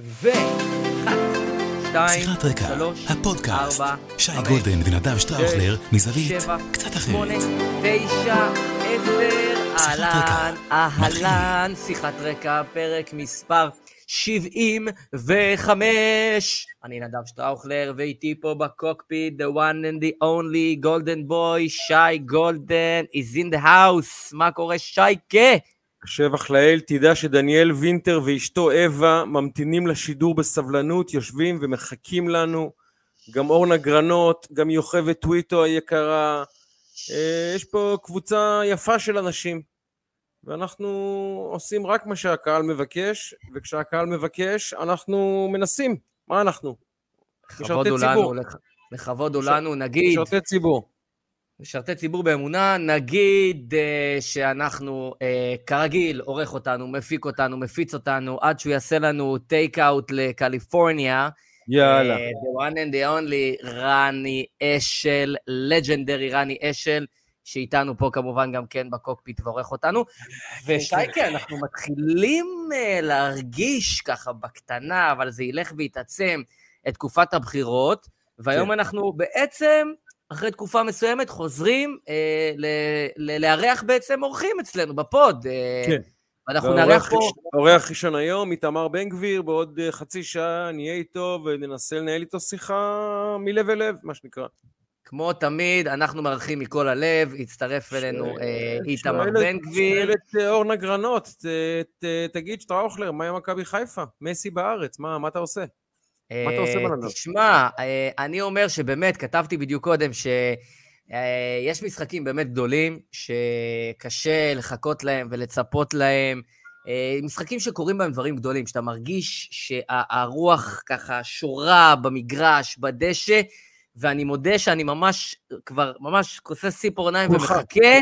ו... שתיים, שיחת רקע, שלוש, הפודקאסט. ארבע, שי חמש, גולדן ונדב שטראוכלר מזווית שבע, קצת שמונה, אחרת. תשע, עשר, אהלן, אהלן, שיחת רקע, פרק מספר 75. אני נדב שטראוכלר, ואיתי פה ב cockpit, the one and the only golden boy, שי גולדן, is in the house. מה קורה, שייקה? שבח לאל, תדע שדניאל וינטר ואשתו אווה ממתינים לשידור בסבלנות, יושבים ומחכים לנו. גם אורנה גרנות, גם יוכבד טוויטו היקרה. אה, יש פה קבוצה יפה של אנשים, ואנחנו עושים רק מה שהקהל מבקש, וכשהקהל מבקש, אנחנו מנסים. מה אנחנו? משרתי ציבור. לכ- לכבוד הוא לנו, נגיד, משרתי ציבור. משרתי ציבור באמונה, נגיד uh, שאנחנו, uh, כרגיל, עורך אותנו, מפיק אותנו, מפיץ אותנו, עד שהוא יעשה לנו take out לקליפורניה. יאללה. Uh, the one and the only, רני אשל, legendary רני אשל, שאיתנו פה כמובן גם כן ב cockpit ועורך אותנו. ושייקה, אנחנו מתחילים uh, להרגיש ככה בקטנה, אבל זה ילך ויתעצם, את תקופת הבחירות, והיום כן. אנחנו בעצם, אחרי תקופה מסוימת, חוזרים אה, ל- ל- לארח בעצם אורחים אצלנו בפוד. אה, כן. ואנחנו נארח פה... אורח ראשון היום, איתמר בן גביר, בעוד אה, חצי שעה נהיה איתו וננסה לנהל איתו שיחה מלב אל לב, מה שנקרא. כמו תמיד, אנחנו מארחים מכל הלב, הצטרף אלינו אה, איתמר בן גביר. שואל את אה, אורנה גרנות, ת- ת- תגיד, שטראוכלר, מה עם מכבי חיפה? מסי בארץ, מה מה אתה עושה? מה אתה עושה אה, בלנדון? תשמע, אה, אני אומר שבאמת, כתבתי בדיוק קודם, שיש משחקים באמת גדולים, שקשה לחכות להם ולצפות להם. אה, משחקים שקורים בהם דברים גדולים, שאתה מרגיש שהרוח ככה שורה במגרש, בדשא, ואני מודה שאני ממש, כבר ממש כוסס ציפורניים ומחכה.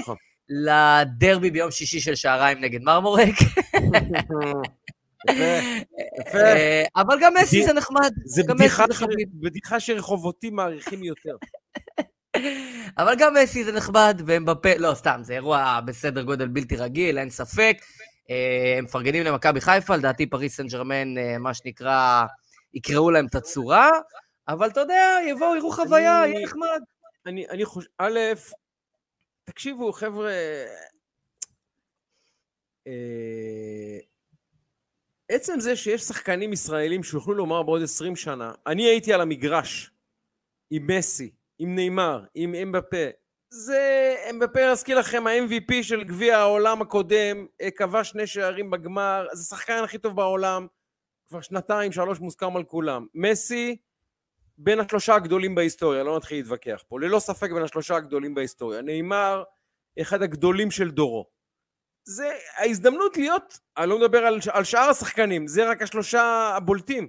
לדרבי ביום שישי של שעריים נגד מרמורק. יפה. אה, אבל גם מסי זה נחמד. זה בדיחה שרחובותי מעריכים יותר. אבל גם מסי זה נחמד, והם בפה, לא, סתם, זה אירוע בסדר גודל בלתי רגיל, אין ספק. אה, הם מפרגנים למכבי חיפה, לדעתי פריס סן ג'רמן, אה, מה שנקרא, יקראו להם את הצורה, אבל אתה יודע, יבואו, יראו חוויה, יהיה נחמד. אני, אני חושב, א', תקשיבו, חבר'ה, עצם זה שיש שחקנים ישראלים שיוכלו לומר בעוד 20 שנה, אני הייתי על המגרש עם מסי, עם נאמר, עם אמבפה, זה, אמבפה, להזכיר לכם, ה-MVP של גביע העולם הקודם, אה, כבש שני שערים בגמר, זה השחקן הכי טוב בעולם, כבר שנתיים, שלוש מוסכם על כולם. מסי, בין השלושה הגדולים בהיסטוריה, לא נתחיל להתווכח פה, ללא ספק בין השלושה הגדולים בהיסטוריה. נאמר, אחד הגדולים של דורו. זה ההזדמנות להיות, אני לא מדבר על, על שאר השחקנים, זה רק השלושה הבולטים.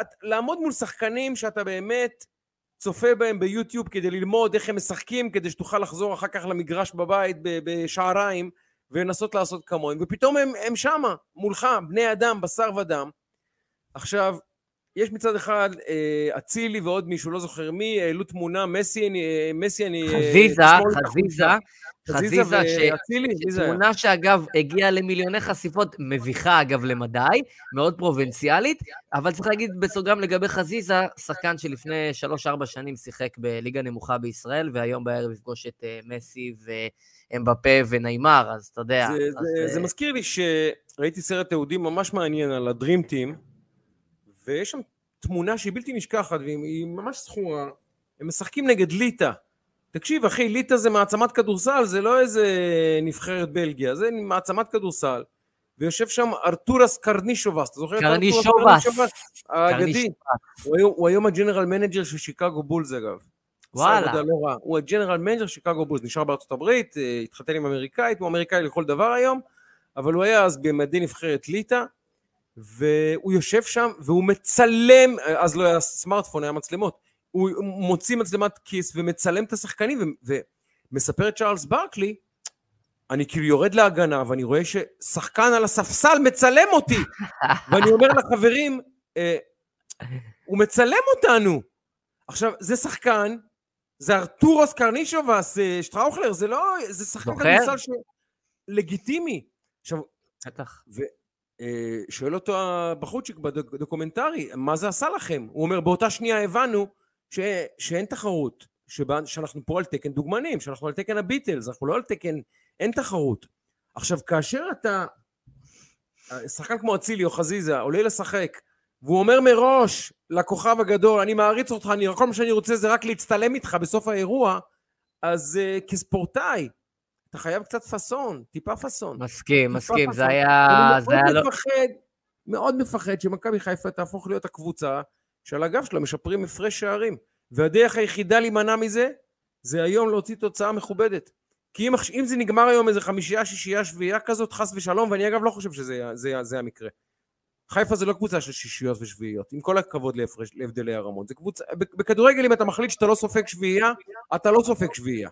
את, לעמוד מול שחקנים שאתה באמת צופה בהם ביוטיוב כדי ללמוד איך הם משחקים, כדי שתוכל לחזור אחר כך למגרש בבית בשעריים ולנסות לעשות כמוהם, ופתאום הם, הם שמה, מולך, בני אדם, בשר ודם. עכשיו, יש מצד אחד אה, אצילי ועוד מישהו, לא זוכר מי, העלו תמונה, מסי, אני, אה, מסי, אני... אה, חזיזה, חזיזה, חזיזה חזיזה, ש- ואצילי, זה היה? תמונה שאגב הגיעה למיליוני חשיפות, מביכה אגב למדי, מאוד פרובינציאלית, אבל צריך להגיד בסוגריים לגבי חזיזה, שחקן שלפני 3-4 שנים שיחק בליגה נמוכה בישראל, והיום בערב יפגוש את אה, מסי ואמבפה וניימר, אז אתה יודע. זה, אז, זה, אה, זה מזכיר לי שראיתי סרט תיעודי ממש מעניין על הדרים טים, ויש שם תמונה שהיא בלתי נשכחת, והיא היא ממש זכורה, הם משחקים נגד ליטא. תקשיב אחי, ליטא זה מעצמת כדורסל, זה לא איזה נבחרת בלגיה, זה מעצמת כדורסל. ויושב שם ארתורס קרנישובס, אתה זוכר את ארתורס קרנישובס. האגדי. הוא הוא היום ה general manager של שיקגו בולס אגב. וואלה. לא רע. הוא ה general manager של שיקגו בולס, נשאר בארצות הברית, אה, התחתן עם אמריקאית, הוא אמריקאי לכל דבר היום, אבל הוא היה אז במדי נבחרת ליטא, והוא יושב שם והוא מצלם, אז לא היה סמארטפון, היה מצלמות, הוא מוציא מצלמת כיס ומצלם את השחקנים, ו- ומספר את צ'ארלס ברקלי, אני כאילו יורד להגנה ואני רואה ששחקן על הספסל מצלם אותי, ואני אומר לחברים, אה, הוא מצלם אותנו. עכשיו, זה שחקן, זה ארתורוס קרנישובס, אה, שטראוכלר, זה לא, זה שחקן? כדורסל ש... לגיטימי. עכשיו, בטח. שואל אותו הבחורצ'יק בדוקומנטרי, מה זה עשה לכם? הוא אומר, באותה שנייה הבנו ש, שאין תחרות, שבה, שאנחנו פה על תקן דוגמנים, שאנחנו על תקן הביטלס, אנחנו לא על תקן, אין תחרות. עכשיו, כאשר אתה, שחקן כמו אצילי או חזיזה עולה לשחק, והוא אומר מראש לכוכב הגדול, אני מעריץ אותך, אני, כל מה שאני רוצה זה רק להצטלם איתך בסוף האירוע, אז uh, כספורטאי, אתה חייב קצת פאסון, טיפה פאסון. מסכים, טיפה מסכים, פאסון. זה היה... אני זה היה מאוד לא... מפחד, מאוד מפחד שמכבי חיפה תהפוך להיות הקבוצה שעל הגב שלה משפרים הפרש שערים. והדרך היחידה להימנע מזה, זה היום להוציא תוצאה מכובדת. כי אם, אם זה נגמר היום איזה חמישייה, שישייה, שביעייה כזאת, חס ושלום, ואני אגב לא חושב שזה זה, זה המקרה. חיפה זה לא קבוצה של שישיות ושביעיות, עם כל הכבוד להפרש, להבדלי הרמות. זה קבוצה, בכדורגל אם אתה מחליט שאתה לא סופג שביעייה, אתה לא סופג שביעייה.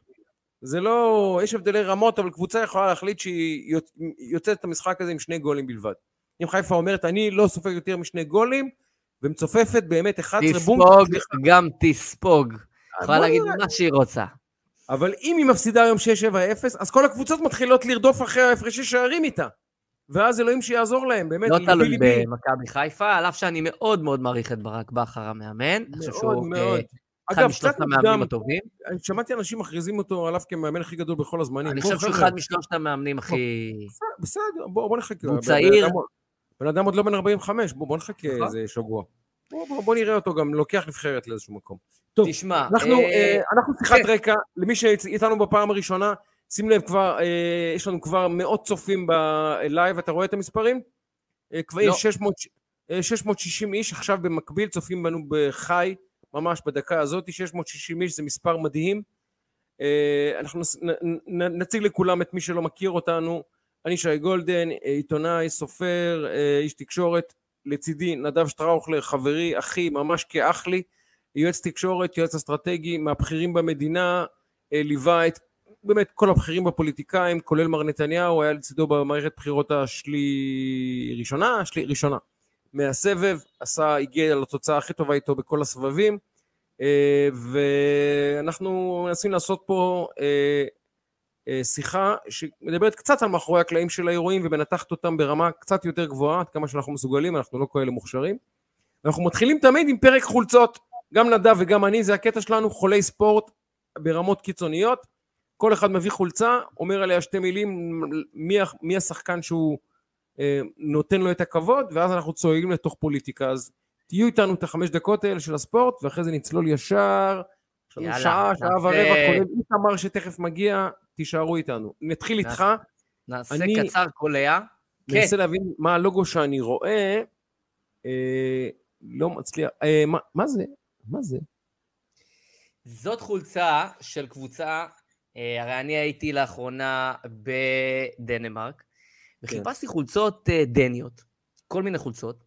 זה לא, יש הבדלי רמות, אבל קבוצה יכולה להחליט שהיא יוצאת את המשחק הזה עם שני גולים בלבד. אם חיפה אומרת, אני לא סופג יותר משני גולים, ומצופפת באמת 11 בום. תספוג, גם תספוג. יכולה בוא להגיד. מה שהיא רוצה. אבל אם היא מפסידה היום 6-7-0, אז כל הקבוצות מתחילות לרדוף אחרי ההפרשי שערים איתה. ואז אלוהים שיעזור להם, באמת, לא תלוי. במכבי חיפה, על אף שאני מאוד מאוד מעריך את ברק בכר המאמן. מאוד שהוא מאוד. אה, אחד אגב, משלושת קצת המאמנים מוקדם, הטובים. אני שמעתי אנשים מכריזים אותו עליו כמאמן הכי גדול בכל הזמנים. אני חושב שהוא אחד משלושת המאמנים הכי... בסדר, בוא, נחכה. והוא בן צעיר. בן אדם עוד לא בן 45, בוא, נחכה נכון. איזה שבוע. בוא, נראה אותו גם לוקח נבחרת לאיזשהו מקום. טוב, תשמע, אנחנו, אה, אה, אנחנו שיחת כן. רקע, למי שאיתנו בפעם הראשונה, שים לב כבר, אה, יש לנו כבר מאות צופים בלייב, אתה רואה את המספרים? אה, כבר לא. יש 600, אה, 660 איש עכשיו במקביל צופים בנו בחי, ממש בדקה הזאת, 660 איש זה מספר מדהים. אה, אנחנו נציג לכולם את מי שלא מכיר אותנו. אני שי גולדן, אה, עיתונאי, סופר, אה, איש תקשורת. לצידי נדב שטראוכלר, חברי, אחי, ממש כאח לי. יועץ תקשורת, יועץ אסטרטגי, מהבכירים במדינה, ליווה את באמת כל הבכירים בפוליטיקאים, כולל מר נתניהו, היה לצידו במערכת בחירות השלי... ראשונה? שלי... ראשונה. מהסבב, עשה, הגיע לתוצאה הכי טובה איתו בכל הסבבים, אה, ואנחנו מנסים לעשות פה אה, אה, שיחה שמדברת קצת על מאחורי הקלעים של האירועים ומנתחת אותם ברמה קצת יותר גבוהה, עד כמה שאנחנו מסוגלים, אנחנו לא כאלה מוכשרים. אנחנו מתחילים תמיד עם פרק חולצות, גם נדב וגם אני, זה הקטע שלנו, חולי ספורט ברמות קיצוניות. כל אחד מביא חולצה, אומר עליה שתי מילים, מי, מי השחקן שהוא נותן לו את הכבוד, ואז אנחנו צוללים לתוך פוליטיקה. אז תהיו איתנו את החמש דקות האלה של הספורט, ואחרי זה נצלול ישר. יש לנו שעה, שעה נעשה- ורבע, כולל איתמר שתכף מגיע, תישארו איתנו. נתחיל איתך, נעשה אני- קצר קולע. כן, ננסה להבין מה הלוגו שאני רואה. אה, לא מצליח, אה, מה, מה זה? מה זה? זאת חולצה של קבוצה, אה, הרי אני הייתי לאחרונה בדנמרק, וחיפשתי חולצות אה, דניות, כל מיני חולצות,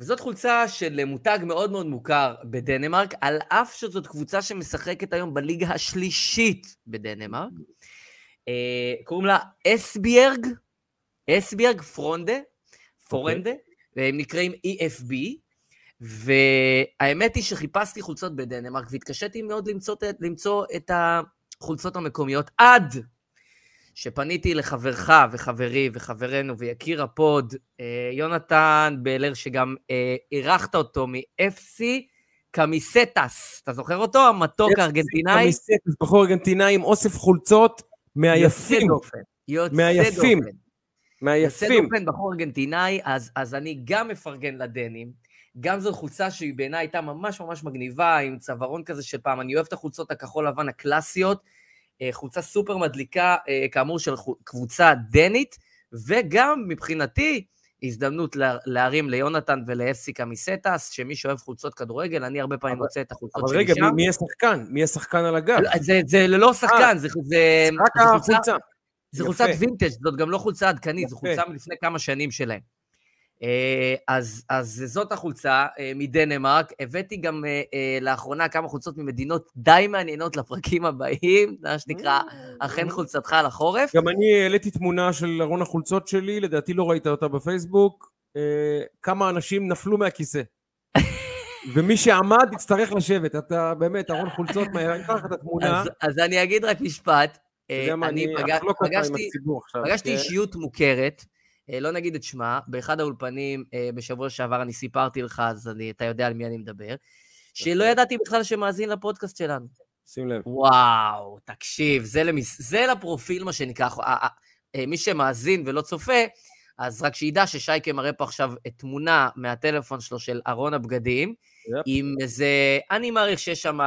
וזאת חולצה של מותג מאוד מאוד מוכר בדנמרק, על אף שזאת קבוצה שמשחקת היום בליגה השלישית בדנמרק. אה, קוראים לה אסביארג, אסביארג פרונדה, פורנדה, והם נקראים EFB, והאמת היא שחיפשתי חולצות בדנמרק, והתקשיתי מאוד למצוא, למצוא את החולצות המקומיות, עד שפניתי לחברך וחברי וחברנו ויקיר ה pod, אה, יונתן בלר, שגם אה, אירחת אותו מ- FC Camisetas. אתה זוכר אותו? המתוק הארגנטינאי? Camisetas, בחור ארגנטינאי עם אוסף חולצות מהיפים, יוצא דופן. יוצא מהיפים. דופן. יוצא מהיפים. דופן, בחור ארגנטינאי, אז, אז אני גם מפרגן לדנים, גם זו חולצה שהיא בעיניי הייתה ממש ממש מגניבה, עם צווארון כזה של פעם, אני אוהב את החולצות הכחול לבן הקלאסיות, חולצה סופר מדליקה, אה, כאמור של קבוצה דנית, וגם מבחינתי, הזדמנות לה- להרים ליונתן ולאפסי קמיסטס, שמי שאוהב חולצות כדורגל, אני הרבה פעמים אבל- מוצא את החולצות אבל שלי רגע, שם. מי- מי השחקן? מי השחקן על הגב? לא, זה, זה ללא שחקן, זה, זה, רק החולצה. זה. חולצת וינטג', זאת גם לא חולצה עדכנית, זו. חולצה מלפני כמה שנים שלהם. אה, אז, אז זאת החולצה אה, מדנמרק. הבאתי גם אה, לאחרונה כמה חולצות ממדינות די מעניינות לפרקים הבאים, מה שנקרא, אכן חולצתך לחורף. גם אני העליתי תמונה של ארון החולצות שלי, לדעתי לא ראית אותה בפייסבוק. כמה אנשים נפלו מהכיסא. ומי שעמד יצטרך לשבת. אתה באמת, ארון חולצות, מה- אני אקח לך את התמונה. אז, אז אני אגיד רק משפט. אני פגשתי, הציבור עכשיו. פגשתי כן? אישיות מוכרת, לא נגיד את שמה, באחד האולפנים אה, בשבוע שעבר אני סיפרתי לך, אז אני, אתה יודע על מי אני מדבר, שלא ידעתי בכלל שמאזין לפודקאסט שלנו. שים לב. וואו, תקשיב, זה, למס... זה לפרופיל, מה שנקרא. אה, אה, אה, מי שמאזין ולא צופה, אז רק שידע ששייקה מראה פה עכשיו תמונה מהטלפון שלו של ארון הבגדים, יפ. עם איזה, אני מעריך שיש שם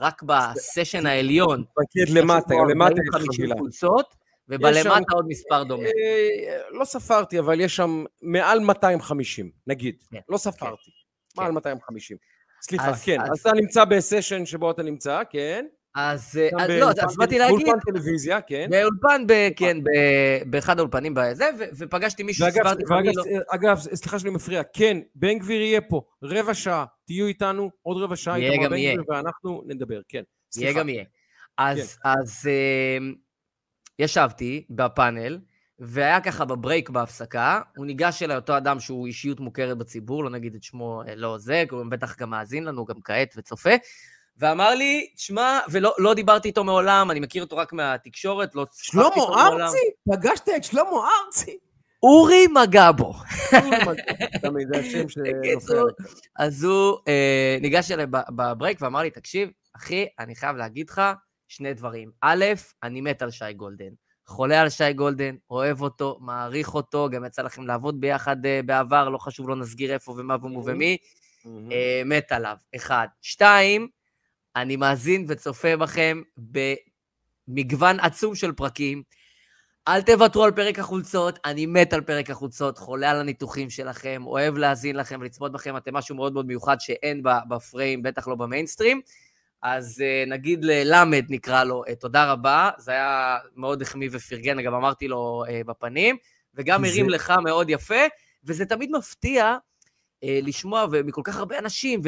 רק בסשן העליון, תתמקד למטה, למטה יש 50 חבילה. חולצות, שם- ובלמטה עוד מספר דומה. אה, לא ספרתי, אבל יש שם מעל 250, נגיד. כן, לא ספרתי. מעל כן. 250. סליחה, אז- כן. אז- אז אתה נמצא בסשן שבו אתה נמצא, כן. אז אה, אז לא, אז באתי להגיד, באולפן טלוויזיה, כן. באולפן, ב- כן, ב- באחד האולפנים בזה, ו- ופגשתי מישהו ואגב, שסיפרתי ואגב, אני לא- אגב, סליחה שאני מפריע, כן, בן גביר יהיה פה, רבע שעה, תהיו איתנו, עוד רבע שעה, יהיה גם יהיה. ואנחנו נדבר, כן. יהיה סליחה. גם יהיה. אז, אז אה, ישבתי בפאנל, והיה ככה בברייק בהפסקה, הוא ניגש אליי, אותו אדם שהוא אישיות מוכרת בציבור, לא נגיד את שמו, אה, לא זה, הוא בטח גם מאזין לנו, גם כעת, וצופה, ואמר לי, שמע, ולא לא דיברתי איתו מעולם, אני מכיר אותו רק מהתקשורת, לא שוחחתי איתו שלמה מעולם. ארצי? פגשת את שלמה ארצי? אורי מגבו. תמיד זה השם שנופל. אז הוא אה, ניגש אליי ב break ואמר לי, תקשיב, אחי, אני חייב להגיד לך שני דברים. א', אני מת על שי גולדן. חולה על שי גולדן, אוהב אותו, מעריך אותו, גם יצא לכם לעבוד ביחד אה, בעבר, לא חשוב, לא נסגיר איפה ומה ומו ומי. אה, מת עליו, אחד. שתיים, אני מאזין וצופה בכם במגוון עצום של פרקים. אל תוותרו על פרק החולצות, אני מת על פרק החולצות, חולה על הניתוחים שלכם, אוהב להאזין לכם ולצפות בכם, אתם משהו מאוד מאוד מיוחד שאין בפריים, בטח לא במיינסטרים. אז uh, נגיד ללמד נקרא לו, uh, תודה רבה, זה היה מאוד החמיא ופרגן, גם אמרתי לו uh, בפנים, וגם כי הרים זה- לך מאוד יפה, וזה תמיד מפתיע uh, לשמוע, ומכל כך הרבה אנשים,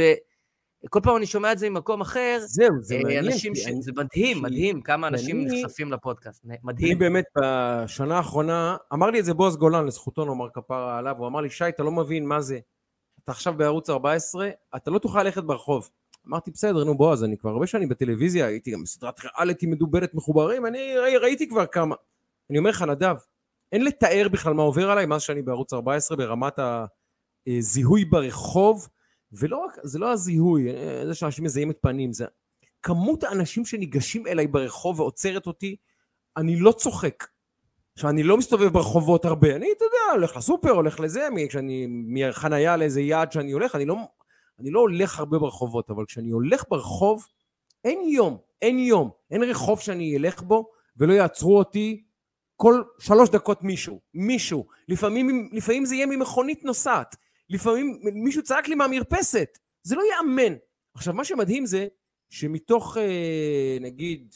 וכל פעם אני שומע את זה ממקום אחר, זהו, זה מעניין. אנשים, ש... אני- זה מדהים, מדהים כמה אנשים אני- נחשפים לפודקאסט, נ- אני מדהים. באמת בשנה האחרונה, אמר לי את זה בועז גולן, לזכותו נאמר כפרה עליו, הוא אמר לי, שי, אתה לא מבין מה זה. אתה עכשיו בערוץ 14, אתה לא תוכל ללכת ברחוב. אמרתי, בסדר, נו בועז, אני כבר הרבה שנים בטלוויזיה, הייתי גם בסדרת ריאליטי מדוברת מחוברים, אני ראי, ראיתי כבר כמה. אני אומר לך, נדב, אין לתאר בכלל מה עובר עליי מאז שאני בערוץ 14 ברמת הזיהוי ברחוב, ולא רק, זה לא הזיהוי, אה, זה שאנשים מזהים את פנים, זה כמות האנשים שניגשים אליי ברחוב ועוצרת אותי, אני לא צוחק. עכשיו, אני לא מסתובב ברחובות הרבה, אני, אתה יודע, הולך לסופר, הולך לזה, כשאני, מחנייה לאיזה יעד שאני הולך, אני לא, אני לא הולך הרבה ברחובות, אבל כשאני הולך ברחוב, אין יום, אין יום, אין רחוב שאני אלך בו ולא יעצרו אותי כל שלוש דקות מישהו, מישהו. לפעמים, לפעמים זה יהיה ממכונית נוסעת, לפעמים מישהו צעק לי מהמרפסת, זה לא ייאמן. עכשיו, מה שמדהים זה שמתוך, אה, נגיד,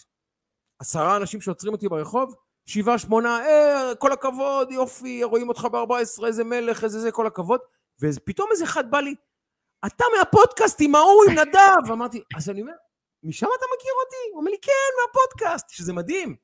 עשרה אנשים שעוצרים אותי ברחוב, שבעה, שמונה, אה, כל הכבוד, יופי, רואים אותך ב-14, איזה מלך, איזה זה, כל הכבוד. ופתאום איזה אחד בא לי, אתה מהפודקאסט עם ההוא, עם נדב. אמרתי, אז אני אומר, משם אתה מכיר אותי? הוא אומר לי, כן, מהפודקאסט, שזה מדהים.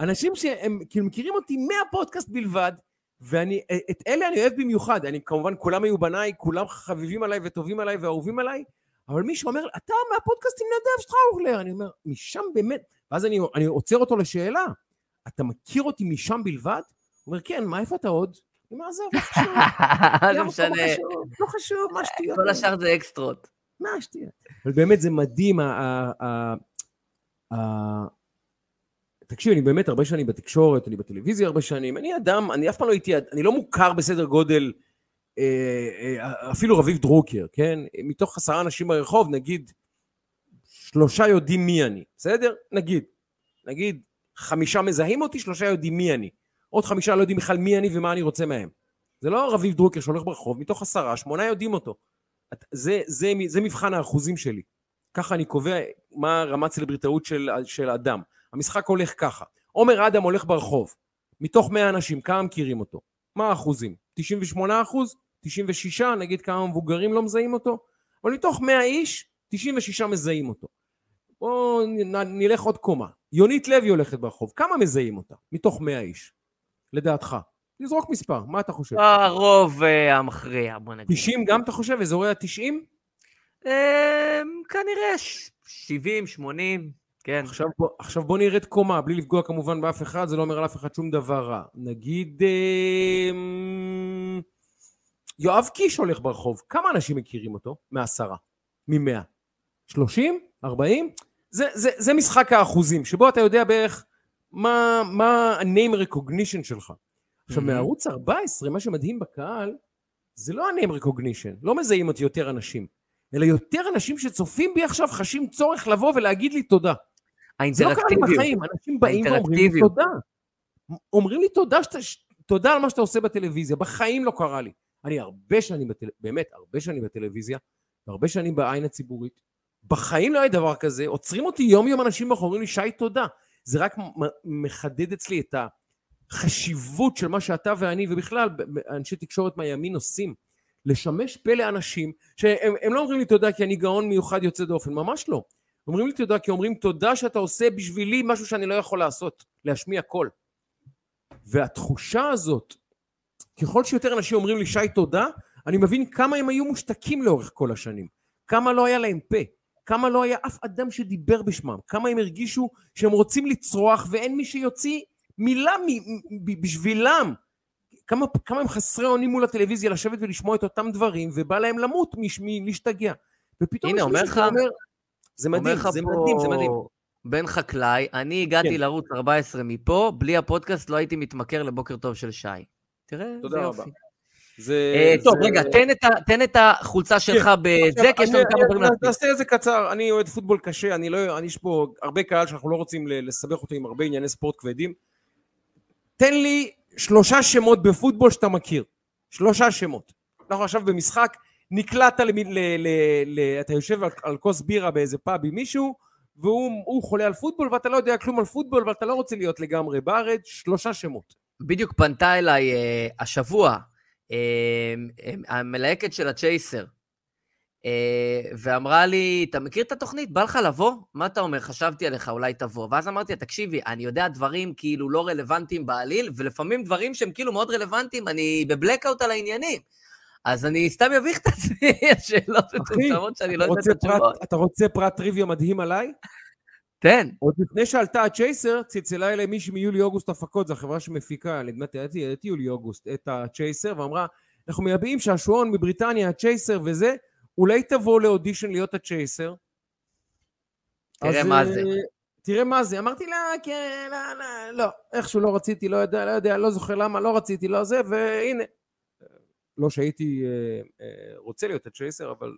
אנשים שהם כאילו מכירים אותי מהפודקאסט בלבד, ואני, את אלה אני אוהב במיוחד. אני כמובן, כולם היו בניי, כולם חביבים עליי וטובים עליי ואהובים עליי, אבל מישהו אומר, אתה מהפודקאסט עם נדב שטראוכלר. אני אומר, משם באמת, ואז אני, אני עוצר אותו לשאלה, אתה מכיר אותי משם בלבד? הוא אומר, כן, מה, איפה אתה עוד? אומר, עזוב, לא חשוב. לא משנה, לא חשוב, מה שטויות. כל השאר זה אקסטרות. מה השטויות? אבל באמת זה מדהים, תקשיב, אני באמת הרבה שנים בתקשורת, אני בטלוויזיה הרבה שנים, אני אדם, אני אף פעם לא הייתי, אני לא מוכר בסדר גודל, אה, אה, אפילו רביב דרוקר, כן? מתוך עשרה אנשים ברחוב, נגיד, שלושה יודעים מי אני, בסדר? נגיד. נגיד, חמישה מזהים אותי, שלושה יודעים מי אני. עוד חמישה לא יודעים בכלל מי אני ומה אני רוצה מהם. זה לא רביב דרוקר שהולך ברחוב, מתוך עשרה, שמונה יודעים אותו. את- זה, זה, זה מבחן האחוזים שלי. ככה אני קובע מה רמת סלבריטאות של, של אדם. המשחק הולך ככה. עומר אדם הולך ברחוב, מתוך 100 אנשים, כמה מכירים אותו? מה האחוזים? 98 אחוז? 96? נגיד כמה מבוגרים לא מזהים אותו? אבל מתוך 100 איש, 96 מזהים אותו. בואו נלך עוד קומה. יונית לוי הולכת ברחוב, כמה מזהים אותה? מתוך 100 איש, לדעתך. נזרוק מספר, מה אתה חושב? הרוב אה, המכריע, בוא נגיד. 90 גם אתה חושב? אזורי ה-90? אה, כנראה ש- 70, 80, כן. עכשיו בוא, עכשיו בוא נרד קומה, בלי לפגוע כמובן באף אחד, זה לא אומר על אף אחד שום דבר רע. נגיד... אה, יואב קיש הולך ברחוב, כמה אנשים מכירים אותו? מעשרה. ממאה. שלושים? ארבעים? זה, זה, זה משחק האחוזים, שבו אתה יודע בערך מה, מה ה-name recognition שלך. עכשיו, Mhm. מערוץ 14, מה שמדהים בקהל, זה לא ה-name recognition, לא מזהים אותי יותר אנשים, אלא יותר אנשים שצופים בי עכשיו חשים צורך לבוא ולהגיד לי תודה. זה לא קרה לי האינטראקטיביות. בחיים, אנשים באים ואומרים לי האינטראקטיביות. תודה. אומרים לי תודה, שאתה, ש- תודה על מה שאתה עושה בטלוויזיה, בחיים לא קרה לי. אני הרבה שנים, בטל... באמת, הרבה שנים בטלוויזיה, והרבה שנים בעין הציבורית. בחיים לא היה דבר כזה, עוצרים אותי יום יום אנשים ואומרים לי, שי, תודה. זה רק מחדד אצלי את החשיבות של מה שאתה ואני, ובכלל, אנשי תקשורת מהימין עושים. לשמש פה לאנשים שהם הם לא אומרים לי תודה כי אני גאון מיוחד יוצא דופן, ממש לא. אומרים לי תודה כי אומרים תודה שאתה עושה בשבילי משהו שאני לא יכול לעשות, להשמיע קול. והתחושה הזאת, ככל שיותר אנשים אומרים לי שי תודה, אני מבין כמה הם היו מושתקים לאורך כל השנים, כמה לא היה להם פה, כמה לא היה אף אדם שדיבר בשמם, כמה הם הרגישו שהם רוצים לצרוח ואין מי שיוציא מילה מ- בשבילם. כמה, כמה הם חסרי אונים מול הטלוויזיה לשבת ולשמוע את אותם דברים ובא להם למות מלהשתגע. ופתאום הנה, יש אומר לך- שאומר, זה אומר מדהים, לך זה פה מדהים, זה מדהים. בן חקלאי, אני הגעתי כן. לערוץ 14 מפה, בלי הפודקאסט לא הייתי מתמכר לבוקר טוב של שי. תראה, זה רבה. יופי. זה, אה, טוב, זה- רגע, תן את ה- תן את החולצה שלך בזה, כי יש לנו כמה דברים להספיק. נעשה את זה קצר, אני אוהד פוטבול קשה, אני לא, אני יש פה הרבה קהל שאנחנו לא רוצים לסבך אותו עם הרבה ענייני ספורט כבדים. תן לי שלושה שמות בפוטבול שאתה מכיר. שלושה שמות. אנחנו עכשיו במשחק, נקלעת, ל, ל, ל, אתה יושב על, על כוס בירה באיזה פאב עם מישהו, והוא הוא חולה על פוטבול ואתה לא יודע כלום על פוטבול ואתה לא רוצה להיות לגמרי בארץ, שלושה שמות. בדיוק פנתה אליי אה, השבוע אה, אה, המלהקת של הצ'ייסר, אה, ואמרה לי, אתה מכיר את התוכנית? בא לך לבוא? מה אתה אומר? חשבתי עליך, אולי תבוא. ואז אמרתי לה, תקשיבי, אני יודע דברים כאילו לא רלוונטיים בעליל, ולפעמים דברים שהם כאילו מאוד רלוונטיים, אני בבלקאוט על העניינים. אז אני סתם אביך את עצמי, השאלות מטומטמות שאני לא יודע את התשובות. אתה רוצה פרט טריוויה מדהים עליי? תן. עוד לפני שעלתה הצ'ייסר, צלצלה אליי מישהי מיולי-אוגוסט הפקות, זו החברה שמפיקה, נדמה לי, את יולי-אוגוסט, את הצ'ייסר, ואמרה, אנחנו מייבאים שעשועון מבריטניה, הצ'ייסר וזה, אולי תבוא לאודישן להיות הצ'ייסר. תראה אז, מה אה, זה. תראה מה זה. אמרתי לה, כן, לא, לא, לא, איכשהו לא רציתי, לא יודע, לא יודע, לא זוכר למה, לא רציתי, לא זה, והנה. לא שהייתי אה, אה, רוצה להיות הצ'ייסר, אבל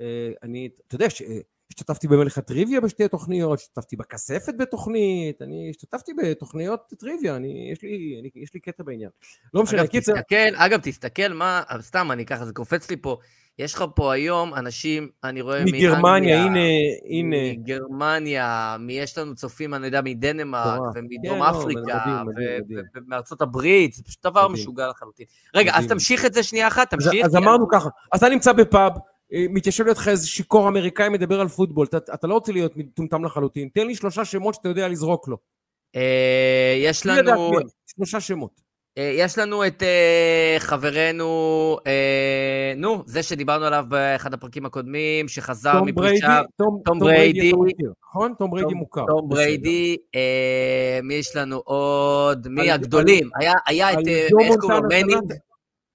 אה, אני, אתה יודע, ש- אה, השתתפתי במלך הטריוויה בשתי תוכניות, השתתפתי בכספת בתוכנית, אני השתתפתי בתוכניות טריוויה, אני, יש לי, אני, יש לי קטע בעניין. לא משנה, אגב, קיצר, תסתכל, אגב, תסתכל מה, סתם, אני ככה, זה קופץ לי פה. יש לך פה היום אנשים, אני רואה מגרמניה, הנה, הנה. מגרמניה, מי- יש לנו צופים, אני יודע, מדנמרק. ומדרום כן, לא, אפריקה, ומארצות הברית, זה פשוט דבר מדהים. משוגע לחלוטין. רגע, אז מדהים. תמשיך את זה שנייה אחת, אז, תמשיך. אז כי אמרנו ככה, אז אתה נמצא בפאב, מתיישב לידך איזה שיכור אמריקאי מדבר על פוטבול, אתה, אתה לא רוצה להיות מטומטם לחלוטין, תן לי שלושה שמות שאתה יודע לזרוק לו. אה, יש לנו... הם. שלושה שמות. אה, יש לנו את אה, חברנו, אה, נו, זה שדיברנו עליו באחד הפרקים הקודמים, שחזר מפרישה, תום, בריידי, נכון? תום בריידי מוכר. תום. בריידי, אה, מי יש לנו עוד? מי הגדולים? היה- את, אה, איך קוראים לו? מונטנה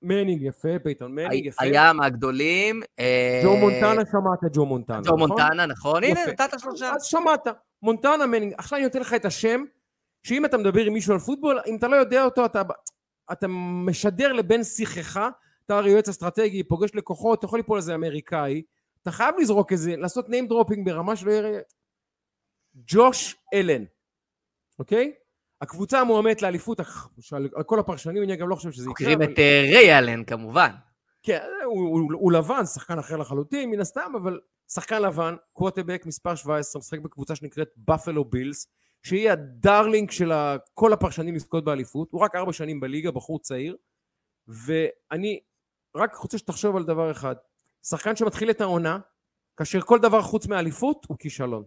מנינג? יפה, פייתון, מנינג, יפה. היה מהגדולים. אה, ג'ו מונטנה שמעת ג'ו מונטנה, ג'ו נכון? מונטנה, נכון? הנה. נתת שלושה. אז שמעת, מונטנה מנינג. עכשיו אני נותן לך את השם, שאם אתה מדבר עם מישהו על פוטבול, אם אתה לא יודע אותו, אתה, אתה משדר לבן שיחך, אתה הרי יועץ אסטרטגי, פוגש לקוחות, אתה יכול ליפול איזה אמריקאי, אתה חייב לזרוק איזה, לעשות name dropping ברמה שלא יראה... ג'וש אלן, אוקיי? הקבוצה המועמדת לאליפות, שעל על כל הפרשנים, אני גם לא חושב שזה יקרה. חוקרים את אה, ריי אלן, כמובן. כן, הוא, לבן, שחקן אחר לחלוטין, מן הסתם, אבל שחקן לבן, קווטבק מספר 17, משחק בקבוצה שנקראת בפלו בילס, שהיא הדרלינג של כל הפרשנים לזכות באליפות, הוא רק ארבע שנים בליגה, בחור צעיר, ואני רק רוצה שתחשוב על דבר אחד, שחקן שמתחיל את העונה, כאשר כל דבר חוץ מאליפות הוא כישלון.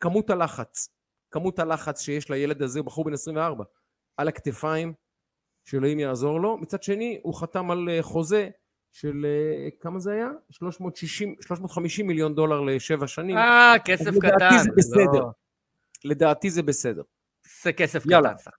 כמות הלחץ, כמות הלחץ שיש לילד הזה, בחור בן 24, על הכתפיים, שאלוהים יעזור לו. מצד שני, הוא חתם על אה, חוזה של אה, כמה זה היה? 360, 350 מיליון דולר לשבע שנים. אה, כסף לדעתי קטן. זה בסדר. לא, לדעתי זה בסדר. זה כסף יאללה. קטן.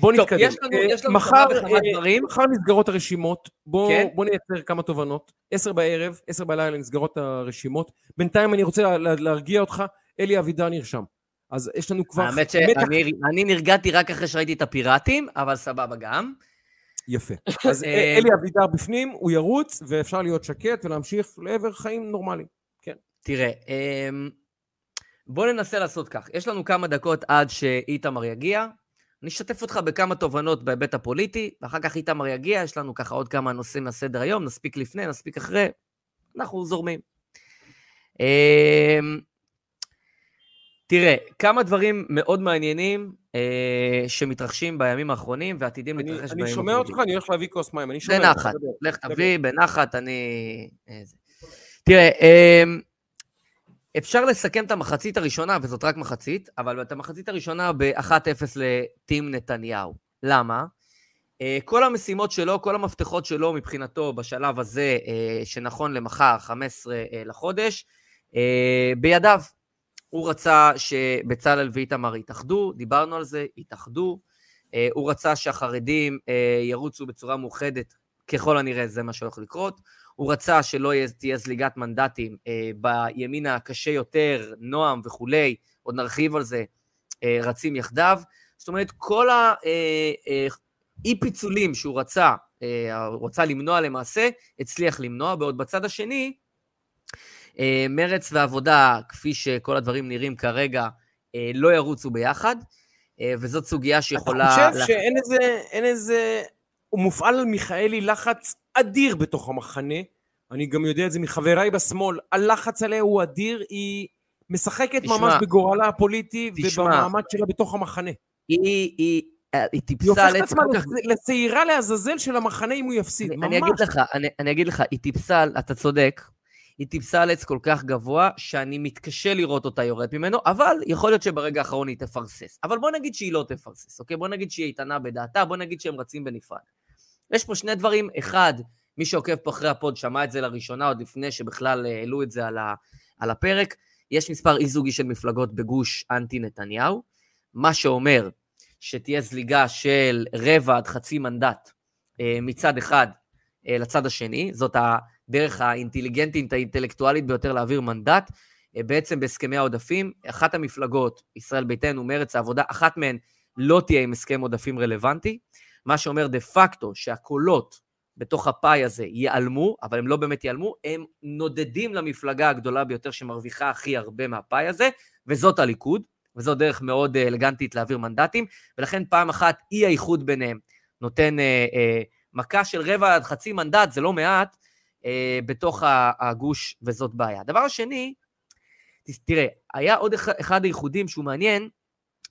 בוא טוב, נתקדם. יש לנו- אה, יש לנו מחר, כמה וכמה דברים. מחר נסגרות הרשימות. בוא, כן. בוא נייצר כמה תובנות. עשר בערב, עשר בלילה נסגרות הרשימות. בינתיים אני רוצה לה, להרגיע אותך, אלי אבידר נרשם. אז יש לנו כבר האמת שאני אני נרגעתי רק אחרי שראיתי את הפיראטים, אבל סבבה גם. יפה. אז אה, אלי אבידר בפנים, הוא ירוץ, ואפשר להיות שקט ולהמשיך לעבר חיים נורמליים. תראה, אמ, בוא ננסה לעשות כך. יש לנו כמה דקות עד שאיתמר יגיע. אני אשתף אותך בכמה תובנות בהיבט הפוליטי, ואחר כך איתמר יגיע, יש לנו ככה עוד כמה נושאים לסדר היום, נספיק לפני, נספיק אחרי, אנחנו זורמים. תראה, כמה דברים מאוד מעניינים אה, שמתרחשים בימים האחרונים ועתידים אני, להתרחש אני בימים שומע אותך, אני הולך להביא כוס מים. אני שומע אותך. בנחת. לך. תביא, בנחת, אני... אה. תראה, אמ, אפשר לסכם את המחצית הראשונה, וזאת רק מחצית, אבל את המחצית הראשונה ב-1-0 לטים נתניהו. למה? אה, כל המשימות שלו, כל המפתחות שלו מבחינתו בשלב הזה, אה, שנכון למחר, 15 אה, לחודש, אה, בידיו. הוא רצה שבצלאל ואיתמר יתאחדו, דיברנו על זה, יתאחדו. אה, הוא רצה שהחרדים אה, ירוצו בצורה מאוחדת, ככל הנראה זה מה שהולך לקרות. הוא רצה שלא תהיה זליגת מנדטים אה, בימין הקשה יותר, נועם וכולי, עוד נרחיב על זה, רצים יחדיו. זאת אומרת, כל האי-פיצולים שהוא רצה, הוא רצה למנוע למעשה, הצליח למנוע, בעוד בצד השני, מרץ ועבודה, כפי שכל הדברים נראים כרגע, אה, לא ירוצו ביחד, אה, וזאת סוגיה שיכולה... אתה חושב לה- שאין איזה, אין איזה... הוא מופעל על מיכאלי לחץ אדיר בתוך המחנה. אני גם יודע את זה מחבריי בשמאל. הלחץ עליה הוא אדיר, היא משחקת תשמע, ממש בגורלה הפוליטי תשמע. ובמעמד שלה בתוך המחנה. היא, היא, היא היא טיפסה הופכת על עץ עצמה כל כך... לצ- לצעירה לעזאזל של המחנה אם הוא יפסיד. אני, אני אגיד ממש. לך, אני, אני אגיד לך, היא טיפסה, אתה צודק, היא טיפסה על עץ כל כך גבוה, שאני מתקשה לראות אותה יורדת ממנו, אבל יכול להיות שברגע האחרון היא תפרסס. אבל בוא נגיד שהיא לא תפרסס, אוקיי? בוא נגיד שהיא איתנה בדעתה, בוא נגיד שהם רצים בנפרד. יש פה שני דברים, אחד, מי שעוקב פה אחרי הפוד שמע את זה לראשונה, עוד לפני שבכלל אה, העלו את זה על, ה, על הפרק. יש מספר אי-זוגי של מפלגות בגוש אנטי נתניהו, מה שאומר שתהיה זליגה של רבע עד חצי מנדט אה, מצד אחד אה, לצד השני, זאת הדרך האינטליגנטית, האינטלקטואלית ביותר להעביר מנדט. אה, בעצם בהסכמי העודפים, אחת המפלגות, ישראל ביתנו, מרצ העבודה, אחת מהן לא תהיה עם הסכם עודפים רלוונטי, מה שאומר דה פקטו שהקולות בתוך הפאי הזה ייעלמו, אבל הם לא באמת ייעלמו, הם נודדים למפלגה הגדולה ביותר שמרוויחה הכי הרבה מהפאי הזה, וזאת הליכוד, וזו דרך מאוד אה, אלגנטית להעביר מנדטים, ולכן פעם אחת אי האיחוד ביניהם נותן אה, אה, מכה של רבע עד חצי מנדט, זה לא מעט, אה, בתוך הגוש, וזאת בעיה. הדבר השני, תראה, היה עוד אחד, האיחודים שהוא מעניין,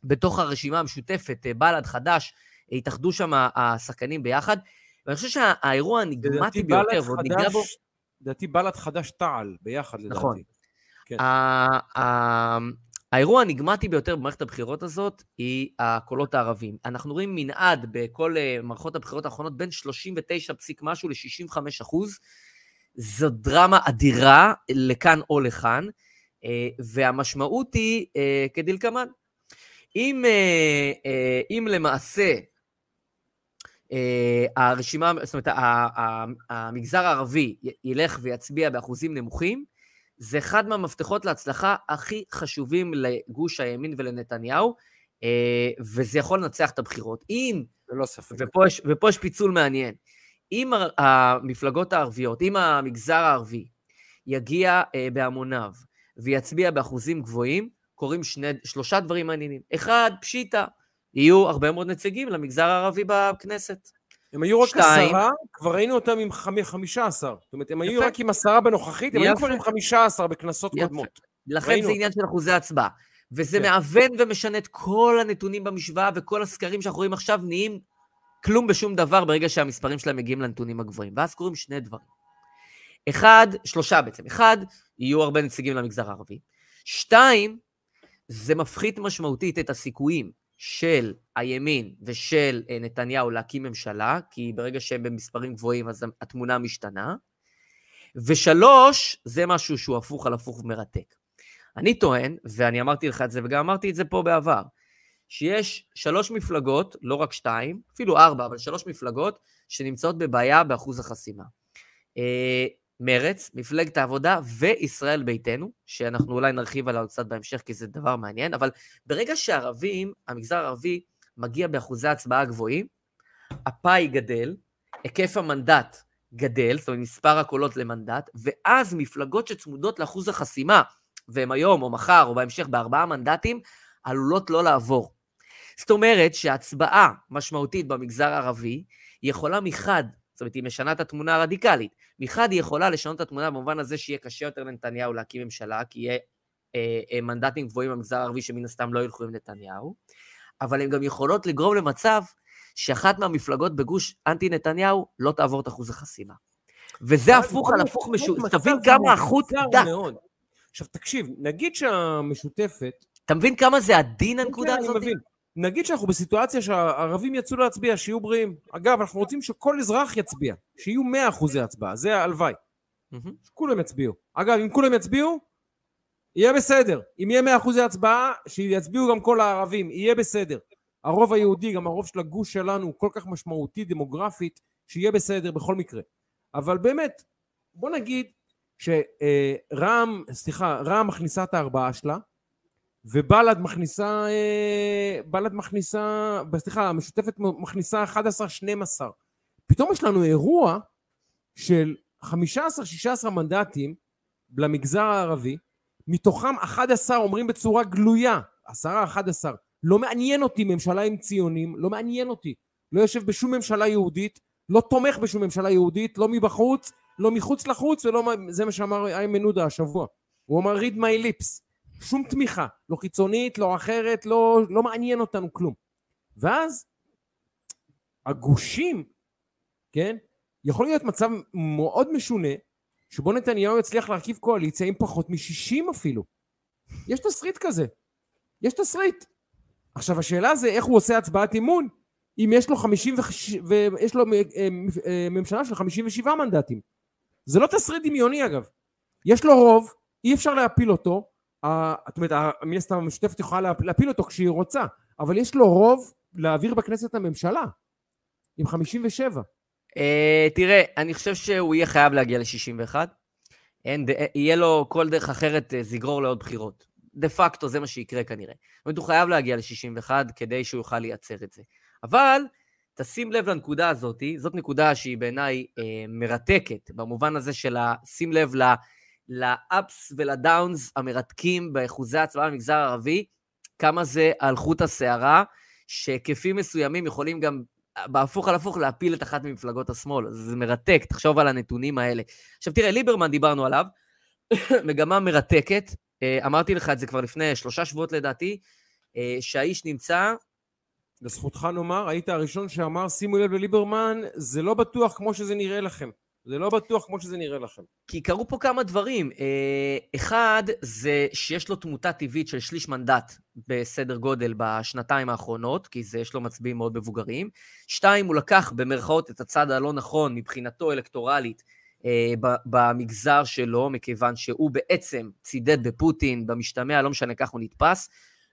בתוך הרשימה המשותפת, אה, בל"ד, חד"ש, התאחדו שם השחקנים ביחד, ואני חושב שהאירוע בל"ד ביותר, ועוד ניגע בו, חד"ש- לדעתי בל"ד חד"ש תע"ל ביחד לדעתי. נכון. כן. האירוע האניגמטי ביותר במערכת הבחירות הזאת היא הקולות הערבים. אנחנו רואים מנעד בכל אה, מערכות הבחירות האחרונות בין 39 פסיק משהו ל-65 אחוז. זו דרמה אדירה לכאן או לכאן, אה, והמשמעות היא אה, כדלקמן. אם, אה, אם למעשה הרשימה, זאת אומרת, המגזר הערבי ילך ויצביע באחוזים נמוכים, זה אחד מהמפתחות להצלחה הכי חשובים לגוש הימין ולנתניהו, וזה יכול לנצח את הבחירות. אם, ללא ספק. ופה יש, ופה יש פיצול מעניין, אם המפלגות הערביות, אם המגזר הערבי יגיע אה, בהמוניו ויצביע באחוזים גבוהים, קורים שני, שלושה דברים מעניינים. אחד, פשיטה, יהיו הרבה מאוד נציגים למגזר הערבי בכנסת. הם היו רק שתיים. עשרה, כבר ראינו אותם עם חמ- חמישה עשר. זאת אומרת, הם היו יפה. רק עם עשרה בנוכחית, הם היו יפה. כבר עם חמישה עשר בכנסות יפה. קודמות. לכן זה עניין של אחוזי הצבעה. וזה כן. מעוון ומשנה את כל הנתונים במשוואה, וכל הסקרים שאנחנו רואים עכשיו נהיים כלום בשום דבר ברגע שהמספרים שלהם מגיעים לנתונים הגבוהים. ואז קורים שני דברים. אחד, שלושה בעצם. אחד, יהיו הרבה נציגים למגזר הערבי. שתיים, זה מפחית משמעותית את הסיכויים של הימין ושל אה, נתניהו להקים ממשלה, כי ברגע שהם במספרים גבוהים אז התמונה משתנה. ושלוש, זה משהו שהוא הפוך על הפוך ומרתק. אני טוען, ואני אמרתי לך את זה וגם אמרתי את זה פה בעבר, שיש שלוש מפלגות, לא רק שתיים, אפילו ארבע, אבל שלוש מפלגות שנמצאות בבעיה באחוז החסימה. אה, מרץ, מפלגת העבודה וישראל ביתנו, שאנחנו אולי נרחיב עליו קצת בהמשך כי זה דבר מעניין, אבל ברגע שערבים, המגזר הערבי מגיע באחוזי הצבעה גבוהים, הפאי גדל, היקף המנדט גדל, זאת אומרת מספר הקולות למנדט, ואז מפלגות שצמודות לאחוז החסימה, והם היום או מחר או בהמשך בארבעה מנדטים, עלולות לא לעבור. זאת אומרת שהצבעה משמעותית במגזר הערבי יכולה מחד, זאת אומרת, היא משנה את התמונה הרדיקלית. מחד היא יכולה לשנות את התמונה במובן הזה שיהיה קשה יותר לנתניהו להקים ממשלה, כי יהיה אה, אה, מנדטים גבוהים במגזר הערבי שמן הסתם לא ילכו עם נתניהו, אבל הן גם יכולות לגרום למצב שאחת מהמפלגות בגוש אנטי נתניהו לא תעבור את אחוז החסימה. וזה הפוך על הפוך משהו, תבין כמה החוט דק. עכשיו תקשיב, נגיד שהמשותפת... אתה מבין כמה זה עדין הנקודה כן, הזאת? אני מבין. נגיד שאנחנו בסיטואציה שהערבים יצאו להצביע, שיהיו בריאים. אגב, אנחנו רוצים שכל אזרח יצביע, שיהיו 100 אחוזי הצבעה, זה הלוואי. כולם יצביעו. אגב, אם כולם יצביעו, יהיה בסדר. אם יהיה 100 אחוזי הצבעה, שיצביעו גם כל הערבים, יהיה בסדר. הרוב היהודי, גם הרוב של הגוש שלנו, הוא כל כך משמעותי דמוגרפית, שיהיה בסדר בכל מקרה. אבל באמת, בוא נגיד שרע"מ, סליחה, רע"מ מכניסה את הארבעה שלה, ובל"ד מכניסה, אה, בל"ד מכניסה, סליחה, המשותפת מכניסה 11-12. פתאום יש לנו אירוע של 15-16 מנדטים למגזר הערבי, מתוכם 11 אומרים בצורה גלויה, 10-11, לא מעניין אותי ממשלה עם ציונים, לא מעניין אותי. לא יושב בשום ממשלה יהודית, לא תומך בשום ממשלה יהודית, לא מבחוץ, לא מחוץ לחוץ, ולא זה מה שאמר איימן עודה השבוע. הוא אמר read my lips. שום תמיכה, לא חיצונית, לא אחרת, לא, לא מעניין אותנו כלום. ואז הגושים, כן, יכול להיות מצב מאוד משונה, שבו נתניהו יצליח להרכיב קואליציה עם פחות מ-60 אפילו. יש תסריט כזה. יש תסריט. עכשיו השאלה זה איך הוא עושה הצבעת אמון אם יש לו 50 ויש לו אה, אה, ממשלה של 57 מנדטים. זה לא תסריט דמיוני אגב. יש לו רוב, אי אפשר להפיל אותו, זאת אומרת, מן הסתם המשותפת יכולה להפיל אותו כשהיא רוצה, אבל יש לו רוב להעביר בכנסת הממשלה, עם 57. אה, תראה, אני חושב שהוא יהיה חייב להגיע ל-61. יהיה לו כל דרך אחרת, זה יגרור לעוד בחירות. דה פקטו זה מה שיקרה כנראה. זאת אומרת, הוא חייב להגיע ל-61 כדי שהוא יוכל לייצר את זה. אבל תשים לב לנקודה הזאת, זאת נקודה שהיא בעיניי אה, מרתקת, במובן הזה של שים לב לאפס ולדאונס המרתקים באחוזי ההצבעה במגזר הערבי, כמה זה על חוט השערה, שהיקפים מסוימים יכולים גם בהפוך על הפוך להפיל את אחת ממפלגות השמאל. זה מרתק, תחשוב על הנתונים האלה. עכשיו תראה, ליברמן דיברנו עליו, מגמה מרתקת, אה, אמרתי לך את זה כבר לפני שלושה שבועות לדעתי, אה, שהאיש נמצא... לזכותך נאמר, היית הראשון שאמר, שימו לב לליברמן, זה לא בטוח כמו שזה נראה לכם. זה לא בטוח כמו שזה נראה לכם. כי קרו פה כמה דברים. אה, אחד, זה שיש לו תמותה טבעית של שליש מנדט בסדר גודל בשנתיים האחרונות, כי זה יש לו מצביעים מאוד מבוגרים. שתיים, הוא לקח במרכאות את הצד הלא נכון מבחינתו אלקטורלית אה, במגזר שלו, מכיוון שהוא בעצם צידד בפוטין, במשתמע, לא משנה כך הוא נתפס,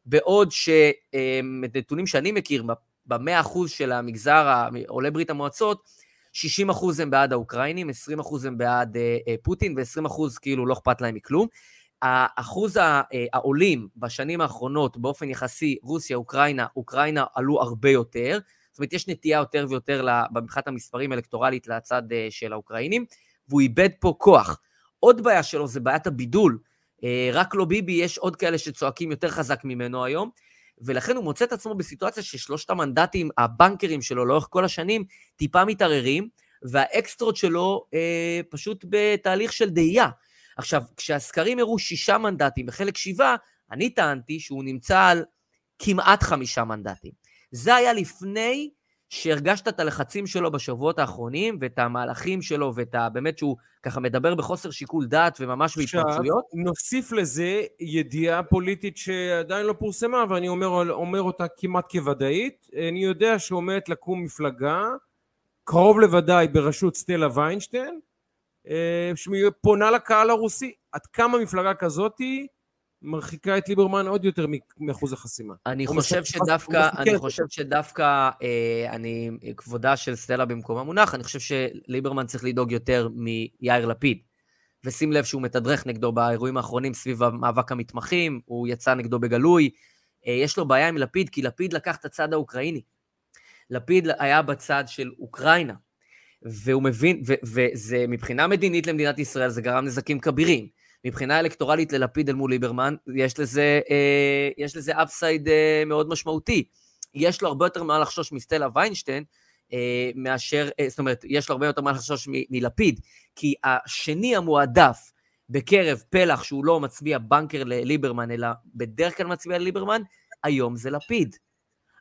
בעוד שנתונים שאני מכיר, במאה אחוז של המגזר, עולי ברית המועצות, 60 אחוז הם בעד האוקראינים, 20 אחוז הם בעד אה, אה, פוטין, ו-20 אחוז כאילו לא אכפת להם מכלום. אחוז העולים בשנים האחרונות באופן יחסי, רוסיה, אוקראינה, אוקראינה עלו הרבה יותר. זאת אומרת, יש נטייה יותר ויותר מבחינת המספרים אלקטורלית לצד של האוקראינים. והוא איבד פה כוח. עוד בעיה שלו זה בעיית הבידול. אה, רק לא ביבי, יש עוד כאלה שצועקים יותר חזק ממנו היום, ולכן הוא מוצא את עצמו בסיטואציה ששלושת המנדטים, הבנקרים שלו לאורך כל השנים, טיפה מתערערים, והאקסטרות שלו אה, פשוט בתהליך של דהייה. עכשיו, כשהסקרים הראו שישה מנדטים בחלק שבעה, אני טענתי שהוא נמצא על כמעט חמישה מנדטים. זה היה לפני שהרגשת את הלחצים שלו בשבועות האחרונים, ואת המהלכים שלו, ואת ה... באמת שהוא ככה מדבר בחוסר שיקול דעת וממש בהתפרצויות? נוסיף לזה ידיעה פוליטית שעדיין לא פורסמה, ואני אומר, אומר אותה כמעט כוודאית. אני יודע שעומדת לקום מפלגה, קרוב לוודאי בראשות סטלה ויינשטיין, אה, שפונה לקהל הרוסי. עד כמה מפלגה כזאתי מרחיקה את ליברמן עוד יותר מאחוז החסימה. אני חושב שדווקא, אני חושב שדווקא, אה, אני, כבודה של סטלה במקום המונח, אני חושב שליברמן צריך לדאוג יותר מיאיר לפיד. ושים לב שהוא מתדרך נגדו באירועים האחרונים סביב המאבק המתמחים, הוא יצא נגדו בגלוי. אה, יש לו בעיה עם לפיד, כי לפיד לקח את הצד האוקראיני. לפיד היה בצד של אוקראינה, והוא מבין, וזה מבחינה מדינית למדינת ישראל, זה גרם נזקים כבירים. מבחינה אלקטורלית ללפיד אל מול ליברמן, יש לזה, אה, יש לזה אפסייד אה, מאוד משמעותי. יש לו הרבה יותר מה לחשוש מסטלה ויינשטיין, אה, מאשר, אה, זאת אומרת, יש לו הרבה יותר מה לחשוש מ- מלפיד, כי השני המועדף בקרב פלח שהוא לא מצביע בנקר לליברמן, אלא בדרך כלל מצביע לליברמן, היום זה לפיד.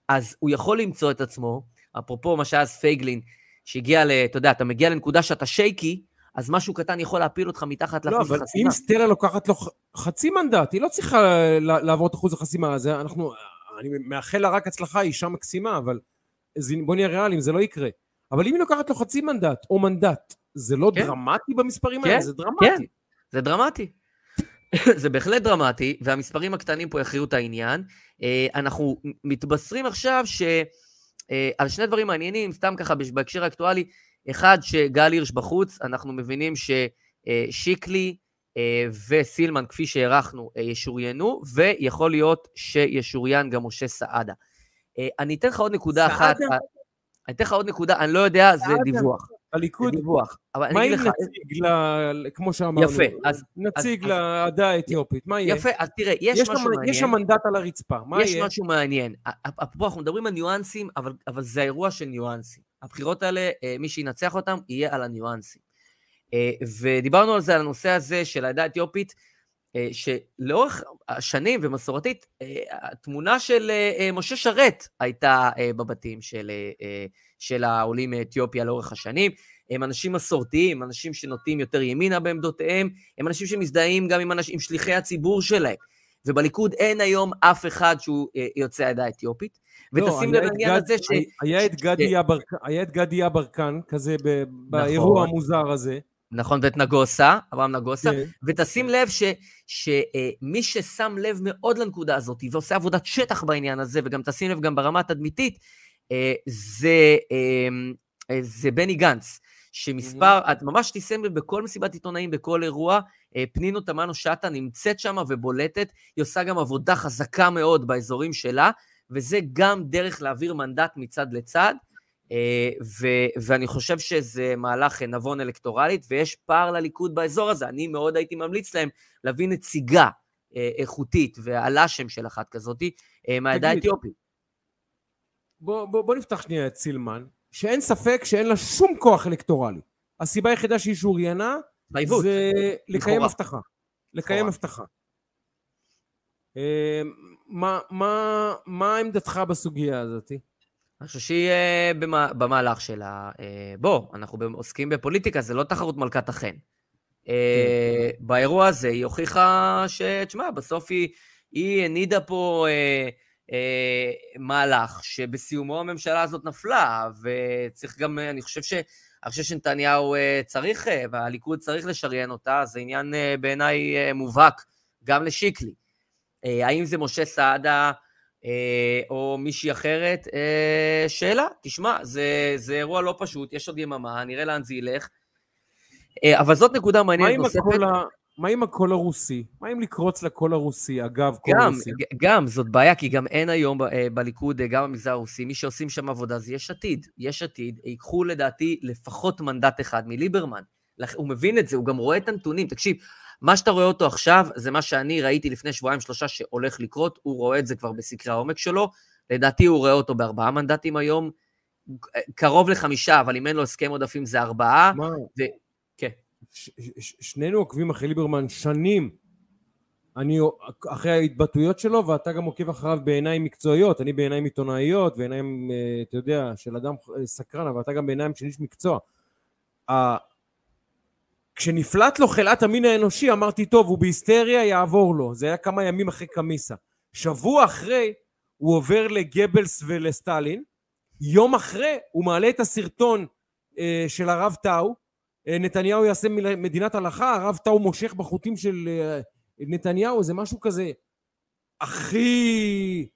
אז הוא יכול למצוא את עצמו, אפרופו מה שהיה אז פייגלין, שהגיע ל... אתה יודע, אתה מגיע לנקודה שאתה שייקי, אז משהו קטן יכול להפיל אותך מתחת לאחוז החסימה. לא, אבל אם סטלה לוקחת לו חצי מנדט, היא לא צריכה לעבור את אחוז החסימה הזה. אנחנו, אני מאחל לה רק הצלחה, היא אישה מקסימה, אבל בוא נהיה ריאליים, זה לא יקרה. אבל אם היא לוקחת לו חצי מנדט או מנדט, זה לא כן. דרמטי במספרים כן, האלה? זה דרמטי. כן, זה דרמטי. זה בהחלט דרמטי, והמספרים הקטנים פה יכריעו את העניין. אה, אנחנו מתבשרים עכשיו ש... אה, על שני דברים מעניינים, סתם ככה בהקשר האקטואלי, אחד, שגל הירש בחוץ, אנחנו מבינים ששיקלי אה, וסילמן, כפי שהערכנו, ישוריינו, ויכול להיות שישוריין גם משה סעדה. אני אתן לך עוד נקודה סעדה? אחת. אני אתן לך עוד נקודה, אני לא יודע, זה דיווח. הליכוד, דיווח. אבל מה אם נציג, ל... כמו שאמרנו, יפה, אז... נציג לעדה האתיופית, מה יהיה? יפה, אז תראה, יש, יש משהו מעניין. יש שם מנדט על הרצפה, מה יש יהיה? יש משהו מעניין. פה אנחנו מדברים על ניואנסים, אבל, אבל זה האירוע של ניואנסים. הבחירות האלה, אה, מי שינצח אותם, יהיה על הניואנסים. אה, ודיברנו על זה, על הנושא הזה של העדה האתיופית, אה, שלאורך השנים ומסורתית, התמונה של משה שרת הייתה בבתים של, של העולים מאתיופיה לאורך השנים. הם אנשים מסורתיים, אנשים שנוטים יותר ימינה בעמדותיהם, הם אנשים שמזדהים גם עם, אנשים, עם שליחי הציבור שלהם. ובליכוד אין היום אף אחד שהוא יוצא העדה האתיופית. ותשים לב לעניין הזה ש... היה את גדי יברקן, היה את גדי יברקן, כזה באירוע נכון. המוזר הזה. נכון, ואת נגוסה, אברהם נגוסה, כן. ותשים לב שמי אה, ששם לב מאוד לנקודה הזאת ועושה עבודת שטח בעניין הזה, וגם תשים לב גם ברמה התדמיתית, אה, זה, אה, זה בני גנץ. שמספר, את ממש תשים לב בכל מסיבת עיתונאים, בכל אירוע, פנינו תמנו שטה נמצאת שם ובולטת, היא עושה גם עבודה חזקה מאוד באזורים שלה, וזה גם דרך להעביר מנדט מצד לצד, ו- ואני חושב שזה מהלך נבון אלקטורלית, ויש פער לליכוד באזור הזה. אני מאוד הייתי ממליץ להם להביא נציגה איכותית והלשם של אחת כזאת מהעדה האתיופית. בוא, בוא, בוא נפתח שנייה את סילמן, שאין ספק שאין לה שום כוח אלקטורלי. הסיבה היחידה שהיא שוריינה, זה לקיים הבטחה. לקיים הבטחה. מה, מה, מה עמדתך בסוגיה הזאת? אני חושב שהיא אה, במהלך שלה, אה, בוא, אנחנו עוסקים בפוליטיקה, זה לא תחרות מלכת החן. אה, כן. באירוע הזה היא הוכיחה ש... תשמע, בסוף היא, היא הנידה פה אה, אה, מהלך שבסיומו הממשלה הזאת נפלה, וצריך גם, אני חושב ש... אני חושב שנתניהו צריך, והליכוד צריך לשריין אותה, זה עניין בעיניי מובהק גם לשיקלי. אה, האם זה משה סעדה אה, או מישהי אחרת? אה, שאלה, תשמע, זה, זה אירוע לא פשוט, יש עוד יממה, נראה לאן זה ילך. אבל זאת נקודה מעניינת נוספת. מה עם הקול הרוסי? מה עם לקרוץ לקול הרוסי, אגב, קול גם, רוסי? גם, זאת בעיה, כי גם אין היום בליכוד, גם במגזר הרוסי, מי שעושים שם עבודה זה יש עתיד. יש עתיד, ייקחו לדעתי לפחות מנדט אחד מליברמן. הוא מבין את זה, הוא גם רואה את הנתונים. תקשיב, מה שאתה רואה אותו עכשיו, זה מה שאני ראיתי לפני שבועיים-שלושה שהולך לקרות, הוא רואה את זה כבר בסקרי העומק שלו, לדעתי הוא רואה אותו בארבעה מנדטים היום, קרוב לחמישה, אבל אם אין לו הסכם עודפים זה ארבעה. מה? ו... כן. ש- ש- שנינו עוקבים אחרי ליברמן שנים. אני אחרי ההתבטאויות שלו, ואתה גם עוקב אחריו בעיניים מקצועיות, אני בעיניים עיתונאיות, בעיניים, אה, אתה יודע, של אדם אה, סקרן, אבל אתה גם בעיניים של איש מקצוע. כשנפלט לו חלאת המין האנושי, אמרתי, טוב, הוא בהיסטריה, יעבור לו. זה היה כמה ימים אחרי קמיסה. שבוע אחרי, הוא עובר לגבלס ולסטלין. יום אחרי, הוא מעלה את הסרטון אה, של הרב טאו, אה, נתניהו יעשה מדינת הלכה, הרב טאו מושך בחוטים של אה, נתניהו, זה משהו כזה הכי...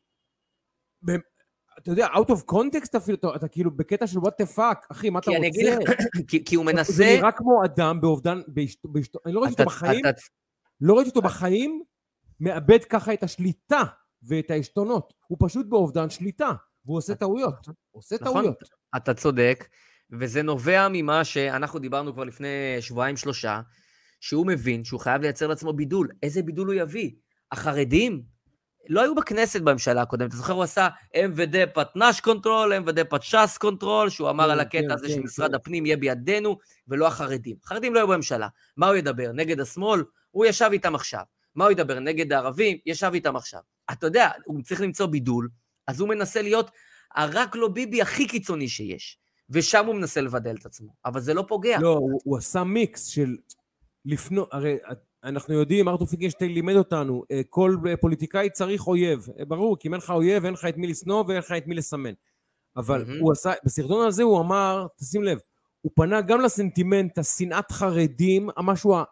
אתה יודע, out of context אפילו, אתה, אתה כאילו בקטע של what the fuck, אחי, מה אתה רוצה? כי- כי הוא זה מנסה... נראה כמו אדם באובדן, באשתו, באשתו, אני לא ראיתי אותו בחיים, אתה- לא ראיתי אותו בחיים מאבד ככה את השליטה ואת העשתונות. הוא פשוט באובדן שליטה, והוא עושה טעויות. הוא עושה נכון. טעויות. אתה צודק, וזה נובע ממה שאנחנו דיברנו כבר לפני שבועיים-שלושה, שהוא מבין שהוא חייב לייצר לעצמו בידול. איזה בידול הוא יביא? החרדים לא היו בכנסת בממשלה הקודמת. אתה זוכר, הוא עשה MVD פטנ"ש קונטרול, MVD פטש"ס קונטרול, שהוא אמר כן, על הקטע כן, הזה כן, שמשרד. הפנים יהיה בידינו, ולא החרדים. החרדים לא היו בממשלה. מה הוא ידבר? נגד השמאל? הוא ישב איתם עכשיו. מה הוא ידבר? נגד הערבים? ישב איתם עכשיו. אתה יודע, הוא צריך למצוא בידול, אז הוא מנסה להיות הרק לא ביבי הכי קיצוני שיש. ושם הוא מנסה לבדל את עצמו. אבל זה לא פוגע. לא, הוא, הוא עשה מיקס של לפנות, הרי אנחנו יודעים, ארתור פינקלשטיין לימד אותנו, אה, כל אה, פוליטיקאי צריך אויב. אה, ברור, כי אם אין לך אויב, אין לך את מי לשנוא ואין לך את מי לסמן. אבל מהמם. הוא עשה, בסרטון הזה הוא אמר, תשים לב, הוא פנה גם לסנטימנט, השנאת חרדים, המשהו ה...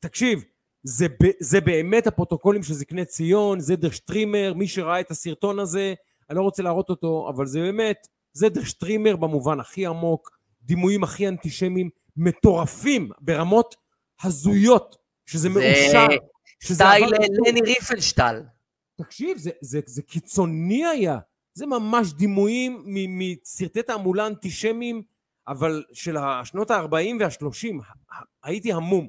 תקשיב, זה, ב, זה באמת הפרוטוקולים של זקני ציון, זה דר שטרימר, מי שראה את הסרטון הזה, אני לא רוצה להראות אותו, אבל זה באמת, זה דר שטרימר במובן הכי עמוק, דימויים הכי אנטישמיים, מטורפים, ברמות הזויות, שזה מאושר. שזה סטייל עבר- לני ריפנשטל. תקשיב, זה, זה, זה קיצוני היה. זה ממש דימויים מסרטי תעמולה אנטישמיים, אבל של השנות ה-40 וה-30. הייתי המום.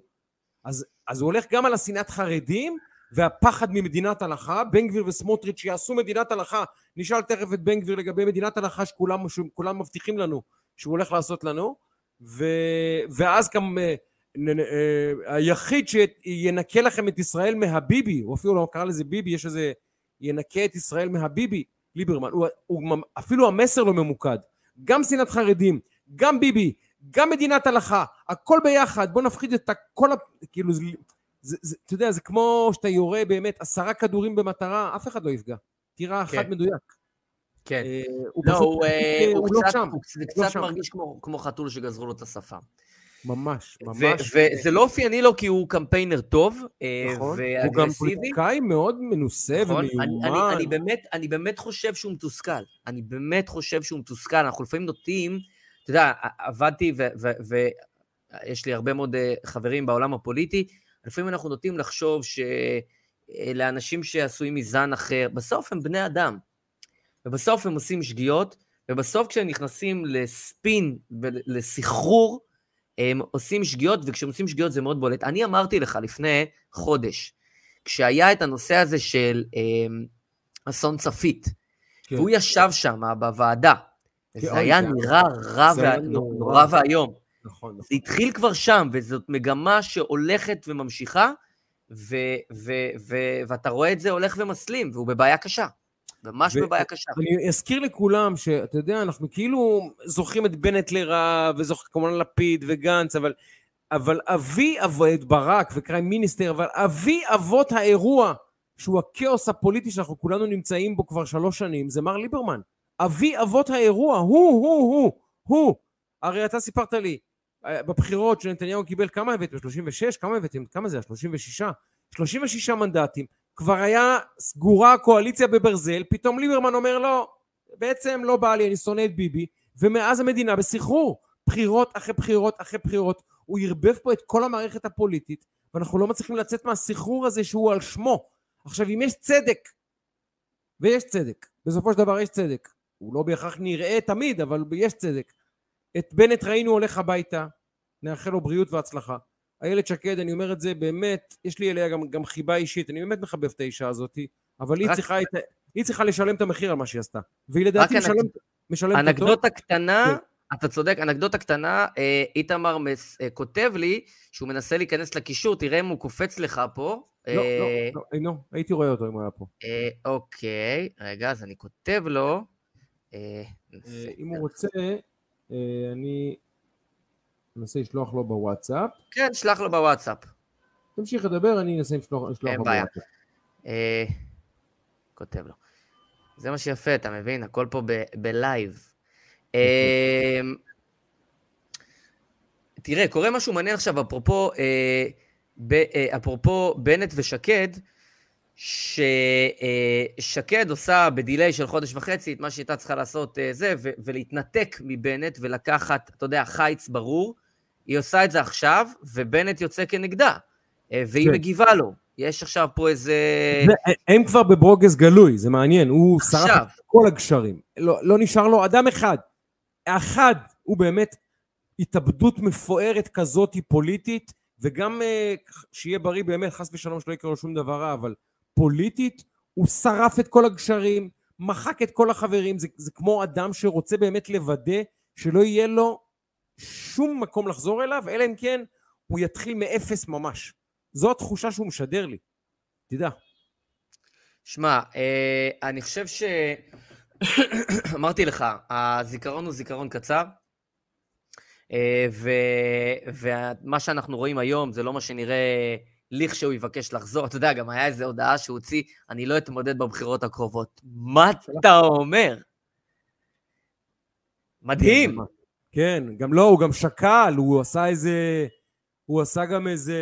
אז, אז הוא הולך גם על השנאת חרדים והפחד ממדינת הלכה. בן גביר וסמוטריץ' יעשו מדינת הלכה. נשאל תכף את בן גביר לגבי מדינת הלכה שכולם, שכולם מבטיחים לנו שהוא הולך לעשות לנו. ו, ואז גם אה, אה, היחיד שינקה לכם את ישראל מהביבי, הוא אפילו לא קרא לזה ביבי, יש איזה ינקה את ישראל מהביבי, ליברמן. הוא, הוא, אפילו המסר לא ממוקד. גם שנאת חרדים, גם ביבי, גם מדינת הלכה, הכל ביחד, בוא נפחיד את הכל, ה- כאילו, זה, זה, זה, אתה יודע, זה כמו שאתה יורה באמת עשרה כדורים במטרה, אף אחד לא יפגע. תירה אחת כן. מדויק. כן. אה, הוא לא, פשוט, הוא, אה, הוא, הוא לא קצת, שם, הוא קצת- לא קצת שם. מרגיש כמו, כמו חתול שגזרו לו את השפה. ממש, ממש. וזה לא אופייני לו כי הוא קמפיינר טוב אה, נכון, הוא גם. פוליטיקאי מאוד מנוסה נכון? אני, ומיומן. אני, אני, באמת, אני באמת חושב שהוא מתוסכל. אני באמת חושב שהוא מתוסכל. אנחנו לפעמים נוטים, אתה יודע, עבדתי ויש לי הרבה מאוד אה, חברים בעולם הפוליטי, לפעמים אנחנו נוטים לחשוב שלאנשים שעשויים מזן אחר, בסוף הם בני אדם. ובסוף הם עושים שגיאות, ובסוף כשהם נכנסים לספין ולסחרור, הם עושים שגיאות, וכשהם עושים שגיאות זה מאוד בולט. אני אמרתי לך לפני חודש, כשהיה את הנושא הזה של אה, אסון צפית, כן. והוא ישב שם בוועדה, כן, זה היה- נראה רע זה היה וה- נורא. נורא ואיום. נכון, נכון. זה התחיל כבר שם, וזאת מגמה שהולכת וממשיכה, ו- ו- ו- ואתה רואה את זה הולך ומסלים, והוא בבעיה קשה. ממש ו- בבעיה קשה. אני אזכיר לכולם שאתה יודע, אנחנו כאילו זוכרים את בנט לרעה, וזוכרים כמובן לפיד וגנץ, אבל, אבל אבי אבות ברק וקריים מיניסטר, אבל אבי אבות האירוע, שהוא הכאוס הפוליטי שאנחנו כולנו נמצאים בו כבר שלוש שנים, זה מר ליברמן. אבי אבות האירוע, הוא, הוא, הוא, הוא. הרי אתה סיפרת לי, אה, בבחירות שנתניהו קיבל, כמה הבאתם? 36? כמה הבאתם? כמה זה? 36? 36 מנדטים. כבר היה סגורה הקואליציה בברזל, פתאום ליברמן אומר לא, בעצם לא בא לי, אני שונא את ביבי, ומאז המדינה בסחרור. בחירות אחרי בחירות אחרי בחירות, הוא ערבב פה את כל המערכת הפוליטית, ואנחנו לא מצליחים לצאת מהסחרור הזה שהוא על שמו. עכשיו, אם יש צדק, ויש צדק, בסופו של דבר יש צדק, הוא לא בהכרח נראה תמיד, אבל יש צדק. את בנט ראינו הולך הביתה, נאחל לו בריאות והצלחה. איילת שקד, אני אומר את זה באמת, יש לי אליה גם, גם חיבה אישית, אני באמת מחבב את האישה הזאת, אבל היא צריכה, את, היא צריכה לשלם את המחיר על מה שהיא עשתה. והיא לדעתי משלמת, משלמת אותו. אנקדוטה קטנה, כן. אתה צודק, אנקדוטה קטנה, אה, איתמר מס- אה, כותב לי שהוא מנסה להיכנס לקישור, תראה אם הוא קופץ לך פה. לא, לא, אה, לא, אינו, הייתי רואה אותו אם הוא היה פה. אה, אוקיי, רגע, אז אני כותב לו. אה, אה, אם הוא רוצה, אה, אני אנסה לשלוח לו בוואטסאפ. כן, שלח לו בוואטסאפ. תמשיך לדבר, אני אנסה לשלוח לשלוח אין לו בעיה. בוואטסאפ. אה, כותב לו. זה מה שיפה, אתה מבין? הכל פה ב- ב live. אה, תראה, קורה משהו מעניין עכשיו, אפרופו, אה, ב, אה, אפרופו בנט ושקד, ששקד עושה בדיליי של חודש וחצי את מה שהייתה צריכה לעשות אה, זה, ולהתנתק מבנט ולקחת, אתה יודע, חיץ ברור. היא עושה את זה עכשיו, ובנט יוצא כנגדה, אה, והיא כן. מגיבה לו. יש עכשיו פה איזה... זה- הם כבר בברוגז גלוי, זה מעניין, הוא שרף. את כל הגשרים. לא, לא נשאר לו אדם אחד. אחד, הוא באמת התאבדות מפוארת כזאת פוליטית, וגם אה, שיהיה בריא באמת, חס ושלום שלא יקרה לו שום דבר רע, אבל פוליטית, הוא שרף את כל הגשרים, מחק את כל החברים, זה, זה כמו אדם שרוצה באמת לוודא שלא יהיה לו שום מקום לחזור אליו, אלא אם כן הוא יתחיל מאפס ממש. זו התחושה שהוא משדר לי. תדע. שמע, אה, אני חושב ש... אמרתי לך, הזיכרון הוא זיכרון קצר, אה, ו... ומה שאנחנו רואים היום זה לא מה שנראה לכשהוא יבקש לחזור. אתה יודע, גם היה איזו הודעה שהוא הוציא, אני לא אתמודד בבחירות הקרובות. מה אתה אומר? מדהים. כן, גם לא, הוא גם שקל, הוא עשה איזה... הוא עשה גם איזה...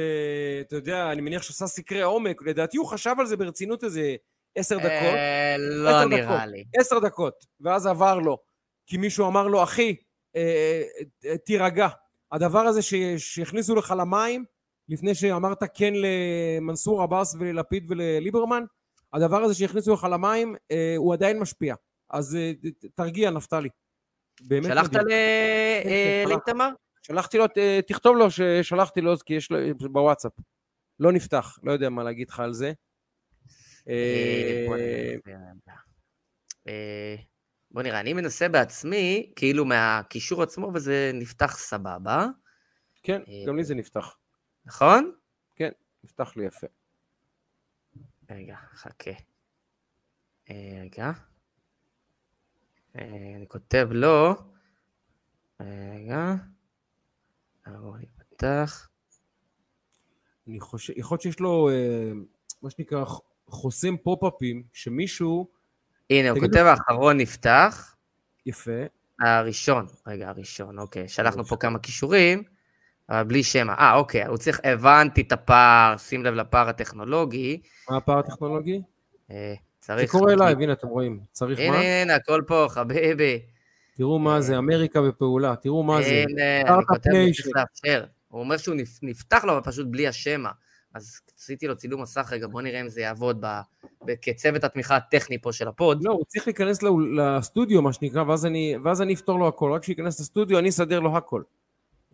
אתה יודע, אני מניח שעשה סקרי עומק, לדעתי הוא חשב על זה ברצינות איזה עשר דקות. אה, לא עשר נראה דקות. לי. עשר דקות, ואז עבר לו. כי מישהו אמר לו, אחי, אה, אה, תירגע. הדבר הזה שהכניסו לך למים, לפני שאמרת כן למנסור עבאס וללפיד ולליברמן, הדבר הזה שהכניסו לך למים, הוא עדיין משפיע. אז תרגיע, נפתלי. באמת שלחת. ל- כן, אה, שלחתי. לאיתמר? שלחתי לו, ת- תכתוב לו ששלחתי לו, כי יש לו בוואטסאפ. לא נפתח, לא יודע מה להגיד לך על זה. אה, בוא אה, נראה. אה, אני מנסה בעצמי, כאילו מהקישור עצמו, וזה נפתח סבבה, כן, אה, גם לי זה נפתח. נכון? נפתח לי יפה. רגע, חכה. אה, רגע. אה, אני כותב לו. רגע. בואו נפתח. אני חושב, יכול להיות שיש לו, אה, מה שנקרא, חוסם פופ-אפים, שמישהו, הנה, הוא כותב האחרון נפתח. יפה, הראשון, רגע, הראשון, אוקיי. שלחנו פה כמה כישורים, אבל בלי שם. אה, אוקיי, הוא צריך, הבנתי את הפער, שים לב לפער הטכנולוגי. מה הפער הטכנולוגי? אה, זה צריך... קורה אליי, הנה אתם רואים, צריך הנה, מה? הנה, הכל פה, חביבי. תראו מה זה, אמריקה בפעולה, תראו מה זה. הנה, אני כותב לו, ניישן. צריך לאפשר. הוא אומר שהוא נפ- נפתח לו, אבל פשוט בלי השמע. אז עשיתי לו צילום מסך רגע, בוא נראה אם זה יעבוד ב- כצוות התמיכה הטכני פה של ה pod. לא, הוא צריך להיכנס לסטודיו, מה שנקרא, ואז אני, ואז אני אפתור לו הכל. רק שייכנס לסטודיו, אני אסדר לו הכל.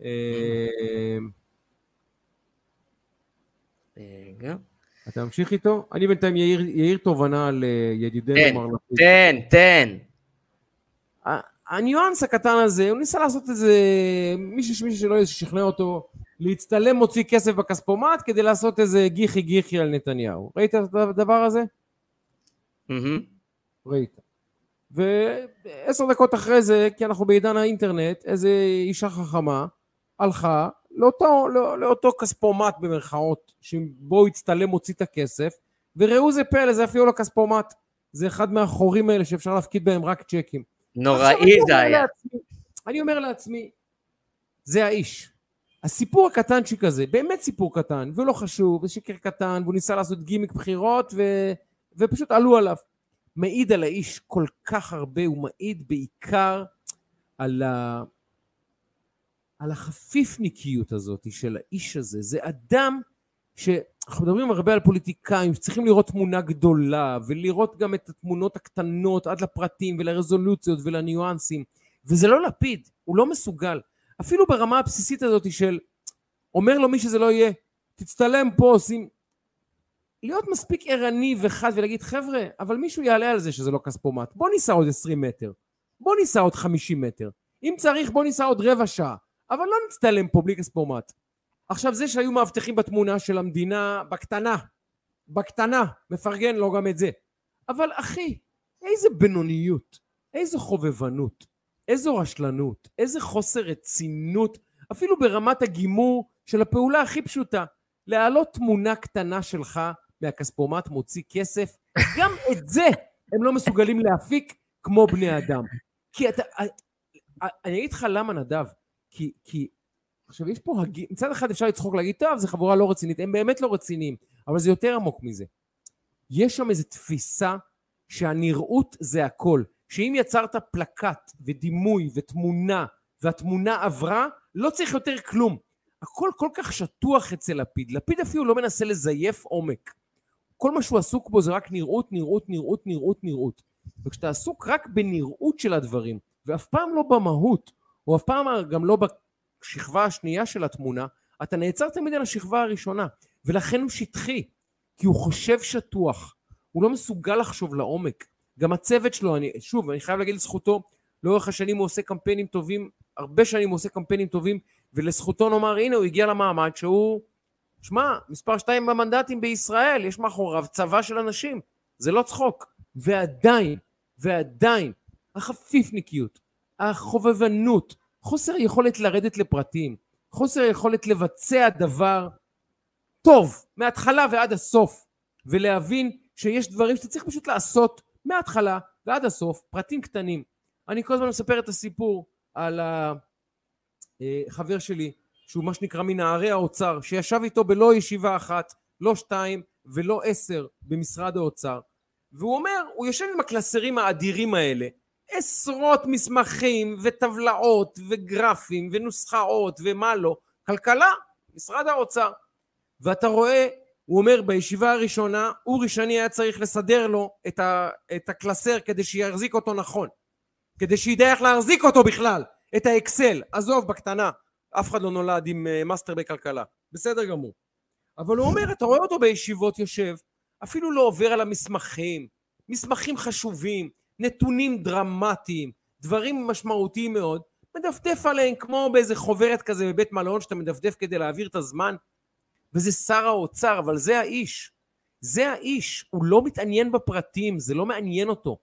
אה, רגע. אתה ממשיך איתו? אני בינתיים יאיר, תובנה על אה, ידידנו מר לפיד. תן, תן. הניואנס הקטן הזה, הוא ניסה לעשות איזה... מישהו, שלא ישכנע אותו להצטלם מוציא כסף בכספומט כדי לעשות איזה גיחי גיחי על נתניהו. ראית את הדבר הזה? ראית. ועשר דקות אחרי זה, כי אנחנו בעידן האינטרנט, איזה אישה חכמה הלכה לאותו, לא, לאותו כספומט במרכאות, שבו הוא הצטלם מוציא את הכסף, וראו זה פלא, זה אפילו לא כספומט. זה אחד מהחורים האלה שאפשר להפקיד בהם רק צ'קים. נוראי זה היה. לעצמי- אני אומר לעצמי, זה האיש. הסיפור הקטנצ'יק הזה, באמת סיפור קטן, ולא חשוב, ושקר קטן, והוא ניסה לעשות גימיק בחירות, ו... ופשוט עלו עליו. מעיד על האיש כל כך הרבה, הוא מעיד בעיקר על, ה... על החפיפניקיות הזאת של האיש הזה. זה אדם שאנחנו מדברים הרבה על פוליטיקאים שצריכים לראות תמונה גדולה, ולראות גם את התמונות הקטנות עד לפרטים ולרזולוציות ולניואנסים. וזה לא לפיד, הוא לא מסוגל. אפילו ברמה הבסיסית הזאת של אומר לו מי שזה לא יהיה, תצטלם פה, שים... להיות מספיק ערני וחד ולהגיד, חבר'ה, אבל מישהו יעלה על זה שזה לא כספומט. בוא ניסע עוד 20 מטר. בוא ניסע עוד 50 מטר. אם צריך, בוא ניסע עוד רבע שעה. אבל לא נצטלם פה בלי כספומט. עכשיו, זה שהיו מאבטחים בתמונה של המדינה בקטנה, בקטנה, מפרגן לו גם את זה. אבל אחי, איזה בינוניות, איזו חובבנות, איזו רשלנות, איזה חוסר רצינות, אפילו ברמת הגימור של הפעולה הכי פשוטה. להעלות תמונה קטנה שלך מהכספומט מוציא כסף, גם את זה הם לא מסוגלים להפיק כמו בני אדם. כי אתה... אני אגיד לך למה, נדב. כי, כי עכשיו, יש פה, הג... מצד אחד אפשר לצחוק להגיד, טוב, זו חבורה לא רצינית, הם באמת לא רציניים, אבל זה יותר עמוק מזה. יש שם איזו תפיסה שהנראות זה הכל. שאם יצרת פלקט ודימוי ותמונה, והתמונה עברה, לא צריך יותר כלום. הכל כל כך שטוח אצל לפיד. לפיד אפילו לא מנסה לזייף עומק. כל מה שהוא עסוק בו זה רק נראות, נראות, נראות, נראות, נראות. וכשאתה עסוק רק בנראות של הדברים, ואף פעם לא במהות, או אף פעם גם לא בשכבה השנייה של התמונה, אתה נעצר תמיד על השכבה הראשונה, ולכן הוא שטחי, כי הוא חושב שטוח, הוא לא מסוגל לחשוב לעומק. גם הצוות שלו, אני, שוב, אני חייב להגיד לזכותו, לאורך השנים הוא עושה קמפיינים טובים, הרבה שנים הוא עושה קמפיינים טובים, ולזכותו נאמר, הנה הוא הגיע למעמד שהוא, שמע, מספר שתיים במנדטים בישראל, יש מאחוריו צבא של אנשים, זה לא צחוק. ועדיין, ועדיין, החפיפניקיות, החובבנות, חוסר יכולת לרדת לפרטים, חוסר יכולת לבצע דבר טוב, מההתחלה ועד הסוף, ולהבין שיש דברים שאתה צריך פשוט לעשות מההתחלה ועד הסוף, פרטים קטנים. אני כל הזמן מספר את הסיפור על החבר שלי, שהוא מה שנקרא מנערי האוצר, שישב איתו בלא ישיבה אחת, לא שתיים ולא עשר במשרד האוצר, והוא אומר, הוא יושב עם הקלסרים האדירים האלה, עשרות מסמכים וטבלאות וגרפים ונוסחאות ומה לא, כלכלה, משרד האוצר. ואתה רואה, הוא אומר בישיבה הראשונה, אורי שני היה צריך לסדר לו את, ה, את הקלסר כדי שיחזיק אותו נכון, כדי שידע איך להחזיק אותו בכלל, את האקסל, עזוב בקטנה, אף אחד לא נולד עם uh, מאסטר בכלכלה, בסדר גמור. אבל הוא אומר, אתה רואה אותו בישיבות יושב, אפילו לא עובר על המסמכים, מסמכים חשובים, נתונים דרמטיים, דברים משמעותיים מאוד, מדפדף עליהם כמו באיזה חוברת כזה בבית מלון שאתה מדפדף כדי להעביר את הזמן, וזה שר האוצר, אבל זה האיש. זה האיש, הוא לא מתעניין בפרטים, זה לא מעניין אותו.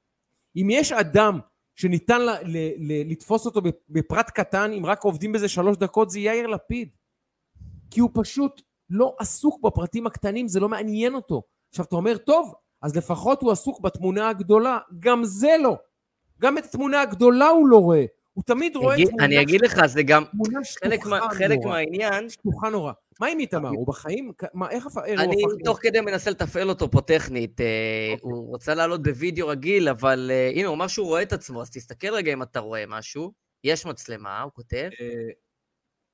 אם יש אדם שניתן ל- ל- ל- לתפוס אותו בפרט קטן, אם רק עובדים בזה שלוש דקות, זה יאיר לפיד. כי הוא פשוט לא עסוק בפרטים הקטנים, זה לא מעניין אותו. עכשיו אתה אומר, טוב, אז לפחות הוא עסוק בתמונה הגדולה, גם זה לא. גם את התמונה הגדולה הוא לא רואה. הוא תמיד רואה אגיד, תמונה אני אגיד לך, זה גם חלק, מה, חלק. מהעניין. שטוחה נורא. מה עם איתמר? הוא בחיים? מה, איך הפ- איך הוא אני הפך תוך כדי מנסה לתפעל אותו פה טכנית. אה, אוקיי. הוא רוצה לעלות בווידאו רגיל, אבל אה, הנה, הוא אמר שהוא רואה את עצמו, אז תסתכל רגע אם אתה רואה משהו. יש מצלמה, הוא כותב. אה,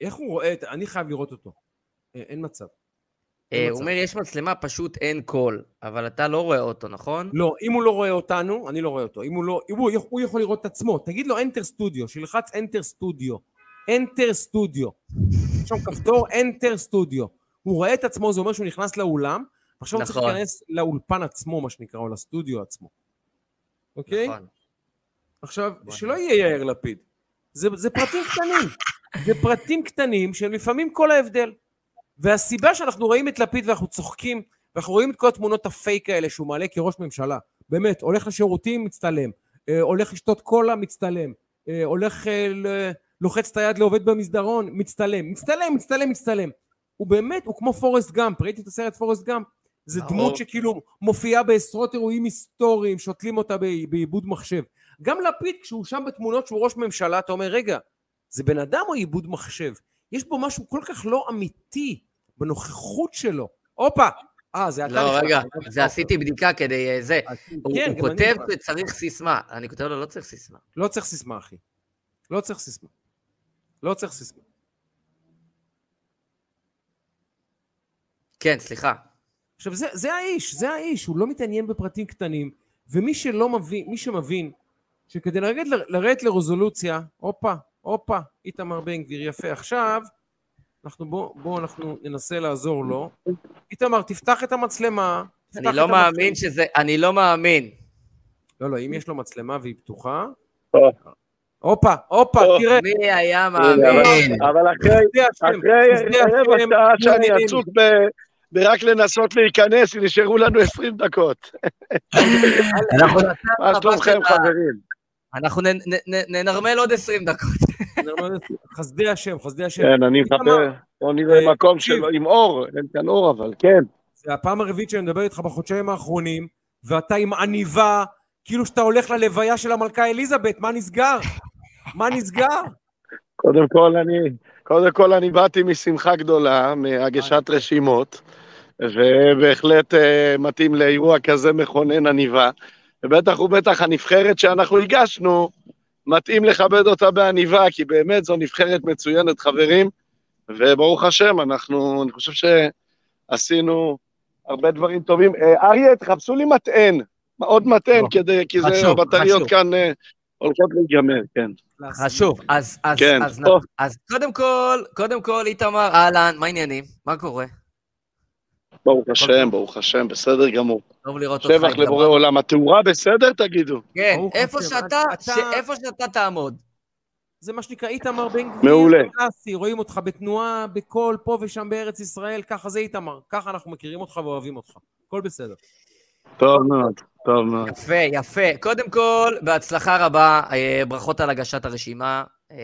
איך הוא רואה את... אני חייב לראות אותו. אין מצב. אה, הוא. אומר, יש מצלמה, פשוט אין קול. אבל אתה לא רואה אותו, נכון? לא, אם הוא לא רואה אותנו, אני לא רואה אותו. אם הוא לא... אם הוא, הוא יכול לראות את עצמו. תגיד לו Enter Studio, שילחץ Enter Studio. Enter Studio. יש שם כפתור Enter Studio. הוא רואה את עצמו, זה אומר שהוא נכנס לאולם, ועכשיו הוא צריך נכון. להיכנס לאולפן עצמו, מה שנקרא, או לסטודיו עצמו. אוקיי? נכון. עכשיו, בוא שלא יהיה יאיר לפיד. זה, זה פרטים קטנים. זה פרטים קטנים שהם לפעמים כל ההבדל. והסיבה שאנחנו רואים את לפיד ואנחנו צוחקים, ואנחנו רואים את כל התמונות הפייק האלה שהוא מעלה כראש ממשלה, באמת, הולך לשירותים, מצטלם, אה, הולך לשתות קולה, מצטלם, אה, הולך, אה, לוחץ את היד לעובד במסדרון, מצטלם, מצטלם, מצטלם, מצטלם. הוא באמת, הוא כמו פורסט גאמפ, ראיתי את הסרט פורסט גאמפ? זה ברור. דמות שכאילו מופיעה בעשרות אירועים היסטוריים, שותלים אותה בעיבוד מחשב. גם לפיד, כשהוא שם בתמונות שהוא ראש ממשלה, אתה אומר, רגע, זה בן אדם או עיבוד מחשב? יש בו משהו כל כך לא אמיתי בנוכחות שלו. הופה! אה, זה אתה לא. רגע, זה עשיתי בדיקה כדי אה, זה. הוא כן, הוא אני כותב. שצריך סיסמה. אני כותב לו, לא צריך סיסמה. לא צריך סיסמה, אחי. לא צריך סיסמה. לא צריך סיסמה. כן, סליחה. עכשיו, זה, זה האיש, זה האיש, הוא לא מתעניין בפרטים קטנים, ומי שלא מבין, מי שמבין, שכדי לרדת, לרדת לרזולוציה, הופה, הופה, איתמר בן גביר, יפה. עכשיו, אנחנו בוא, בוא אנחנו ננסה לעזור לו. איתמר, תפתח את המצלמה. תפתח אני את לא המצלמה. מאמין שזה, אני לא מאמין. לא, לא, אם יש לו מצלמה והיא פתוחה... הופה, הופה. תראה. מי היה מאמין? אבל- אחרי אחרי רבע שעה שאני. עסוק ב- ברק לנסות להיכנס, נשארו לנו 20 דקות. אנחנו נעשה מה שלומכם חברים? אנחנו ננרמל עוד 20 דקות. חסדי השם, חסדי השם. כן, אני מחבר. בוא נראה אה, מקום עם אור, אין כאן אור אבל, כן. זה הפעם הרביעית שאני מדבר איתך בחודשיים האחרונים, ואתה עם עניבה, כאילו שאתה הולך ללוויה של המלכה אליזבת, מה נסגר? מה נסגר? קודם כל אני, קודם כל אני באתי משמחה גדולה, מהגשת רשימות, ובהחלט אה, מתאים לאירוע כזה מכונן עניבה, ובטח ובטח הנבחרת שאנחנו הגשנו, מתאים לכבד אותה בעניבה, כי באמת זו נבחרת מצוינת, חברים, וברוך השם, אנחנו, אני חושב שעשינו הרבה דברים טובים. אה, אריה, תחפשו לי מטען, עוד מטען, לא. כדי, כי זה, חשוב, הבטריות חשוב. כאן אה, הולכות להיגמר, כן. חשוב. אז, אז, כן, אז, טוב. אז קודם כל, קודם כל, איתמר, אהלן, מה העניינים? מה קורה? ברוך השם, ברוך השם, בסדר גמור. טוב לראות אותך. שבח. לבורא עולם. התאורה בסדר, תגידו? כן, איפה. שאתה, אתה- ש- איפה שאתה תעמוד. זה מה שנקרא איתמר בן גביר. מעולה. קלאסי, רואים אותך בתנועה, בקול, פה ושם בארץ ישראל, ככה זה איתמר. ככה אנחנו מכירים אותך ואוהבים אותך. הכל בסדר. טוב מאוד, טוב מאוד. יפה, יפה. קודם כל, בהצלחה רבה, אה, ברכות על הגשת הרשימה. אה,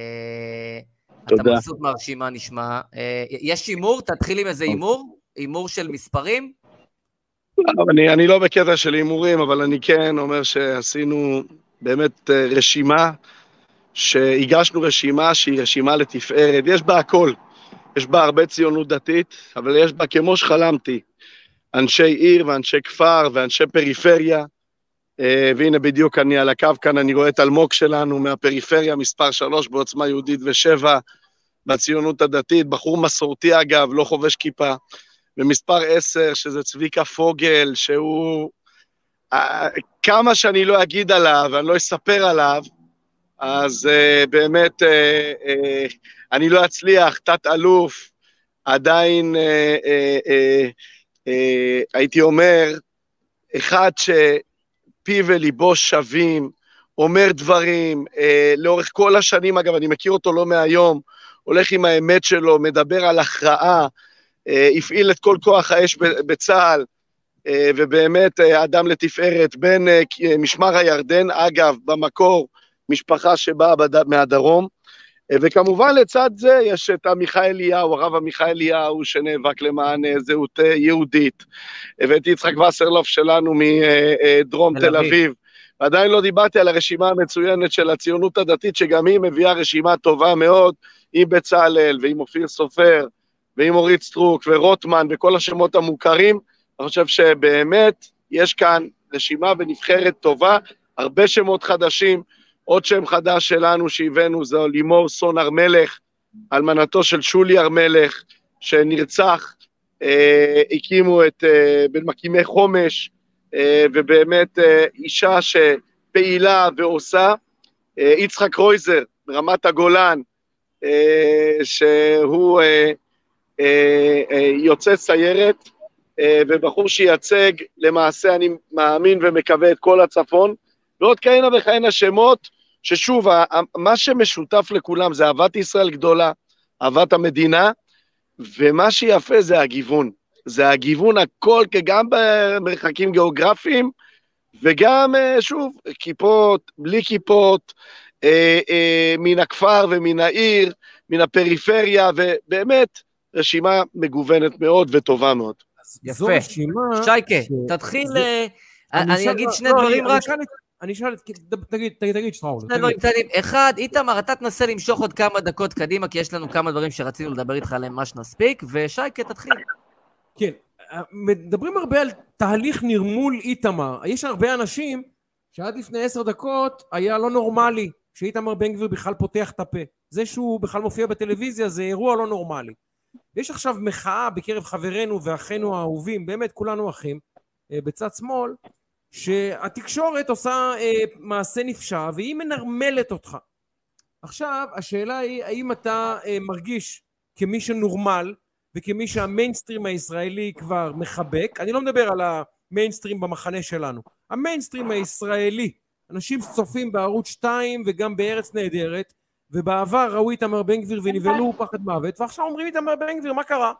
אתה תודה. מבסוט מהרשימה, נשמע. אה, יש הימור? תתחיל עם איזה הימור? הימור של מספרים? אבל אני, אני לא בקטע של הימורים, אבל אני כן אומר שעשינו באמת אה, רשימה, שהגשנו רשימה שהיא רשימה לתפארת. יש בה הכל. יש בה הרבה ציונות דתית, אבל יש בה, כמו שחלמתי, אנשי עיר ואנשי כפר ואנשי פריפריה. אה, והנה בדיוק אני על הקו כאן, אני רואה את אלמוג שלנו מהפריפריה, מספר שלוש בעוצמה יהודית ושבע, בציונות הדתית, בחור מסורתי אגב, לא חובש כיפה. ומספר עשר, שזה צביקה פוגל, שהוא... אה, כמה שאני לא אגיד עליו, אני לא אספר עליו, אז uh, באמת uh, uh, אני לא אצליח, תת-אלוף, עדיין uh, uh, uh, uh, הייתי אומר, אחד שפיו וליבו שווים, אומר דברים, uh, לאורך כל השנים, אגב, אני מכיר אותו לא מהיום, הולך עם האמת שלו, מדבר על הכרעה, הפעיל את כל כוח האש בצה"ל, אה, ובאמת אה, אדם לתפארת, בין אה, אה, משמר הירדן, אגב, במקור, משפחה שבאה מהדרום, אה, וכמובן לצד זה יש את עמיחי אליהו, הרב עמיחי אליהו, שנאבק למען אה, זהות אה, יהודית, אה, ואת יצחק וסרלוף שלנו מדרום תל אביב. אביב. ועדיין לא דיברתי על הרשימה המצוינת של הציונות הדתית, שגם היא מביאה רשימה טובה מאוד, עם בצלאל ועם אופיר סופר, ועם אורית סטרוק ורוטמן וכל השמות המוכרים, אני חושב שבאמת יש כאן רשימה ונבחרת טובה, הרבה שמות חדשים, עוד שם חדש שלנו שהבאנו זה לימור סון הר מלך, אלמנתו של שולי הר מלך, שנרצח, אה, הקימו את, אה, בין מקימי חומש, אה, ובאמת אה, אישה שפעילה ועושה, אה, יצחק קרויזר, רמת הגולן, אה, שהוא אה, יוצא סיירת, אה, ובחור שייצג, למעשה אני מאמין ומקווה את כל הצפון, ועוד כהנה וכהנה שמות, ששוב, מה שמשותף לכולם זה אהבת ישראל גדולה, אהבת המדינה, ומה שיפה זה הגיוון. זה הגיוון הכל, גם במרחקים גיאוגרפיים, וגם, אה, שוב, כיפות, בלי כיפות, אה, אה, מן הכפר ומן העיר, מן הפריפריה, ובאמת, רשימה מגוונת מאוד וטובה מאוד. יפה. רשימה... שייקה, ש- תתחיל... זה- אה, אני אשאל- אגיד שני לא, דברים אני- רק. אני אני אשאל, את- תגיד, תגיד, תגיד, שטראול. שני דברים קטנים. אחד, איתמר, אתה תנסה למשוך עוד כמה דקות קדימה, כי יש לנו כמה דברים שרצינו לדבר איתך עליהם מה שנספיק, ושייקה, תתחיל. כן, מדברים הרבה על תהליך נרמול איתמר. יש הרבה אנשים שעד לפני עשר דקות היה לא נורמלי שאיתמר בן גביר בכלל פותח את הפה. זה שהוא בכלל מופיע בטלוויזיה זה אירוע לא נורמלי. יש עכשיו מחאה בקרב חברינו ואחינו האהובים, באמת כולנו אחים, אה, בצד שמאל, שהתקשורת עושה אה, מעשה נפשע והיא מנרמלת אותך. עכשיו, השאלה היא, האם אתה אה, מרגיש כמי שנורמל וכמי שהמיינסטרים הישראלי כבר מחבק, אני לא מדבר על המיינסטרים במחנה שלנו, המיינסטרים הישראלי, אנשים שצופים בערוץ 2 וגם בארץ נהדרת, ובעבר ראו איתמר בן גביר ונבהלו פחד מוות, ועכשיו אומרים איתמר בן גביר, מה קרה?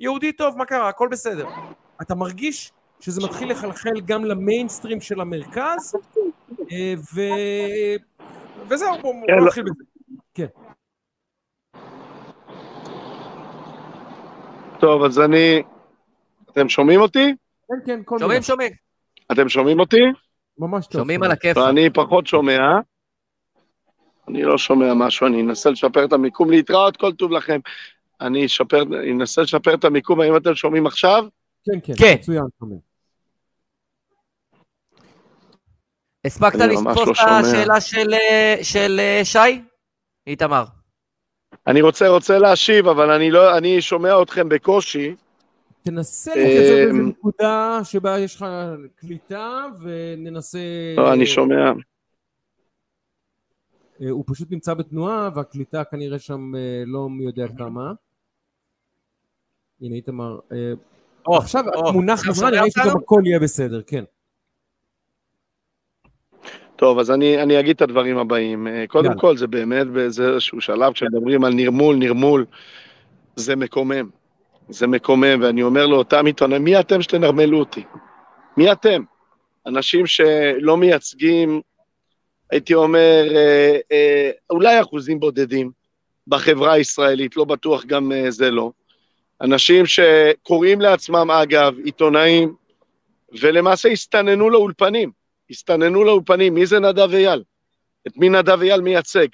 יהודי טוב, מה קרה? הכל בסדר. אתה מרגיש שזה מתחיל לחלחל גם למיינסטרים של המרכז, אה, ו... וזהו, בואו כן, לא- נתחיל בזה. טוב, אז אני... אתם שומעים אותי? כן, כן, כל מיני. שומעים, שומעים. אתם שומעים אותי? ממש טוב. שומעים על הכיף. ואני פחות שומע. אני לא שומע משהו, אני אנסה לשפר את המיקום. להתראות, כל טוב לכם. אני אשפר, אני אנסה לשפר את המיקום, האם אתם שומעים עכשיו? כן, כן, כן. מצוין, שומע. הספקת לתפוס לא את. השאלה של, אה, של אה, שי? איתמר. אני רוצה, רוצה להשיב, אבל אני לא, אני שומע אתכם בקושי. תנסה להתייצב באיזה אמ, נקודה שבה יש לך קליטה, וננסה... לא, אני שומע. אה, הוא פשוט נמצא בתנועה, והקליטה כנראה שם אה, לא מי יודע כמה. הנה, איתמר. אה, עכשיו התמונה חזרה, נראה שגם? הכל יהיה בסדר, כן. טוב, אז אני, אני אגיד את הדברים הבאים. קודם יאללה. כל, זה באמת באיזשהו שלב, כשמדברים על נרמול, נרמול, זה מקומם. זה מקומם, ואני אומר לאותם עיתונאים, מי אתם שתנרמלו אותי? מי אתם? אנשים שלא מייצגים, הייתי אומר, אה, אה, אולי אחוזים בודדים בחברה הישראלית, לא בטוח גם אה, זה לא. אנשים שקוראים לעצמם, אגב, עיתונאים, ולמעשה הסתננו לאולפנים. הסתננו לאולפנים, מי זה נדב אייל? את מי נדב אייל מייצג?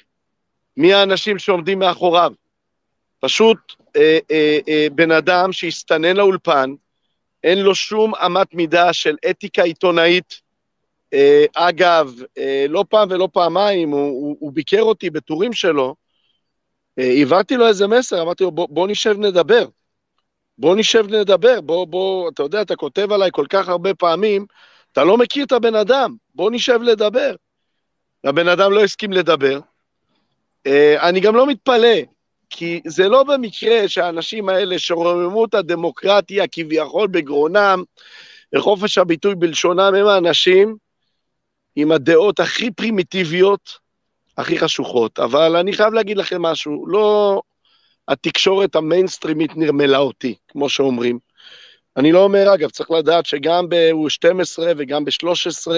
מי האנשים שעומדים מאחוריו? פשוט אה, אה, אה, בן אדם שהסתנן לאולפן, אין לו שום אמת מידה של אתיקה עיתונאית. אה, אגב, אה, לא פעם ולא פעמיים, הוא, הוא, הוא ביקר אותי בטורים שלו, אה, העברתי לו איזה מסר, אמרתי לו, בוא, בוא נשב נדבר. בוא נשב נדבר, בוא, בוא, אתה יודע, אתה כותב עליי כל כך הרבה פעמים, אתה לא מכיר את הבן אדם, בוא נשב לדבר. הבן אדם לא הסכים לדבר. אה, אני גם לא מתפלא, כי זה לא במקרה שהאנשים האלה שרוממו את הדמוקרטיה כביכול בגרונם, וחופש הביטוי בלשונם, הם האנשים עם הדעות הכי פרימיטיביות, הכי חשוכות. אבל אני חייב להגיד לכם משהו, לא התקשורת המיינסטרימית נרמלה אותי, כמו שאומרים. אני לא אומר, אגב, צריך לדעת שגם ב-12 וגם ב-13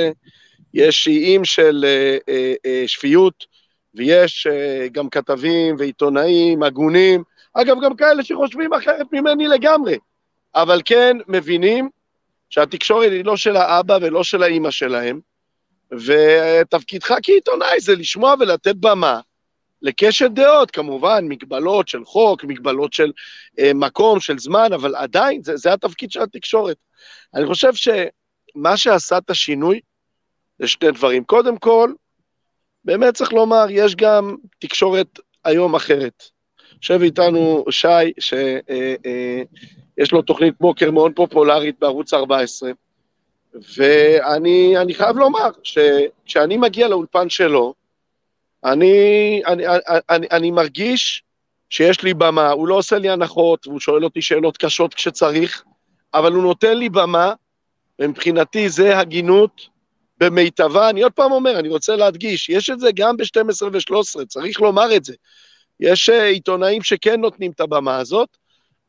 יש איים של אה, אה, אה, שפיות, ויש אה, גם כתבים ועיתונאים הגונים, אגב, גם כאלה שחושבים אחרת ממני לגמרי, אבל כן מבינים שהתקשורת היא לא של האבא ולא של האימא שלהם, ותפקידך כעיתונאי זה לשמוע ולתת במה לקשת דעות, כמובן, מגבלות של חוק, מגבלות של אה, מקום, של זמן, אבל עדיין, זה, זה התפקיד של התקשורת. אני חושב שמה שעשה את השינוי זה שני דברים. קודם כל, באמת צריך לומר, יש גם תקשורת היום אחרת. יושב איתנו שי, שיש לו תוכנית בוקר מאוד פופולרית בערוץ 14, ואני אני חייב לומר שכשאני מגיע לאולפן שלו, אני, אני, אני, אני מרגיש שיש לי במה, הוא לא עושה לי הנחות, והוא שואל אותי שאלות קשות כשצריך, אבל הוא נותן לי במה, ומבחינתי זה הגינות במיטבה. אני עוד פעם אומר, אני רוצה להדגיש, יש את זה גם ב-12 ו-13, צריך לומר את זה. יש uh, עיתונאים שכן נותנים את הבמה הזאת,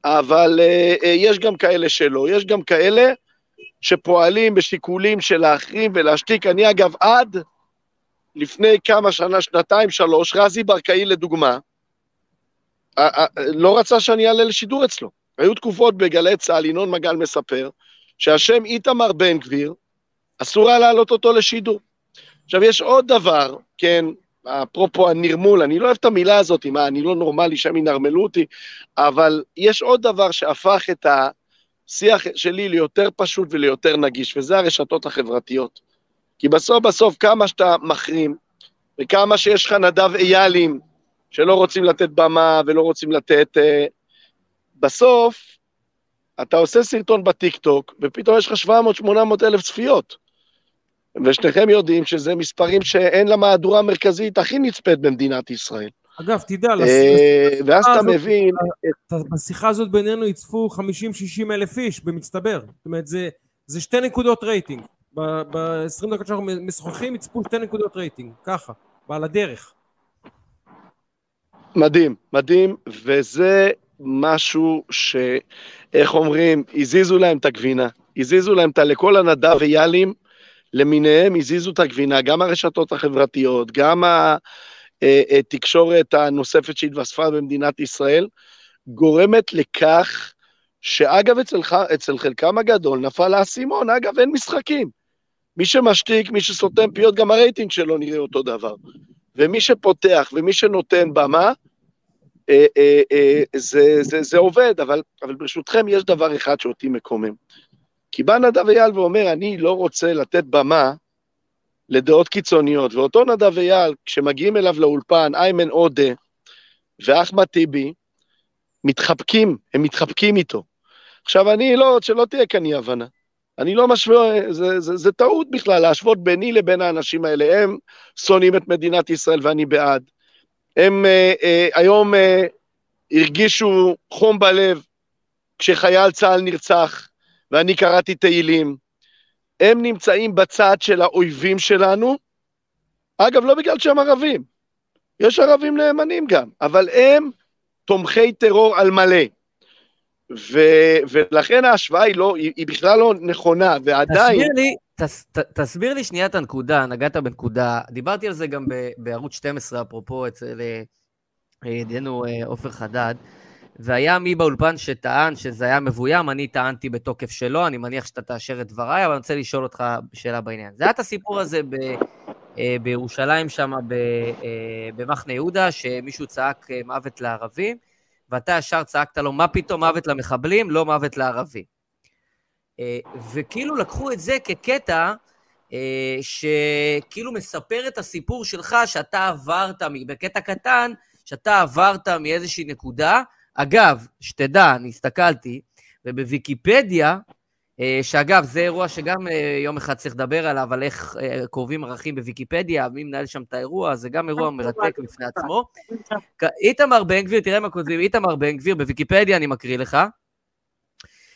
אבל uh, יש גם כאלה שלא. יש גם כאלה שפועלים בשיקולים של להחרים ולהשתיק. אני אגב עד לפני כמה שנה, שנתיים, שלוש, רזי ברקאי לדוגמה, ה- ה- לא רצה שאני אעלה לשידור אצלו. היו תקופות בגלי צה"ל, ינון מגל מספר, שהשם איתמר בן גביר, אסור היה להעלות אותו לשידור. עכשיו, יש עוד דבר, כן, אפרופו הנרמול, אני לא אוהב את המילה הזאת, מה, אני לא נורמלי שהם ינרמלו אותי, אבל יש עוד דבר שהפך את השיח שלי ליותר פשוט וליותר נגיש, וזה הרשתות החברתיות. כי בסוף בסוף כמה שאתה מחרים, וכמה שיש לך נדב איילים שלא רוצים לתת במה ולא רוצים לתת... אה, בסוף, אתה עושה סרטון בטיקטוק, ופתאום יש לך 700-800 אלף צפיות. ושניכם יודעים שזה מספרים שאין למהדורה המרכזית הכי נצפית במדינת ישראל. אגב, תדע, אה, ואז אתה מבין, בשיחה הזאת בינינו יצפו 50-60 אלף איש במצטבר. זאת אומרת, זה, שתי נקודות רייטינג. ב-20 דקות שאנחנו משוחחים יצפו שתי נקודות רייטינג, ככה, ועל הדרך. מדהים, מדהים, וזה משהו ש... איך אומרים, הזיזו להם את הגבינה. הזיזו להם את ה... לכל הנדב איילים למיניהם, הזיזו את הגבינה, גם הרשתות החברתיות, גם התקשורת הנוספת שהתווספה במדינת ישראל, גורמת לכך שאגב, אצל, אצל חלקם הגדול נפל האסימון, אגב, אין משחקים. מי שמשתיק, מי שסותם פיות, גם הרייטינג שלו נראה אותו דבר. ומי שפותח ומי שנותן במה, אה, אה, אה, זה, זה, זה עובד, אבל, אבל ברשותכם יש דבר אחד שאותי מקומם. כי בא נדב אייל ואומר, אני לא רוצה לתת במה לדעות קיצוניות, ואותו נדב אייל, כשמגיעים אליו לאולפן, איימן עודה ואחמד טיבי, מתחבקים, הם מתחבקים איתו. עכשיו, אני לא, שלא תהיה כאן אי הבנה. אני לא משווה, זה, זה, זה טעות בכלל להשוות ביני לבין האנשים האלה. הם שונאים את מדינת ישראל ואני בעד. הם אה, אה, היום אה, הרגישו חום בלב כשחייל צה"ל נרצח, ואני קראתי תהילים. הם נמצאים בצד של האויבים שלנו, אגב, לא בגלל שהם ערבים, יש ערבים נאמנים גם, אבל הם תומכי טרור על מלא. ו, ולכן ההשוואה היא, לא, היא, היא בכלל לא נכונה, ועדיין... תסביר לי, תס, ת, תסביר לי שנייה את הנקודה, נגעת בנקודה. דיברתי על זה גם ב, בערוץ 12, אפרופו אצל אה, ידידנו אה, עופר חדד, והיה מי באולפן שטען שזה היה מבוים, אני טענתי בתוקף שלא, אני מניח שאתה תאשר את דבריי, אבל אני רוצה לשאול אותך שאלה בעניין. זה היה את הסיפור הזה ב, אה, בירושלים שם, במחנה יהודה, שמישהו צעק מוות לערבים, ואתה ישר צעקת לו, מה פתאום מוות למחבלים, לא מוות לערבים. אה, וכאילו לקחו את זה כקטע אה, שכאילו מספר את הסיפור שלך, שאתה עברת, בקטע קטן, שאתה עברת מאיזושהי נקודה. אגב, שתדע, אני הסתכלתי, ובוויקיפדיה, אה, שאגב, זה אירוע שגם יום אחד צריך לדבר עליו, על איך קרובים ערכים בוויקיפדיה, מי מנהל שם את האירוע, זה גם אירוע מרתק בפני עצמו. איתמר בן גביר, תראה מה כותבים, איתמר בן גביר, בוויקיפדיה אני מקריא לך,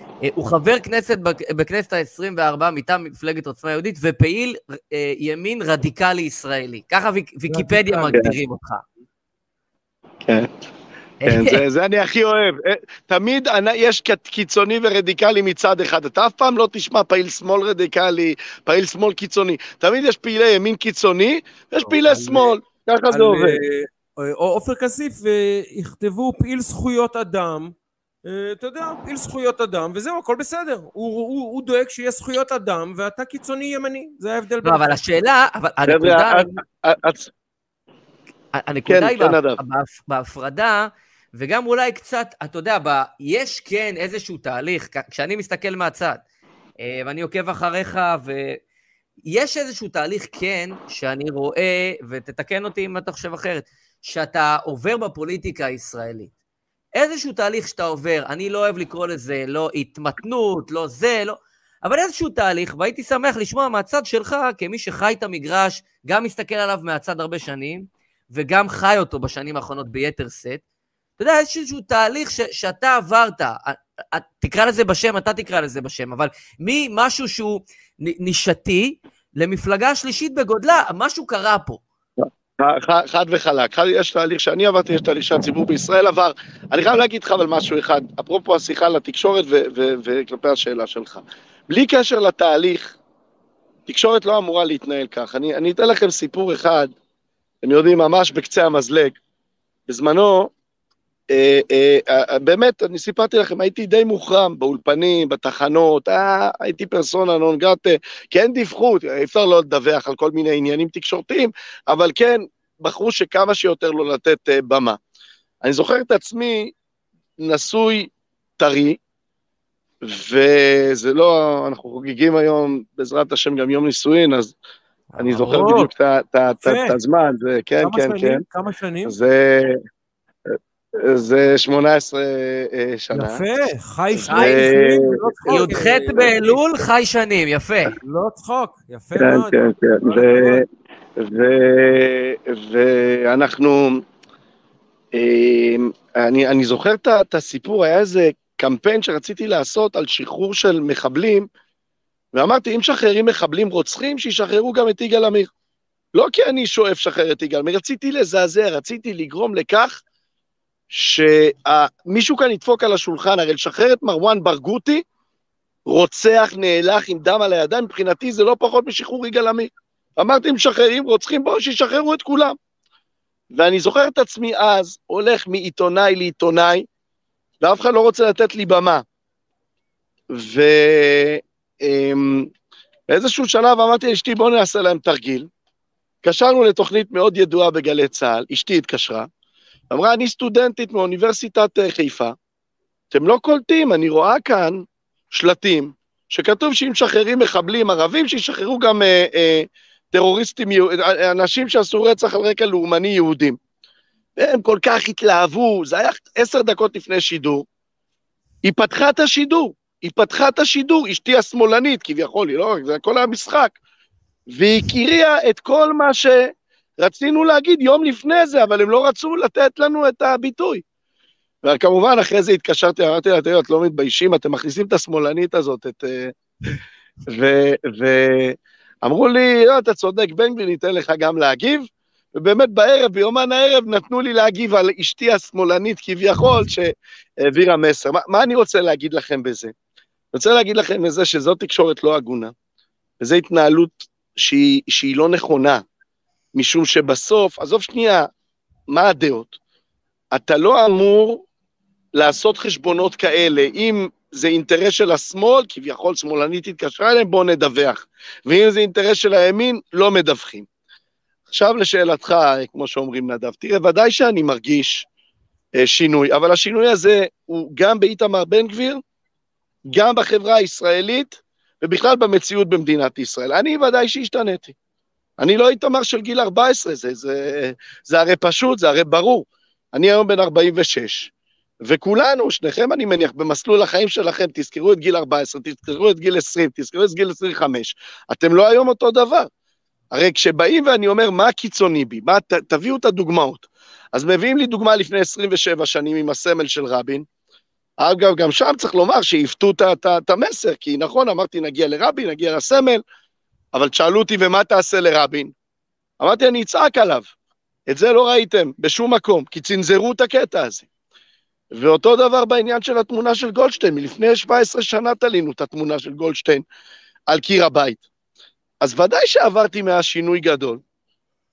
אה, הוא חבר כנסת בכנסת ה-24 מטעם מפלגת עוצמה יהודית ופעיל אה, ימין רדיקלי ישראלי. ככה ויקיפדיה מגדירים אותך. כן. כן, זה, זה אני הכי אוהב. אה, תמיד יש קיצוני ורדיקלי מצד אחד. אתה אף פעם לא תשמע פעיל שמאל רדיקלי, פעיל שמאל קיצוני. תמיד יש פעילי ימין קיצוני, ויש פעילי שמאל. ככה זה עובד. עופר כסיף יכתבו פעיל זכויות אדם, אה, אתה יודע, פעיל זכויות אדם, וזהו, הכל בסדר. הוא, הוא, הוא דואג שיהיה זכויות אדם, ואתה קיצוני ימני, זה ההבדל לא, אבל השאלה, אבל הנקודה... הנקודה היא בהפרדה, וגם אולי קצת, אתה יודע, יש כן איזשהו תהליך, כשאני מסתכל מהצד, אה, ואני עוקב אחריך, ויש איזשהו תהליך כן, שאני רואה, ותתקן אותי אם אתה חושב אחרת, שאתה עובר בפוליטיקה הישראלית. איזשהו תהליך שאתה עובר, אני לא אוהב לקרוא לזה לא התמתנות, לא זה, לא... אבל איזשהו תהליך, והייתי שמח לשמוע מהצד שלך, כמי שחי את המגרש, גם מסתכל עליו מהצד הרבה שנים, וגם חי אותו בשנים האחרונות ביתר שאת. אתה יודע, איזשהו תהליך ש- שאתה עברת, תקרא לזה בשם, אתה תקרא לזה בשם, אבל ממשהו שהוא נישתי למפלגה שלישית בגודלה, משהו קרה פה. חד וחלק. יש תהליך שאני עברתי, יש תהליך שהציבור בישראל עבר. אני חייב להגיד לך אבל משהו אחד, אפרופו השיחה לתקשורת וכלפי השאלה שלך. בלי קשר לתהליך, תקשורת לא אמורה להתנהל כך. אני, אני אתן לכם סיפור אחד, אתם יודעים, ממש בקצה המזלג. בזמנו, באמת, אני סיפרתי לכם, הייתי די מוחרם באולפנים, בתחנות, אה, הייתי פרסונה נון גרטה, כן דיווחו, אי אפשר לא לדווח על כל מיני עניינים תקשורתיים, אבל כן, בחרו שכמה שיותר לא לתת אה, במה. אני זוכר את עצמי נשוי טרי, וזה לא, אנחנו חוגגים היום, בעזרת השם, גם יום נישואין, אז אני זוכר בדיוק את הזמן, כן, כן, כן. כמה שנים? זה... זה 18 אה, שנה. יפה, חי שנים. לא י"ח באלול, חי שנים, יפה. לא צחוק, יפה כן, מאוד. כן, כן, ואנחנו, אמ, אני זוכר את הסיפור, היה איזה קמפיין שרציתי לעשות על שחרור של מחבלים, ואמרתי, אם משחררים מחבלים רוצחים, שישחררו גם את יגאל עמיר. לא כי אני שואף לשחרר את יגאל עמיר, רציתי לזעזע, רציתי לגרום לכך שמישהו כאן ידפוק על השולחן, הרי לשחרר את מרואן ברגותי, רוצח נאלח עם דם על הידיים, מבחינתי זה לא פחות משחרור יגאל עמיר. אמרתי, משחררים רוצחים, בואו שישחררו את כולם. ואני זוכר את עצמי אז, הולך מעיתונאי לעיתונאי, ואף אחד לא רוצה לתת לי במה. ובאיזשהו שלב אמרתי לאשתי, בואו נעשה להם תרגיל. התקשרנו לתוכנית מאוד ידועה בגלי צה"ל, אשתי התקשרה, אמרה, אני סטודנטית מאוניברסיטת אה, חיפה, אתם לא קולטים, אני רואה כאן שלטים שכתוב שאם משחררים מחבלים ערבים, שישחררו גם אה, אה, טרוריסטים, אה, אנשים שעשו רצח על רקע לאומני יהודים. והם כל כך התלהבו, זה היה עשר דקות לפני שידור. היא פתחה את השידור, היא פתחה את השידור, אשתי השמאלנית כביכול, היא לא, זה הכל היה משחק. והיא הקריאה את כל מה שרצינו להגיד יום לפני זה, אבל הם לא רצו לתת לנו את הביטוי. וכמובן, אחרי זה התקשרתי, אמרתי לה, תראו, את לא מתביישים, אתם מכניסים את השמאלנית הזאת, את... ואמרו לי, לא, אתה צודק, בן גביר, ניתן לך גם להגיב. ובאמת בערב, ביומן הערב, נתנו לי להגיב על אשתי השמאלנית כביכול, שהעבירה מסר. מה, מה אני רוצה להגיד לכם בזה? אני רוצה להגיד לכם בזה שזו תקשורת לא הגונה, וזו התנהלות שהיא, שהיא לא נכונה, משום שבסוף, עזוב שנייה, מה הדעות? אתה לא אמור לעשות חשבונות כאלה. אם זה אינטרס של השמאל, כביכול שמאלנית התקשרה אליהם, בואו נדווח. ואם זה אינטרס של הימין, לא מדווחים. עכשיו לשאלתך, כמו שאומרים נדב, תראה, ודאי שאני מרגיש אה, שינוי, אבל השינוי הזה הוא גם באיתמר בן גביר, גם בחברה הישראלית, ובכלל במציאות במדינת ישראל. אני ודאי שהשתניתי. אני לא איתמר של גיל 14, זה, זה, זה הרי פשוט, זה הרי ברור. אני היום בן 46, וכולנו, שניכם אני מניח, במסלול החיים שלכם, תזכרו את גיל 14, תזכרו את גיל 20, תזכרו את גיל 25. אתם לא היום אותו דבר. הרי כשבאים ואני אומר, מה קיצוני בי? מה, ת, תביאו את הדוגמאות. אז מביאים לי דוגמה לפני 27 שנים עם הסמל של רבין. אגב, גם שם צריך לומר שעיוותו את המסר, כי נכון, אמרתי, נגיע לרבין, נגיע לסמל, אבל שאלו אותי, ומה תעשה לרבין? אמרתי, אני אצעק עליו. את זה לא ראיתם בשום מקום, כי צנזרו את הקטע הזה. ואותו דבר בעניין של התמונה של גולדשטיין, מלפני 17 שנה תלינו את התמונה של גולדשטיין על קיר הבית. אז ודאי שעברתי מהשינוי גדול.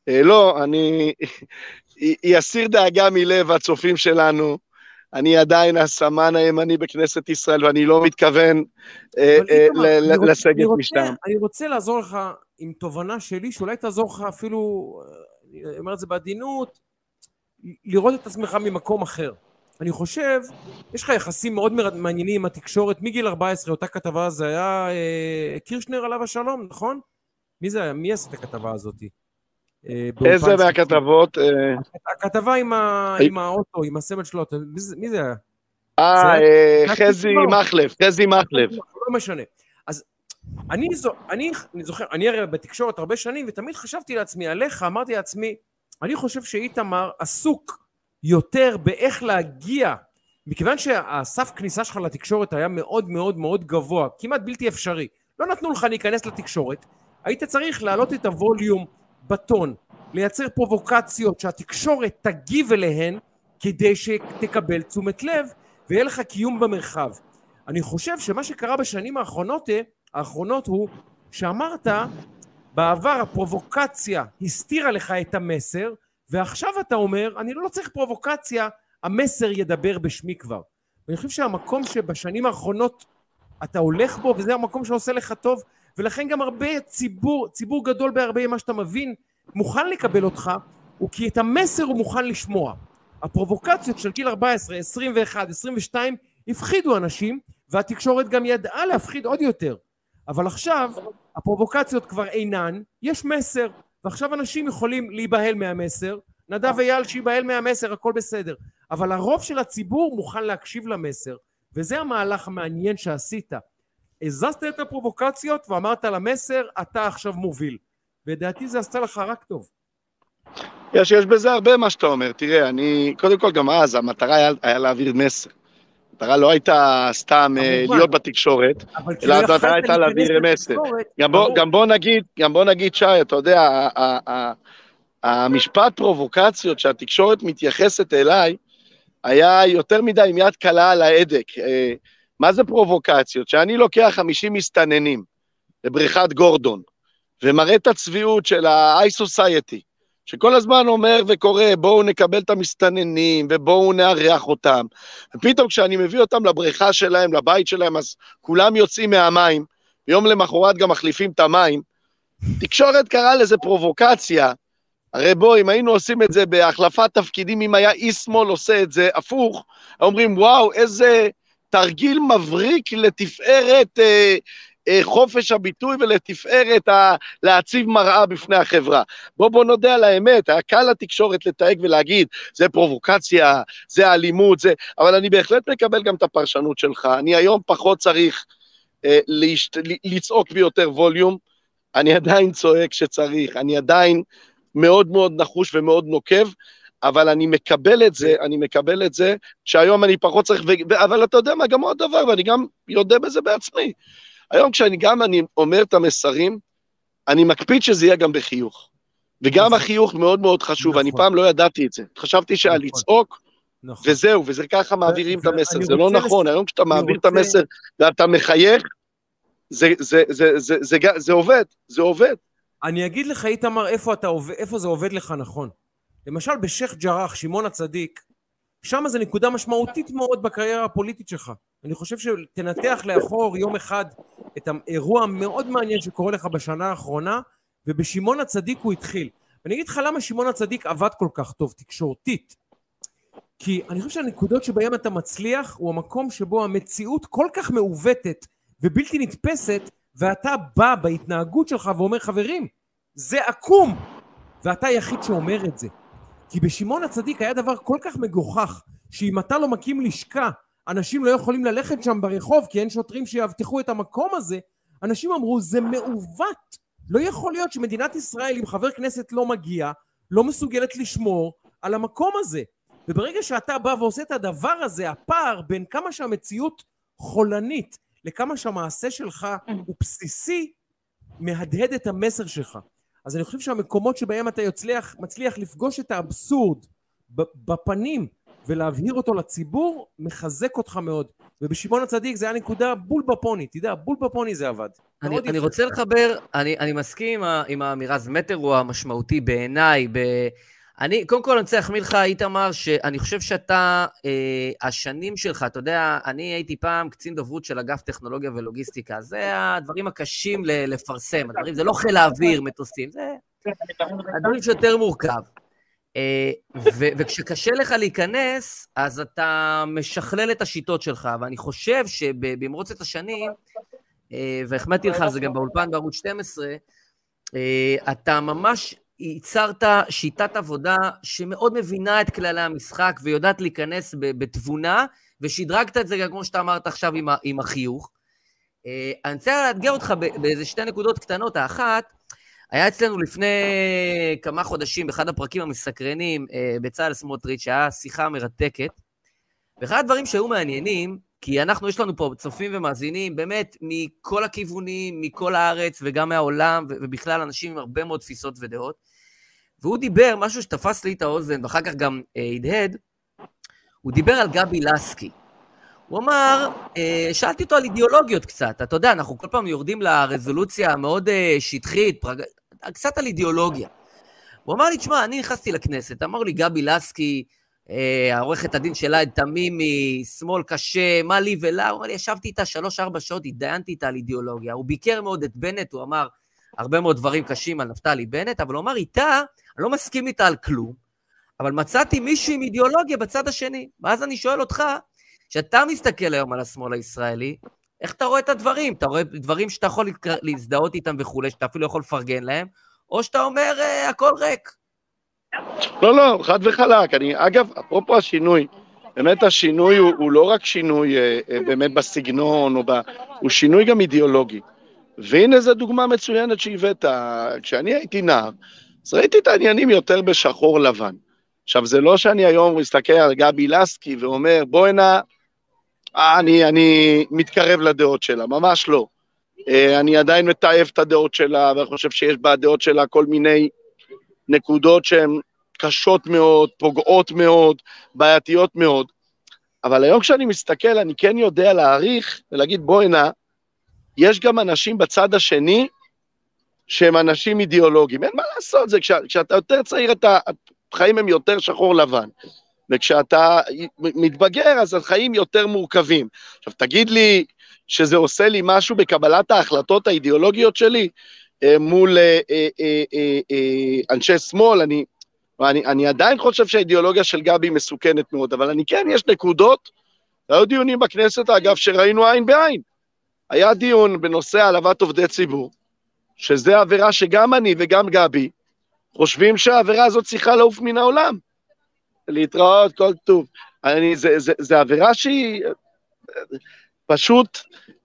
אה, לא, אני... יסיר דאגה מלב הצופים שלנו. אני עדיין הסמן הימני בכנסת ישראל, ואני לא מתכוון אה, אה, לסגת משתם. אני רוצה לעזור לך עם תובנה שלי, שאולי תעזור לך אפילו, אני אומר את זה בעדינות, לראות את עצמך ממקום אחר. אני חושב, יש לך יחסים מאוד מעניינים עם התקשורת, מגיל 14, אותה כתבה זה היה אה, קירשנר עליו השלום, נכון? מי זה היה? מי עשה את הכתבה הזאת? אה, איזה מהכתבות? אה, הכתבה עם האוטו, עם הסמל שלו, מי זה היה? אה, אה חזי מחלב, חזי מחלב. לא משנה. אז אני, אני, אני זוכר, אני הרי בתקשורת הרבה שנים, ותמיד חשבתי לעצמי עליך, אמרתי לעצמי, אני חושב שאיתמר עסוק יותר באיך להגיע, מכיוון שהסף כניסה שלך לתקשורת היה מאוד מאוד מאוד גבוה, כמעט בלתי אפשרי, לא נתנו לך להיכנס לתקשורת, היית צריך להעלות את הווליום בטון, לייצר פרובוקציות שהתקשורת תגיב אליהן כדי שתקבל תשומת לב ויהיה לך קיום במרחב. אני חושב שמה שקרה בשנים האחרונות, האחרונות הוא שאמרת בעבר הפרובוקציה הסתירה לך את המסר ועכשיו אתה אומר אני לא צריך פרובוקציה המסר ידבר בשמי כבר. ואני חושב שהמקום שבשנים האחרונות אתה הולך בו וזה המקום שעושה לך טוב ולכן גם הרבה ציבור, ציבור גדול בהרבה ממה שאתה מבין, מוכן לקבל אותך, הוא כי את המסר הוא מוכן לשמוע. הפרובוקציות של גיל 14, 21, 22, הפחידו אנשים, והתקשורת גם ידעה להפחיד עוד יותר. אבל עכשיו, הפרובוקציות כבר אינן, יש מסר, ועכשיו אנשים יכולים להיבהל מהמסר, נדב אייל שייבהל מהמסר, הכל בסדר. אבל הרוב של הציבור מוכן להקשיב למסר, וזה המהלך המעניין שעשית. הזזת את הפרובוקציות ואמרת למסר, אתה עכשיו מוביל. לדעתי זה עשתה לך רק טוב. יש, יש בזה הרבה מה שאתה אומר. תראה, אני, קודם כל גם אז, המטרה היה, היה להעביר מסר. המטרה לא הייתה סתם אה, להיות בתקשורת, אלא המטרה הייתה להעביר מסר. גם בוא, גם בוא נגיד, גם בוא נגיד, שי, אתה יודע, המשפט פרובוקציות שהתקשורת מתייחסת אליי, היה יותר מדי עם יד קלה על ההדק. מה זה פרובוקציות? שאני לוקח 50 מסתננים לבריכת גורדון, ומראה את הצביעות של ה-i society, שכל הזמן אומר וקורא, בואו נקבל את המסתננים, ובואו נארח אותם. ופתאום כשאני מביא אותם לבריכה שלהם, לבית שלהם, אז כולם יוצאים מהמים, יום למחרת גם מחליפים את המים, תקשורת קראה לזה פרובוקציה. הרי בוא, אם היינו עושים את זה בהחלפת תפקידים, אם היה איש שמאל עושה את זה הפוך, אומרים, וואו, איזה תרגיל מבריק לתפארת אה, אה, חופש הביטוי ולתפארת ה... להציב מראה בפני החברה. בוא, בוא נודה על האמת, היה קל לתקשורת לתייג ולהגיד, זה פרובוקציה, זה אלימות, זה... אבל אני בהחלט מקבל גם את הפרשנות שלך. אני היום פחות צריך אה, להשת... לצעוק ביותר ווליום, אני עדיין צועק שצריך, אני עדיין מאוד מאוד נחוש ומאוד נוקב, אבל אני מקבל את זה, אני מקבל את זה, שהיום אני פחות צריך, ו... אבל אתה יודע מה, גם עוד דבר, ואני גם יודע בזה בעצמי. היום כשאני גם אני אומר את המסרים, אני מקפיד שזה יהיה גם בחיוך. וגם נכון. החיוך מאוד מאוד חשוב, נכון. אני פעם לא ידעתי את זה. חשבתי שעל נכון. לצעוק, נכון. וזהו, וזה ככה מעבירים את המסר, זה לא נכון. היום כשאתה מעביר רוצה... את המסר ואתה מחייך, זה, זה, זה, זה, זה, זה, זה עובד, זה עובד. אני אגיד לך, איתמר, איפה, איפה זה עובד לך נכון. למשל בשייח' ג'ראח, שמעון הצדיק, שם זה נקודה משמעותית מאוד בקריירה הפוליטית שלך. אני חושב שתנתח לאחור יום אחד את האירוע המאוד מעניין שקורה לך בשנה האחרונה, ובשמעון הצדיק הוא התחיל. ואני אגיד לך למה שמעון הצדיק עבד כל כך טוב, תקשורתית. כי אני חושב שהנקודות שבהן אתה מצליח, הוא המקום שבו המציאות כל כך מעוותת ובלתי נתפסת, ואתה בא בהתנהגות שלך ואומר, חברים, זה עקום! ואתה היחיד שאומר את זה. כי בשמעון הצדיק היה דבר כל כך מגוחך, שאם אתה לא מקים לשכה, אנשים לא יכולים ללכת שם ברחוב, כי אין שוטרים שיאבטחו את המקום הזה. אנשים אמרו, זה מעוות. לא יכול להיות שמדינת ישראל, אם חבר כנסת לא מגיע, לא מסוגלת לשמור על המקום הזה. וברגע שאתה בא ועושה את הדבר הזה, הפער בין כמה שהמציאות חולנית לכמה שהמעשה שלך הוא בסיסי, מהדהד את המסר שלך. אז אני חושב שהמקומות שבהם אתה יצליח, מצליח לפגוש את האבסורד בפנים ולהבהיר אותו לציבור, מחזק אותך מאוד. ובשמעון הצדיק זה היה נקודה בול בפוני, תדע, בול בפוני זה עבד. אני, אני רוצה לחבר, אני, אני מסכים עם, עם האמירה, זה מטר הוא המשמעותי בעיניי, ב... אני, קודם כל אני רוצה להחמיא לך, איתמר, שאני חושב שאתה, אה, השנים שלך, אתה יודע, אני הייתי פעם קצין דוברות של אגף טכנולוגיה ולוגיסטיקה, זה הדברים הקשים ל- לפרסם, הדברים, זה לא חיל האוויר, מטוסים, זה הדברים שיותר מורכב. אה, ו- וכשקשה לך להיכנס, אז אתה משכלל את השיטות שלך, ואני חושב שבמרוץ השנים, אה, והחמאתי לך על זה גם באולפן בערוץ 12, אה, אתה ממש ייצרת שיטת עבודה שמאוד מבינה את כללי המשחק ויודעת להיכנס בתבונה, ושדרגת את זה גם כמו שאתה אמרת עכשיו עם, עם החיוך. אה, אני רוצה לאתגר אותך באיזה שתי נקודות קטנות. האחת, היה אצלנו לפני כמה חודשים, באחד הפרקים המסקרנים, אה, בצלאל סמוטריץ', שהיה שיחה מרתקת, ואחד הדברים שהיו מעניינים, כי אנחנו, יש לנו פה צופים ומאזינים, באמת, מכל הכיוונים, מכל הארץ וגם מהעולם, ובכלל אנשים עם הרבה מאוד תפיסות ודעות. והוא דיבר, משהו שתפס לי את האוזן, ואחר כך גם אה, הדהד, הוא דיבר על גבי לסקי. הוא אמר, אה, שאלתי אותו על אידיאולוגיות קצת, אתה יודע, אנחנו כל פעם יורדים לרזולוציה המאוד אה, שטחית, פרג... קצת על אידיאולוגיה. הוא אמר לי, תשמע, אני נכנסתי לכנסת, אמר לי גבי לסקי, אה, עורכת הדין של אלעד תמימי, שמאל קשה, מה לי ולה, הוא אמר לי, ישבתי איתה שלוש-ארבע שעות, התדיינתי איתה על אידיאולוגיה. הוא ביקר מאוד את בנט, הוא אמר הרבה מאוד דברים קשים על נפתלי בנט, אבל הוא אמר, איתה, אני לא מסכים איתה על כלום, אבל מצאתי מישהו עם אידיאולוגיה בצד השני. ואז אני שואל אותך, כשאתה מסתכל היום על השמאל הישראלי, איך אתה רואה את הדברים? אתה רואה דברים שאתה יכול להזדהות איתם וכולי, שאתה אפילו יכול לפרגן להם, או שאתה אומר, אה, הכל ריק. לא, לא, חד וחלק. אני, אגב, אפרופו השינוי, באמת השינוי הוא, הוא לא רק שינוי אה, אה, באמת בסגנון, ב, הוא שינוי גם אידיאולוגי. והנה זו דוגמה מצוינת שהבאת. כשאני הייתי נער, אז ראיתי את העניינים יותר בשחור לבן. עכשיו, זה לא שאני היום מסתכל על גבי לסקי ואומר, בוא הנה, אני, אני מתקרב לדעות שלה, ממש לא. אה, אני עדיין מתעב את הדעות שלה, ואני חושב שיש בדעות שלה כל מיני נקודות שהן קשות מאוד, פוגעות מאוד, בעייתיות מאוד. אבל היום כשאני מסתכל, אני כן יודע להעריך ולהגיד, בוא הנה, יש גם אנשים בצד השני שהם אנשים אידיאולוגיים. אין מה לעשות, זה כשה, כשאתה יותר צעיר, אתה, החיים הם יותר שחור לבן. וכשאתה מתבגר, אז החיים יותר מורכבים. עכשיו, תגיד לי שזה עושה לי משהו בקבלת ההחלטות האידיאולוגיות שלי? אה, מול אה, אה, אנשי שמאל, אני, אני, אני עדיין חושב שהאידיאולוגיה של גבי מסוכנת מאוד, אבל אני כן, יש נקודות, היו דיונים בכנסת, אגב, שראינו עין בעין. היה דיון בנושא העלבת עובדי ציבור, שזה עבירה שגם אני וגם גבי חושבים שהעבירה הזאת צריכה לעוף מן העולם. להתראות, כל טוב. אני, זה, זה, זה עבירה שהיא פשוט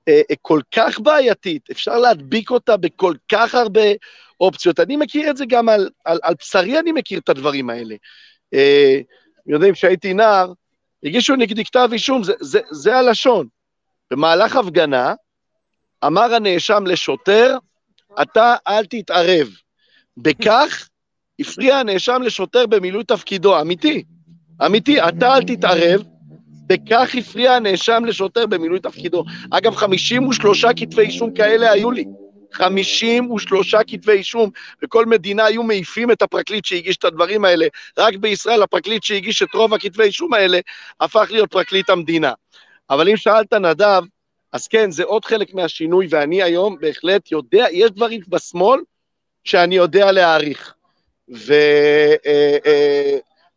אה, אה, כל כך בעייתית, אפשר להדביק אותה בכל כך הרבה אופציות. אני מכיר את זה גם על, על, על בשרי, אני מכיר את הדברים האלה. אה, יודעים, כשהייתי נער, הגישו נגדי כתב אישום, זה, זה, זה הלשון. במהלך הפגנה אמר הנאשם לשוטר, אתה אל תתערב. בכך הפריע הנאשם לשוטר במילוי תפקידו, אמיתי, אמיתי, אתה אל תתערב, בכך הפריע הנאשם לשוטר במילוי תפקידו. אגב, 53 כתבי אישום כאלה היו לי. 53 כתבי אישום, בכל מדינה היו מעיפים את הפרקליט שהגיש את הדברים האלה. רק בישראל הפרקליט שהגיש את רוב הכתבי אישום האלה הפך להיות פרקליט המדינה. אבל אם שאלת, נדב, אז כן, זה עוד חלק מהשינוי, ואני היום בהחלט יודע, יש דברים בשמאל שאני יודע להעריך. ויש אה,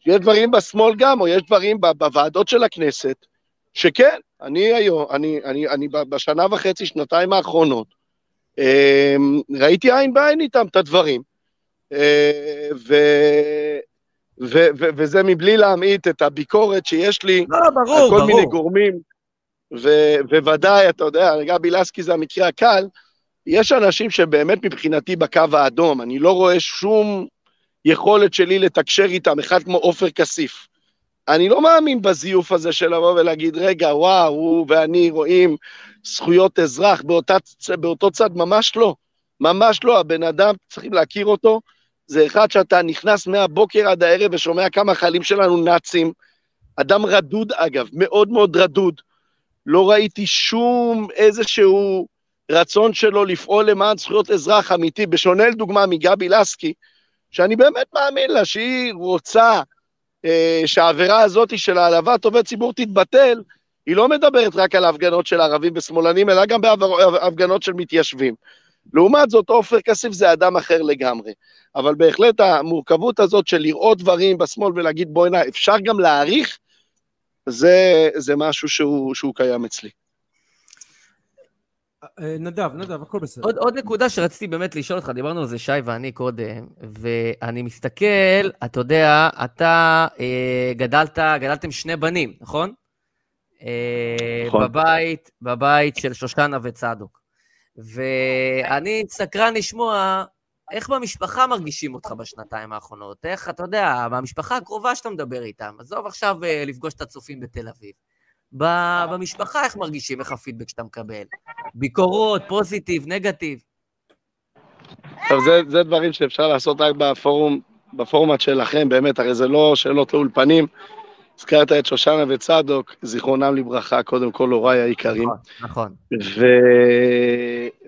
אה, דברים בשמאל גם, או יש דברים בוועדות של הכנסת, שכן, אני היום, אני, אני, אני בשנה וחצי, שנתיים האחרונות, ראיתי עין בעין איתם את הדברים. ו... ו- ו- וזה מבלי להמעיט את הביקורת שיש לי לא, ברור, על כל ברור. מיני גורמים, ו- וודאי, אתה יודע, גבי לסקי זה המקרה הקל, יש אנשים שבאמת מבחינתי בקו האדום, אני לא רואה שום יכולת שלי לתקשר איתם, אחד כמו עופר כסיף. אני לא מאמין בזיוף הזה של לבוא ולהגיד, רגע, וואו, הוא ואני רואים זכויות אזרח באותה, באותו צד, ממש לא. ממש לא, הבן אדם, צריכים להכיר אותו, זה אחד שאתה נכנס מהבוקר עד הערב ושומע כמה חיילים שלנו נאצים. אדם רדוד, אגב, מאוד מאוד רדוד. לא ראיתי שום איזשהו רצון שלו לפעול למען זכויות אזרח אמיתי, בשונה לדוגמה מגבי לסקי, שאני באמת מאמין לה שהיא רוצה אה, שהעבירה הזאת של העלבת עובד ציבור תתבטל, היא לא מדברת רק על ההפגנות של ערבים ושמאלנים, אלא גם בהפגנות של מתיישבים. לעומת זאת, עופר כסיף זה אדם אחר לגמרי. אבל בהחלט המורכבות הזאת של לראות דברים בשמאל ולהגיד בואי נא, אפשר גם להעריך, זה, זה משהו שהוא, שהוא קיים אצלי. אה, נדב, נדב, הכל בסדר. עוד, עוד נקודה שרציתי באמת לשאול אותך, דיברנו על זה שי ואני קודם, ואני מסתכל, אתה יודע, אתה אה, גדלת, גדלתם שני בנים, נכון? אה, נכון. בבית, בבית של שושנה וצדוק. ואני סקרן לשמוע איך במשפחה מרגישים אותך בשנתיים האחרונות? איך, אתה יודע, במשפחה הקרובה שאתה מדבר איתם, עזוב עכשיו אה, לפגוש את הצופים בתל אביב. במשפחה איך מרגישים, איך הפידבק שאתה מקבל? ביקורות, פוזיטיב, נגטיב. טוב, זה, זה דברים שאפשר לעשות רק בפורום, בפורמט שלכם, באמת, הרי זה לא שאלות לאולפנים. הזכרת את שושנה וצדוק, זיכרונם לברכה, קודם כל הוריי היקרים. נכון. ו...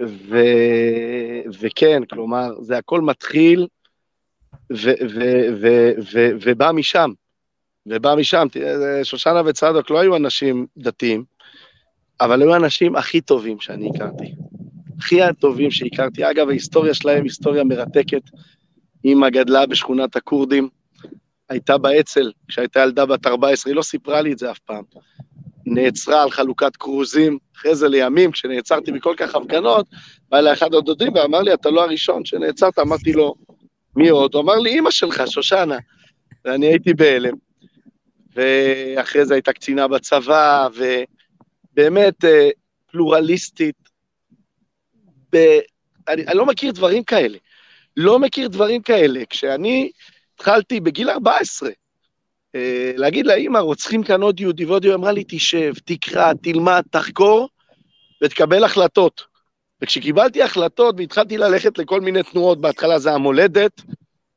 ו... וכן, כלומר, זה הכל מתחיל ו... ו... ו... ו... ובא משם. ובא משם. שושנה וצדוק לא היו אנשים דתיים, אבל היו האנשים הכי טובים שאני הכרתי. הכי הטובים שהכרתי. אגב, ההיסטוריה שלהם היסטוריה מרתקת. אימא גדלה בשכונת הכורדים, הייתה באצ"ל כשהייתה ילדה בת 14, היא לא סיפרה לי את זה אף פעם. נעצרה על חלוקת כרוזים, אחרי זה לימים, כשנעצרתי בכל כך הפגנות, בא אליי אחד הדודים ואמר לי, אתה לא הראשון שנעצרת, אמרתי לו, מי עוד? הוא אמר לי, אימא שלך, שושנה. ואני הייתי בהלם. ואחרי זה הייתה קצינה בצבא, ובאמת אה, פלורליסטית. ב... אני, אני לא מכיר דברים כאלה. לא מכיר דברים כאלה. כשאני התחלתי בגיל 14, אה, להגיד לאמא, רוצחים כאן עוד יהודי ועוד יהודי, אמרה לי, תשב, תקרא, תלמד, תחקור, ותקבל החלטות. וכשקיבלתי החלטות והתחלתי ללכת לכל מיני תנועות, בהתחלה זה המולדת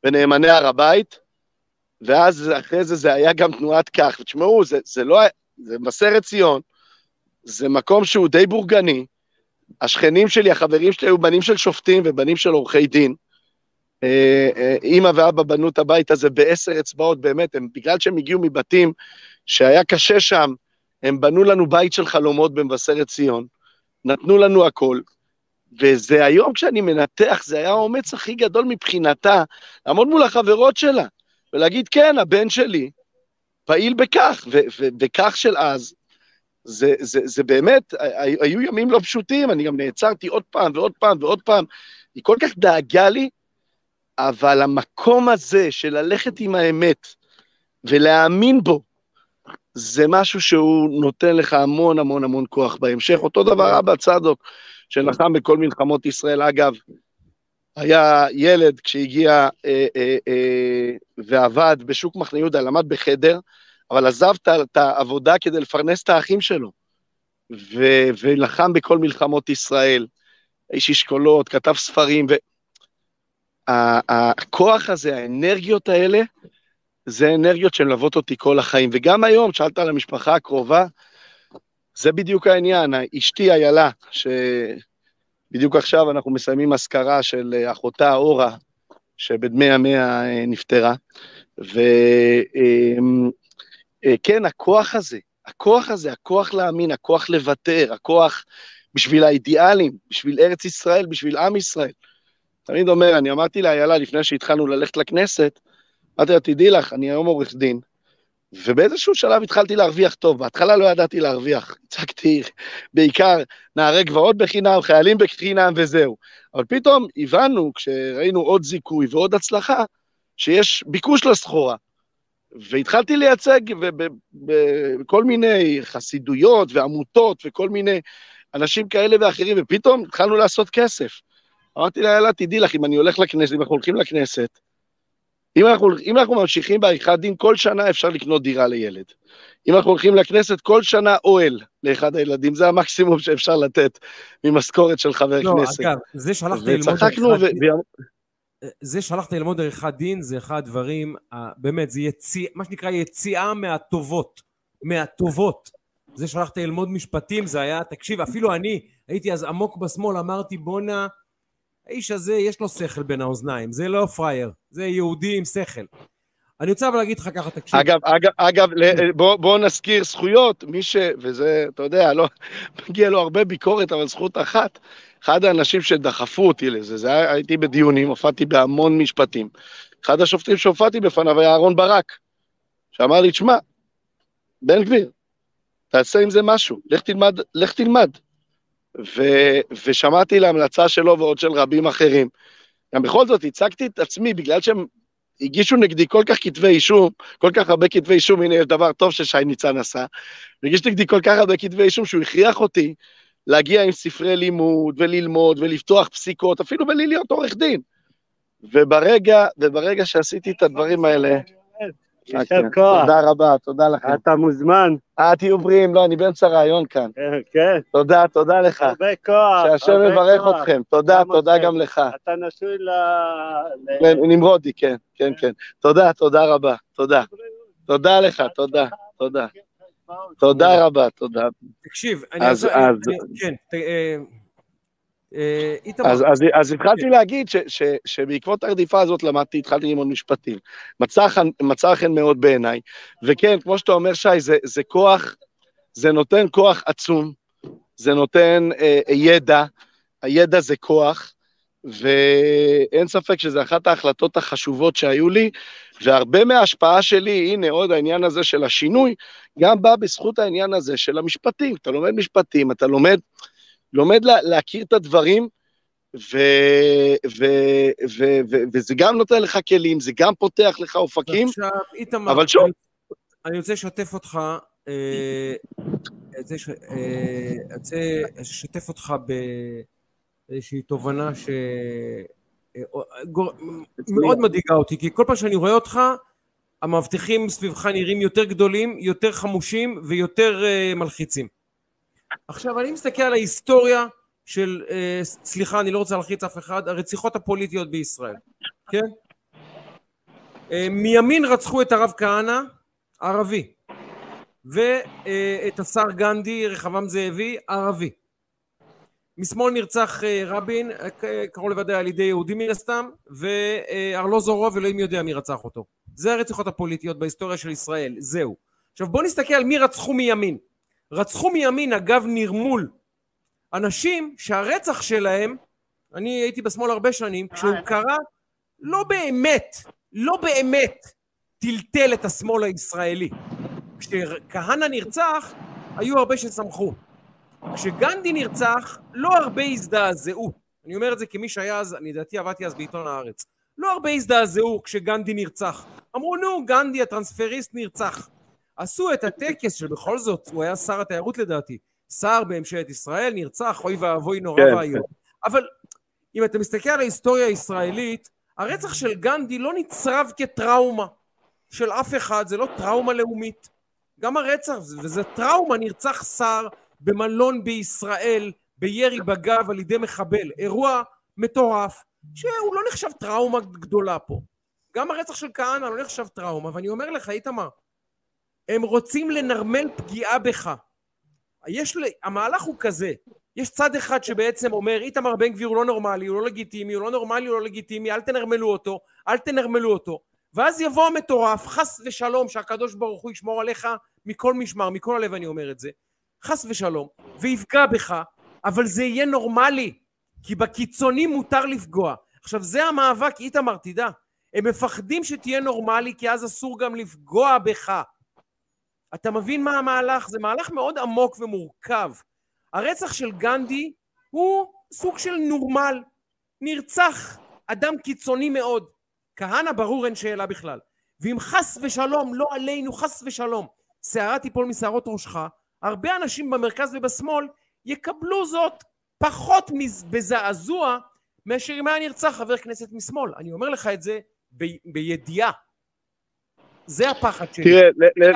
ונאמני הר הבית, ואז אחרי זה זה היה גם תנועת כך. ותשמעו, זה, זה לא, זה מבשרת ציון, זה מקום שהוא די בורגני. השכנים שלי, החברים שלי היו בנים של שופטים ובנים של עורכי דין. אה, אה, אימא ואבא בנו את הבית הזה בעשר אצבעות, באמת, הם, בגלל שהם הגיעו מבתים שהיה קשה שם, הם בנו לנו בית של חלומות במבשרת ציון, נתנו לנו הכל, וזה היום כשאני מנתח, זה היה האומץ הכי גדול מבחינתה, לעמוד מול החברות שלה, ולהגיד, כן, הבן שלי פעיל בכך, וכך של אז, זה, זה, זה באמת, היו ימים לא פשוטים, אני גם נעצרתי עוד פעם ועוד פעם ועוד פעם, היא כל כך דאגה לי, אבל המקום הזה של ללכת עם האמת ולהאמין בו, זה משהו שהוא נותן לך המון המון המון כוח בהמשך. אותו דבר אבא צדוק, שלחם בכל מלחמות ישראל. אגב, היה ילד כשהגיע אה, אה, אה, ועבד בשוק מחנה יהודה, למד בחדר, אבל עזב את העבודה כדי לפרנס את האחים שלו, ו- ולחם בכל מלחמות ישראל. איש אשכולות, כתב ספרים, והכוח הזה, האנרגיות האלה, זה אנרגיות שמלוות אותי כל החיים. וגם היום, שאלת על המשפחה הקרובה, זה בדיוק העניין. אשתי איילה, שבדיוק עכשיו אנחנו מסיימים אזכרה של אחותה אורה, שבדמי ימיה אה, נפטרה. וכן, הכוח הזה, הכוח הזה, הכוח להאמין, הכוח לוותר, הכוח בשביל האידיאלים, בשביל ארץ ישראל, בשביל עם ישראל. תמיד אומר, אני אמרתי לאיילה לפני שהתחלנו ללכת לכנסת, אמרתי לה, תדעי לך, אני היום עורך דין, ובאיזשהו שלב התחלתי להרוויח טוב, בהתחלה לא ידעתי להרוויח, הצגתי בעיקר נערי גבעות בחינם, חיילים בחינם וזהו. אבל פתאום הבנו, כשראינו עוד זיכוי ועוד הצלחה, שיש ביקוש לסחורה. והתחלתי לייצג בכל מיני חסידויות ועמותות וכל מיני אנשים כאלה ואחרים, ופתאום התחלנו לעשות כסף. אמרתי לה, יאללה, תדעי לך, אם אני הולך לכנסת, אם אנחנו הולכים לכנסת, אם אנחנו, אם אנחנו ממשיכים בעריכת דין, כל שנה אפשר לקנות דירה לילד. אם אנחנו הולכים לכנסת, כל שנה אוהל לאחד הילדים, זה המקסימום שאפשר לתת ממשכורת של חבר לא, כנסת. לא, אגב, זה שהלכת ללמוד עריכת דין, זה שהלכת ללמוד עריכת דין, זה אחד הדברים, באמת, זה יציאה, מה שנקרא יציאה מהטובות, מהטובות. זה שהלכת ללמוד משפטים, זה היה, תקשיב, אפילו אני הייתי אז עמוק בשמאל, אמרתי בואנה, האיש הזה יש לו שכל בין האוזניים, זה לא פראייר, זה יהודי עם שכל. אני רוצה אבל להגיד לך ככה, תקשיב. אגב, אגב, אגב בוא, בוא נזכיר זכויות, מי ש... וזה, אתה יודע, לא, מגיע לו הרבה ביקורת, אבל זכות אחת. אחד האנשים שדחפו אותי לזה, זה היה, הייתי בדיונים, הופעתי בהמון משפטים. אחד השופטים שהופעתי בפניו היה אהרן ברק, שאמר לי, תשמע, בן גביר, תעשה עם זה משהו, לך תלמד, לך תלמד. ו, ושמעתי להמלצה שלו ועוד של רבים אחרים. גם בכל זאת הצגתי את עצמי, בגלל שהם הגישו נגדי כל כך כתבי אישום, כל כך הרבה כתבי אישום, הנה יש דבר טוב ששי ניצן עשה, והגיש נגדי כל כך הרבה כתבי אישום שהוא הכריח אותי להגיע עם ספרי לימוד וללמוד ולפתוח פסיקות, אפילו בלי להיות עורך דין. וברגע, וברגע שעשיתי את הדברים האלה, יישר כן. כוח. תודה רבה, תודה לכם. אתה מוזמן. אה, תהיו בריאים, לא, אני באמצע רעיון כאן. כן, כן. תודה, תודה לך. הרבה כוח. שהשם יברך אתכם. תודה, תודה גם לך. אתה נשוי ל... נמרודי, כן, כן, כן. תודה, תודה רבה, תודה. תודה לך, תודה, תודה. תודה רבה, תודה. תקשיב, אני רוצה... כן, אה, אה, אז, אז, התחלתי. להגיד שבעקבות הרדיפה הזאת למדתי, התחלתי ללמוד משפטים. מצא חן מאוד בעיניי. וכן, כמו שאתה אומר, שי, זה כוח, זה נותן כוח עצום, זה נותן אה, ידע, הידע זה כוח, ואין ספק שזו אחת ההחלטות החשובות שהיו לי, והרבה מההשפעה שלי, הנה עוד העניין הזה של השינוי, גם בא בזכות העניין הזה של המשפטים. אתה לומד משפטים, אתה לומד... לומד לה, להכיר את הדברים, ו, ו, ו, ו, וזה גם נותן לך כלים, זה גם פותח לך אופקים, עכשיו, איתמר, אבל שוב... אני רוצה לשתף אותך, אה, אני אה, רוצה לשתף אותך באיזושהי תובנה שמאוד אה, מדאיגה אותי, כי כל פעם שאני רואה אותך, המאבטחים סביבך נראים יותר גדולים, יותר חמושים ויותר מלחיצים. עכשיו, אני מסתכל על ההיסטוריה של, אה, סליחה, אני לא רוצה להלחיץ אף אחד, הרציחות הפוליטיות בישראל, כן? אה, מימין רצחו את הרב כהנא, ערבי, ואת השר גנדי, רחבעם זאבי, ערבי. משמאל נרצח אה, רבין, אה, קרוב לוודאי על ידי יהודים מן הסתם, וארלוזורוב, אלוהים יודע מי רצח אותו. זה הרציחות הפוליטיות בהיסטוריה של ישראל, זהו. עכשיו בואו נסתכל על מי רצחו מימין. רצחו מימין אגב נרמול אנשים שהרצח שלהם, אני הייתי בשמאל הרבה שנים, כשהוא קרה, לא באמת, לא באמת טלטל את השמאל הישראלי. כשכהנא נרצח, היו הרבה ששמחו. כשגנדי נרצח, לא הרבה הזדעזעו. אני אומר את זה כמי שהיה אז, אני לדעתי עבדתי אז בעיתון הארץ. לא הרבה הזדעזעו כשגנדי נרצח. אמרו, נו, גנדי הטרנספריסט נרצח. עשו את הטקס שבכל זאת, הוא היה שר התיירות לדעתי, שר בממשלת ישראל, נרצח, אוי ואבוי נורא כן, ואיום. אבל אם אתה מסתכל על ההיסטוריה הישראלית, הרצח של גנדי לא נצרב כטראומה של אף אחד, זה לא טראומה לאומית. גם הרצח, וזה טראומה, נרצח שר במלון בישראל, בירי בגב על ידי מחבל. אירוע מטורף, שהוא לא נחשב טראומה גדולה פה. גם הרצח של כהנא לא נחשב טראומה, ואני אומר לך, איתמר, הם רוצים לנרמל פגיעה בך. יש. המהלך הוא כזה, יש צד אחד שבעצם אומר, איתמר בן גביר הוא לא נורמלי, הוא לא לגיטימי, הוא לא נורמלי, הוא לא לגיטימי, אל תנרמלו אותו, אל תנרמלו אותו. ואז יבוא המטורף, חס ושלום, שהקדוש ברוך הוא ישמור עליך מכל משמר, מכל הלב אני אומר את זה, חס ושלום, ויפגע בך, אבל זה יהיה נורמלי, כי בקיצונים מותר לפגוע. עכשיו זה המאבק, איתמר, תדע, הם מפחדים שתהיה נורמלי, כי אז אסור גם לפגוע בך. אתה מבין מה המהלך? זה מהלך מאוד עמוק ומורכב. הרצח של גנדי הוא סוג של נורמל. נרצח אדם קיצוני מאוד. כהנא ברור אין שאלה בכלל. ואם חס ושלום, לא עלינו, חס ושלום, שערה תיפול משערות ראשך, הרבה אנשים במרכז ובשמאל יקבלו זאת פחות בזעזוע מאשר אם היה נרצח חבר כנסת משמאל. אני אומר לך את זה ב- בידיעה. זה הפחד שלי. תראה,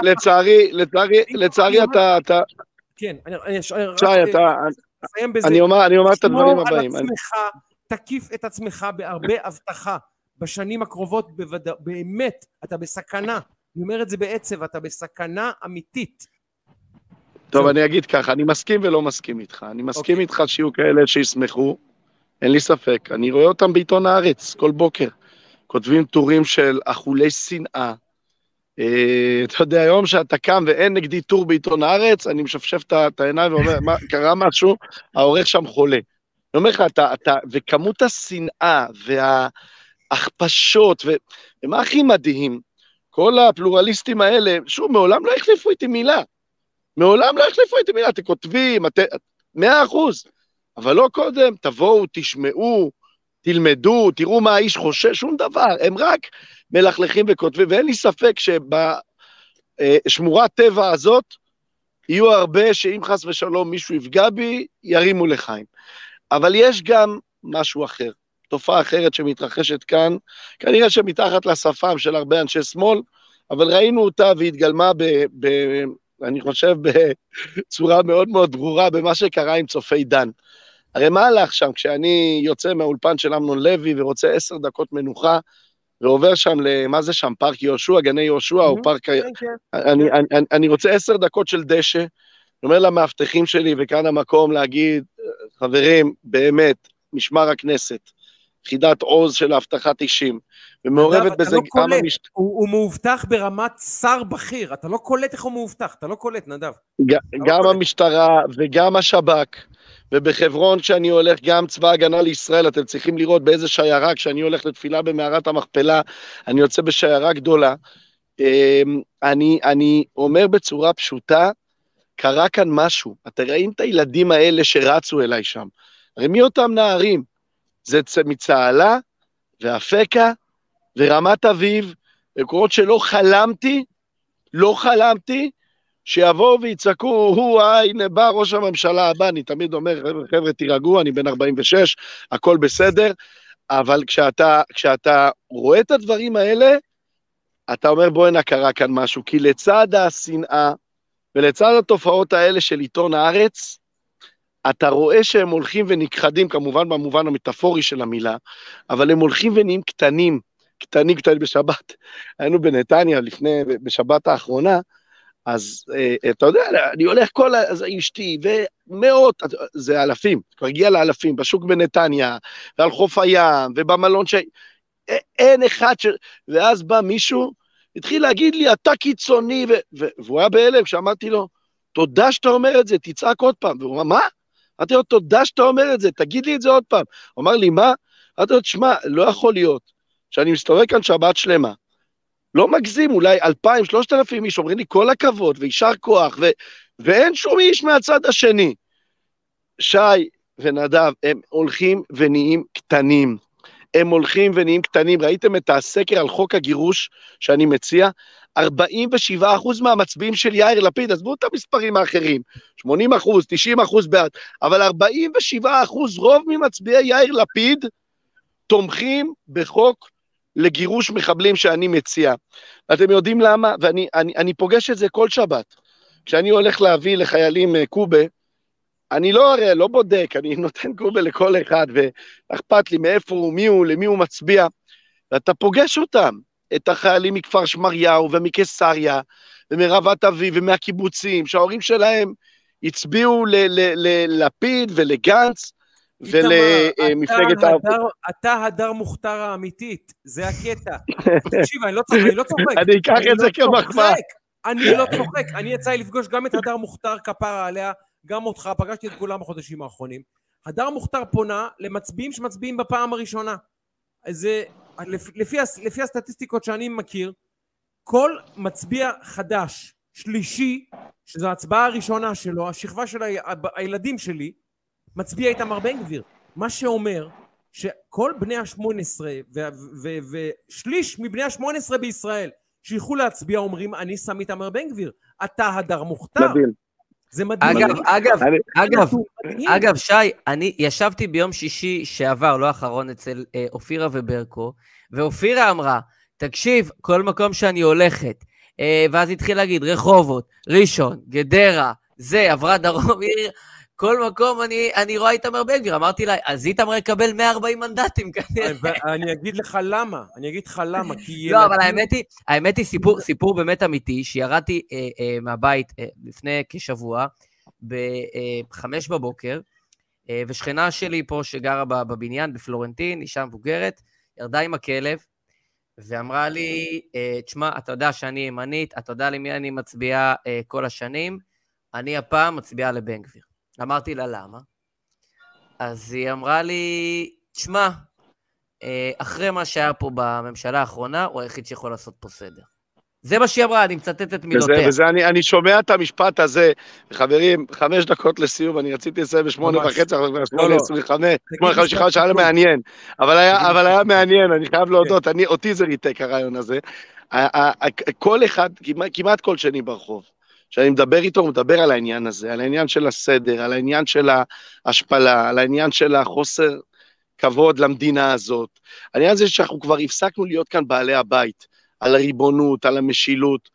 לצערי, לצערי, לצערי אתה, כן, אני, שי, אתה, אסיים בזה. אני אומר, אני אומר את הדברים שמור הבאים. על אני- עצמך, תקיף את עצמך בהרבה הבטחה. בשנים הקרובות בוודא, באמת, אתה בסכנה. אני אומר את זה בעצב, אתה בסכנה אמיתית. טוב. אני אגיד ככה, אני מסכים ולא מסכים איתך. אני מסכים אוקיי. איתך שיהיו כאלה שישמחו, אין לי ספק. אני רואה אותם בעיתון הארץ כל בוקר. כותבים טורים של אכולי שנאה. אה, אתה יודע, היום שאתה קם ואין נגדי טור בעיתון הארץ, אני משפשף את העיניים ואומר, מה, קרה משהו? העורך שם חולה. אני אומר לך, וכמות השנאה וההכפשות, ומה הכי מדהים? כל הפלורליסטים האלה, שוב, מעולם לא החליפו איתי מילה. מעולם לא החליפו איתי מילה, אתם כותבים. מאה אחוז. אבל לא קודם, תבואו, תשמעו, תלמדו, תראו מה האיש חושב, שום דבר. הם רק מלכלכים וכותבים, ואין לי ספק שבשמורת טבע הזאת יהיו הרבה שאם חס ושלום מישהו יפגע בי, ירימו לחיים. אבל יש גם משהו אחר, תופעה אחרת שמתרחשת כאן, כנראה שמתחת לשפם של הרבה אנשי שמאל, אבל ראינו אותה והתגלמה ב... ב אני חושב בצורה מאוד מאוד ברורה במה שקרה עם צופי דן. הרי מה הלך שם כשאני יוצא מהאולפן של אמנון לוי ורוצה עשר דקות מנוחה, ועובר שם, למה זה שם, פארק יהושע, גני יהושע, או פארק... כן, כן. אני, אני, אני, אני רוצה עשר דקות של דשא, אני אומר למאבטחים שלי, וכאן המקום להגיד, חברים, באמת, משמר הכנסת, יחידת עוז של האבטחת אישים, ומעורבת אתה בזה לא גם. המש... הוא, הוא מאובטח ברמת שר בכיר, אתה לא קולט איך הוא מאובטח, אתה לא קולט, נדב. ג- גם קולט. המשטרה וגם השב"כ, ובחברון כשאני הולך, גם צבא הגנה לישראל, אתם צריכים לראות באיזה שיירה, כשאני הולך לתפילה במערת המכפלה, אני יוצא בשיירה גדולה. אמ, אני, אני אומר בצורה פשוטה, קרה כאן משהו. אתם רואים את הילדים האלה שרצו אליי שם. הרי מי אותם נערים? זה מצהלה ואפקה ורמת אביב, מקומות שלא חלמתי, לא חלמתי שיבואו ויצעקו, הוא, הנה בא ראש הממשלה הבא, אני תמיד אומר, חבר'ה, חבר'ה, תירגעו, אני בן 46, הכל בסדר, אבל כשאתה, כשאתה רואה את הדברים האלה, אתה אומר, בואנה, קרה כאן משהו, כי לצד השנאה ולצד התופעות האלה של עיתון הארץ, אתה רואה שהם הולכים ונכחדים, כמובן במובן המטאפורי של המילה, אבל הם הולכים ונהיים קטנים, קטנים, קטנים. בשבת. היינו בנתניה לפני, בשבת האחרונה, אז אה, אתה יודע, אני הולך כל, ה- אז אשתי, ומאות, זה אלפים, כבר הגיע לאלפים, בשוק בנתניה, ועל חוף הים, ובמלון ש... אין אחד ש... ואז בא מישהו, התחיל להגיד לי, אתה קיצוני, ו... ו... והוא היה בהלם כשאמרתי לו, תודה שאתה אומר את זה, תצעק עוד פעם. והוא אמר, מה? אמרתי לו, תודה שאתה אומר את זה, תגיד לי את זה עוד פעם. הוא אמר לי, מה? אמרתי לו, תשמע, לא יכול להיות שאני מסתובב כאן שבת שלמה, לא מגזים, אולי אלפיים, שלושת אלפים איש אומרים לי כל הכבוד ויישר כוח, ו- ואין שום איש מהצד השני. שי ונדב, הם הולכים ונהיים קטנים. הם הולכים ונהיים קטנים. ראיתם את הסקר על חוק הגירוש שאני מציע? 47 אחוז מהמצביעים של יאיר לפיד, עזבו את המספרים האחרים, 80 אחוז, 90 אחוז בעד, אבל 47 אחוז, רוב ממצביעי יאיר לפיד, תומכים בחוק לגירוש מחבלים שאני מציע. אתם יודעים למה? ואני אני, אני פוגש את זה כל שבת. כשאני הולך להביא לחיילים אה, קובה, אני לא הרי, לא בודק, אני נותן קובה לכל אחד, ואכפת לי מאיפה הוא, מי הוא, למי הוא מצביע, ואתה פוגש אותם, את החיילים מכפר שמריהו ומקיסריה, ומרבת אביב ומהקיבוצים, שההורים שלהם הצביעו ללפיד ולגנץ, ולמפלגת אתה הדר- אתה הדר מוכתר האמיתית, זה הקטע. תקשיב, אני לא צוחק, אני לא צוחק. אני אקח את זה לא כמחמאה. אני לא צוחק. אני יצא לי לפגוש גם את הדר מוכתר כפרה עליה, גם אותך, פגשתי את כולם בחודשים האחרונים. הדר מוכתר פונה למצביעים שמצביעים בפעם הראשונה. זה, לפ- לפי, לפי הסטטיסטיקות שאני מכיר, כל מצביע חדש, שלישי, שזו ההצבעה הראשונה שלו, השכבה של הילדים שלי, מצביע איתמר בן גביר. מה שאומר שכל בני ה-18 ושליש מבני ה-18 בישראל שילכו להצביע אומרים אני שם איתמר בן גביר. אתה הדר מוכתר. מדהים. זה מדהים. אגב, אגב, אני- אגב, מדהים. אגב, שי, אני ישבתי ביום שישי שעבר, לא האחרון, אצל אה, אופירה וברקו, ואופירה אמרה, תקשיב, כל מקום שאני הולכת, אה, ואז התחיל להגיד, רחובות, ראשון, גדרה, זה, עברה דרום, עיר, כל מקום אני, אני רואה איתמר בן גביר. אמרתי לה, אז איתמר יקבל 140 מנדטים כנראה. ואני אגיד לך למה, אני אגיד לך למה, כי לא, אבל האמת היא, האמת היא סיפור, סיפור באמת אמיתי, שירדתי אה, אה, מהבית אה, לפני כשבוע, בחמש בבוקר, אה, ושכנה שלי פה שגרה בבניין, בפלורנטין, אישה מבוגרת, ירדה עם הכלב, ואמרה לי, אה, תשמע, אתה יודע שאני ימנית, אתה יודע למי אני מצביעה אה, כל השנים, אני הפעם מצביעה לבן גביר. אמרתי לה, למה? אז היא אמרה לי, תשמע, אה, אחרי מה שהיה פה בממשלה האחרונה, הוא היחיד שיכול לעשות פה סדר. זה מה שהיא אמרה, אני מצטט את וזה, מילותיה. וזה אני, אני שומע את המשפט הזה, חברים, חמש דקות לסיום, אני רציתי לסיים בשמונה. וחצי, אבל כבר לא, שמונה לא. עשרים וחמש, שמונה חמישים וחמש, היה. מעניין, אבל היה, אבל היה מעניין, אני חייב להודות, אני, אותי זה ריתק הרעיון הזה. כל אחד, כמעט, כמעט כל שני ברחוב, כשאני מדבר איתו, הוא מדבר על העניין הזה, על העניין של הסדר, על העניין של ההשפלה, על העניין של החוסר כבוד למדינה הזאת. העניין הזה שאנחנו כבר הפסקנו להיות כאן בעלי הבית, על הריבונות, על המשילות.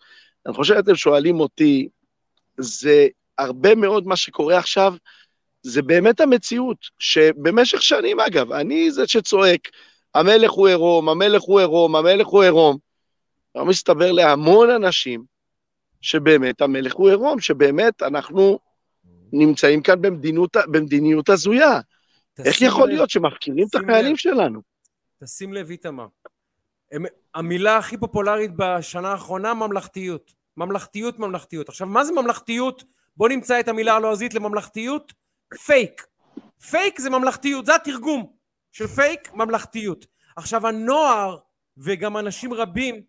אני חושב שאתם שואלים אותי, זה הרבה מאוד מה שקורה עכשיו, זה באמת המציאות, שבמשך שנים, אגב, אני זה שצועק, המלך הוא עירום, המלך הוא עירום, המלך הוא עירום. לא מסתבר להמון אנשים שבאמת המלך הוא עירום, שבאמת אנחנו נמצאים כאן במדיניות, במדיניות הזויה. איך יכול לב- להיות שמפקירים את החיילים לב. שלנו? תשים לב, איתמר. הם- המילה הכי פופולרית בשנה האחרונה, ממלכתיות. ממלכתיות, ממלכתיות. עכשיו, מה זה ממלכתיות? בוא נמצא את המילה הלועזית לממלכתיות. fake. fake זה ממלכתיות, זה התרגום של פייק, ממלכתיות. עכשיו, הנוער וגם אנשים רבים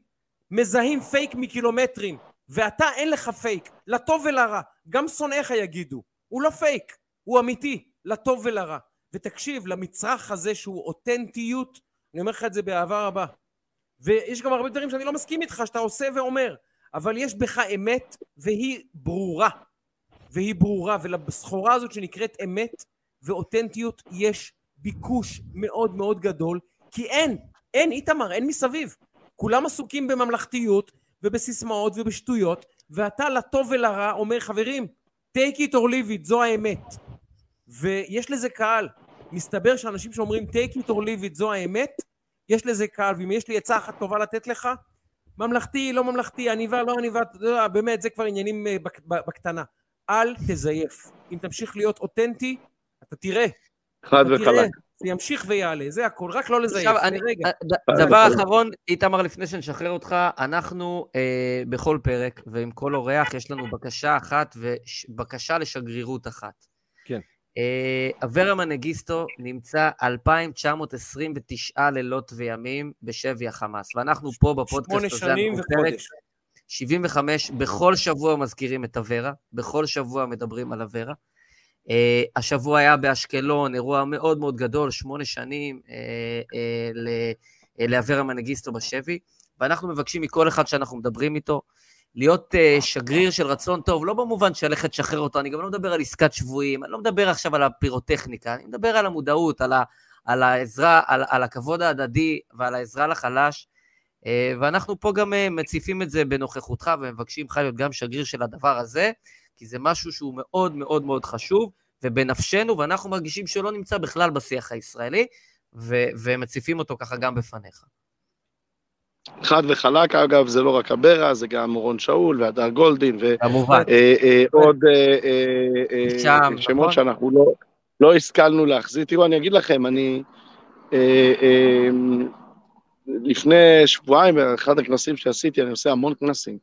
מזהים פייק מקילומטרים, ואתה אין לך פייק, לטוב ולרע. גם שונאיך יגידו, הוא לא פייק, הוא אמיתי, לטוב ולרע. ותקשיב, למצרך הזה שהוא אותנטיות, אני אומר לך את זה באהבה רבה. ויש גם הרבה דברים שאני לא מסכים איתך, שאתה עושה ואומר, אבל יש בך אמת, והיא ברורה. והיא ברורה, ולסחורה הזאת שנקראת אמת ואותנטיות יש ביקוש מאוד מאוד גדול, כי אין, אין איתמר, אין מסביב. כולם עסוקים בממלכתיות ובסיסמאות ובשטויות, ואתה לטוב ולרע אומר, חברים, take it or leave it, זו האמת. ויש לזה קהל. מסתבר שאנשים שאומרים take it or leave it, זו האמת, יש לזה קהל, ואם יש לי עצה אחת טובה לתת לך, ממלכתי, לא ממלכתי, עניבה, לא עניבה, יודע, באמת, זה כבר עניינים אה, בק- בקטנה. אל תזייף. אם תמשיך להיות אותנטי, אתה תראה, חד וחלק. זה ימשיך ויעלה, זה הכל, רק לא לזייף. עכשיו, אני, רגע. ד- דבר אחרון, איתמר, לפני שנשחרר אותך, אנחנו אה, בכל פרק ועם כל אורח יש לנו בקשה אחת ובקשה לשגרירות אחת. כן. אה, אברה מנגיסטו נמצא 2,929 לילות וימים בשבי החמאס, ואנחנו פה בפודקאסט שמונה הזה, שנים אנחנו פרק וחודש. 75, בכל שבוע מזכירים את אברה, בכל שבוע מדברים על אברה. Uh, השבוע היה באשקלון, אירוע מאוד מאוד גדול, שמונה שנים uh, ל- uh, לאברה מנגיסטו בשבי, ואנחנו מבקשים מכל אחד שאנחנו מדברים איתו, להיות uh, שגריר של רצון טוב, לא במובן של ללכת לשחרר אותו, אני גם לא מדבר על עסקת שבויים, אני לא מדבר עכשיו על הפירוטכניקה, אני מדבר על המודעות, על, ה, על העזרה, על, על הכבוד ההדדי ועל העזרה לחלש, ואנחנו פה גם uh, מציפים את זה בנוכחותך ומבקשים ממך להיות גם שגריר של הדבר הזה, כי זה משהו שהוא מאוד מאוד מאוד חשוב, ובנפשנו, ואנחנו מרגישים שלא נמצא בכלל בשיח הישראלי, ו- ומציפים אותו ככה גם בפניך. חד וחלק, אגב, זה לא רק אברה, זה גם אורון שאול והדר גולדין. ועוד שם, שמות נכון? שאנחנו לא, לא השכלנו להחזיר. תראו, אני אגיד לכם, אני אה, אה, לפני שבועיים, באחד הכנסים שעשיתי, אני עושה המון כנסים,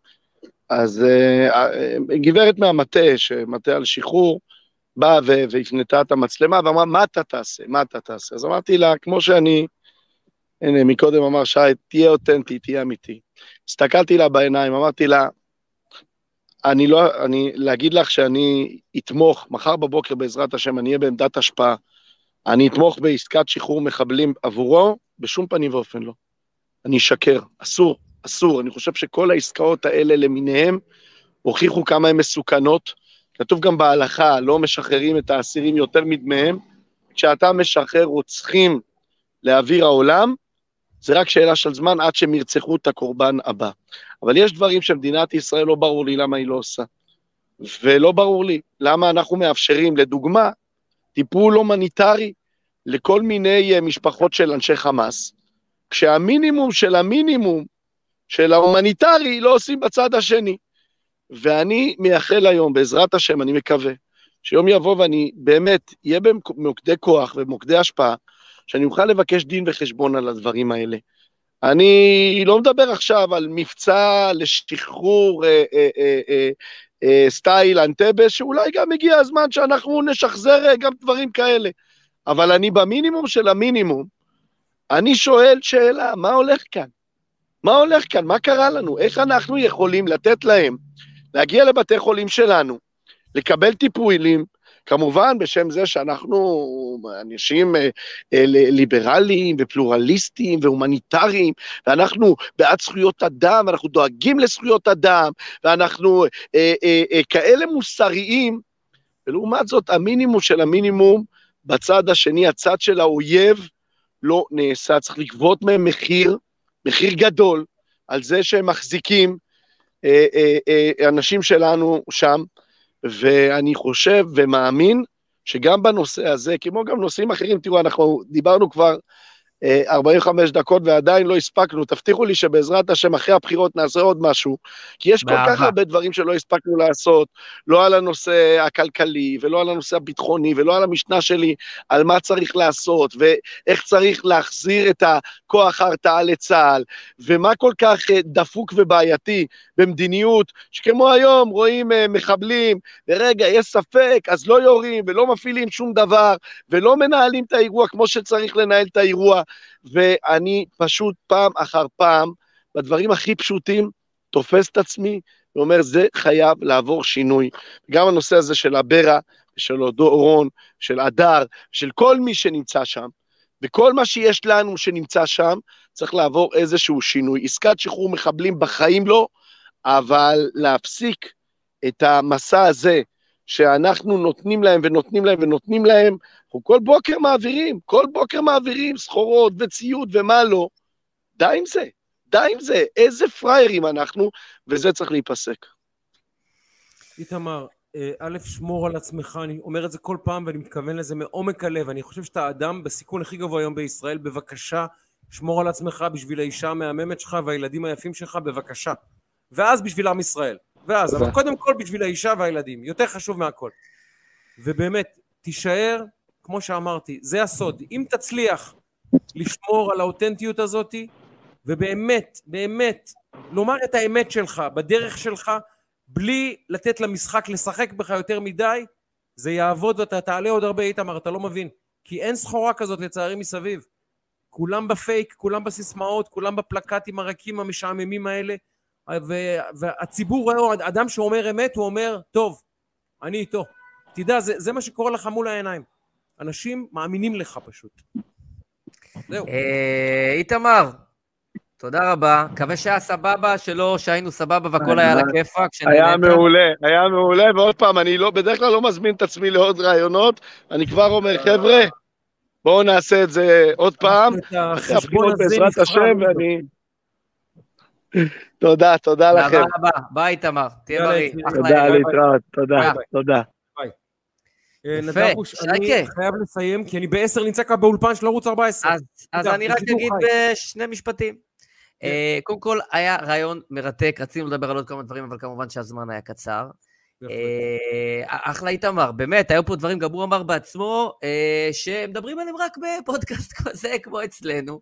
אז אה, אה, גברת מהמטה, שמטה על שחרור, באה והפנתה את המצלמה ואמרה, מה אתה תעשה? מה אתה תעשה? אז אמרתי לה, כמו שאני, הנה, מקודם אמר שי, תהיה אותנטי, תהיה אמיתי. הסתכלתי לה בעיניים, אמרתי לה, אני לא, אני, להגיד לך שאני אתמוך, מחר בבוקר בעזרת השם, אני אהיה בעמדת השפעה, אני אתמוך בעסקת שחרור מחבלים עבורו, בשום פנים ואופן לא. אני אשקר, אסור, אסור. אני חושב שכל העסקאות האלה למיניהם הוכיחו כמה הן מסוכנות. כתוב גם בהלכה, לא משחררים את האסירים יותר מדמיהם. כשאתה משחרר רוצחים לאוויר העולם, זה רק שאלה של זמן עד שהם ירצחו את הקורבן הבא. אבל יש דברים שמדינת ישראל לא ברור לי למה היא לא עושה. ולא ברור לי למה אנחנו מאפשרים, לדוגמה, טיפול הומניטרי לכל מיני אה, משפחות של אנשי חמאס, כשהמינימום של המינימום של ההומניטרי לא עושים בצד השני. ואני מייחל היום, בעזרת השם, אני מקווה, שיום יבוא ואני באמת אהיה במוקדי כוח ומוקדי השפעה, שאני אוכל לבקש דין וחשבון על הדברים האלה. אני לא מדבר עכשיו על מבצע לשחרור אה, אה, אה, אה, אה, סטייל אנטבה, שאולי גם הגיע הזמן שאנחנו נשחזר אה, גם דברים כאלה. אבל אני במינימום של המינימום, אני שואל שאלה, מה הולך כאן? מה הולך כאן? מה קרה לנו? איך אנחנו יכולים לתת להם להגיע לבתי חולים שלנו, לקבל טיפולים, כמובן בשם זה שאנחנו אנשים אה, אה, ליברליים ופלורליסטיים והומניטריים, ואנחנו בעד זכויות אדם, ואנחנו דואגים לזכויות אדם, ואנחנו אה, כאלה מוסריים, ולעומת זאת המינימום של המינימום, בצד השני, הצד של האויב, לא נעשה, צריך לגבות מהם מחיר, מחיר גדול, על זה שהם מחזיקים אה, אה, אה, אנשים שלנו שם, ואני חושב ומאמין שגם בנושא הזה, כמו גם נושאים אחרים, תראו, אנחנו דיברנו כבר 45 דקות ועדיין לא הספקנו, תבטיחו לי שבעזרת השם אחרי הבחירות נעשה עוד משהו, כי יש כל. כך הרבה דברים שלא הספקנו לעשות, לא על הנושא הכלכלי, ולא על הנושא הביטחוני, ולא על המשנה שלי, על מה צריך לעשות, ואיך צריך להחזיר את הכוח ההרתעה לצה"ל, ומה כל כך אה, דפוק ובעייתי במדיניות, שכמו היום רואים אה, מחבלים, ורגע, יש ספק, אז לא יורים ולא מפעילים שום דבר, ולא מנהלים את האירוע כמו שצריך לנהל את האירוע, ואני פשוט פעם אחר פעם, בדברים הכי פשוטים, תופס את עצמי ואומר, זה חייב לעבור שינוי. גם הנושא הזה של אברה, של אורון, של הדר, של כל מי שנמצא שם, וכל מה שיש לנו שנמצא שם, צריך לעבור איזשהו שינוי. עסקת שחרור מחבלים בחיים לא, אבל להפסיק את המסע הזה שאנחנו נותנים להם ונותנים להם ונותנים להם, אנחנו כל בוקר מעבירים, כל בוקר מעבירים סחורות וציוד ומה לא. די עם זה, די עם זה, איזה פראיירים אנחנו, וזה צריך להיפסק. איתמר, אה, א', שמור על עצמך, אני אומר את זה כל פעם ואני מתכוון לזה מעומק הלב, אני חושב שאתה האדם בסיכון הכי גבוה היום בישראל, בבקשה, שמור על עצמך בשביל האישה המהממת שלך והילדים היפים שלך, בבקשה. ואז בשביל עם ישראל. ואז, אבל קודם כל בשביל האישה והילדים, יותר חשוב מהכל. ובאמת, תישאר, כמו שאמרתי, זה הסוד. אם תצליח לשמור על האותנטיות הזאתי, ובאמת, באמת, לומר את האמת שלך, בדרך שלך, בלי לתת למשחק לשחק בך יותר מדי, זה יעבוד ואתה תעלה עוד הרבה, איתמר, אתה לא מבין. כי אין סחורה כזאת, לצערי, מסביב. כולם בפייק, כולם בסיסמאות, כולם בפלקטים הרכים המשעממים האלה, והציבור רואה, אדם שאומר אמת, הוא אומר, טוב, אני איתו. תדע, זה, זה מה שקורה לך מול העיניים. אנשים מאמינים לך פשוט. זהו. אה, איתמר, תודה רבה. מקווה שהיה סבבה, שלא שהיינו סבבה והכל היה על הכיפאק. היה. מעולה, היה מעולה, ועוד פעם, אני לא, בדרך כלל לא מזמין את עצמי לעוד רעיונות, אני כבר אומר, חבר'ה, בואו נעשה את זה עוד פעם, אחרי הבחירות בעזרת השם. ואני... תודה, תודה לכם. באהבה רבה. ביי, איתמר. תהיה בריא. תודה. להתראות, תודה. תודה. אה, יפה, נדבוש, אני שייקה. חייב לסיים, כי אני בעשר נמצא כאן באולפן של ערוץ 14. אז, תודה, אני רק אגיד. בשני משפטים. אה, קודם כל, היה רעיון מרתק, רצינו לדבר על עוד כמה דברים, אבל כמובן שהזמן היה קצר. אה, אחלה איתמר, באמת, היו פה דברים, גם הוא אמר בעצמו, אה, שמדברים עליהם רק בפודקאסט כזה, כמו אצלנו.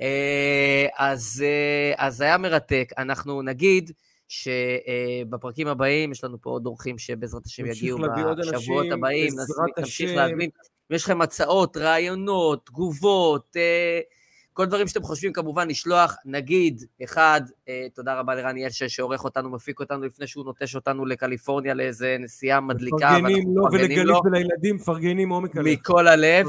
אה, אז, אה, אז היה מרתק. אנחנו נגיד שבפרקים הבאים, יש לנו פה עוד אורחים שבעזרת השם יגיעו בשבועות אנשים, הבאים, נמשיך השם. להזמין. אם יש לכם הצעות, רעיונות, תגובות, אה, כל דברים שאתם חושבים כמובן לשלוח, נגיד, אחד, אה, תודה רבה לרן ישע שעורך אותנו, מפיק אותנו לפני שהוא נוטש אותנו לקליפורניה לאיזה נסיעה מדליקה, מפרגנים לו ולגלית לו ולילדים, מפרגנים עומק הלב. מכל הלב.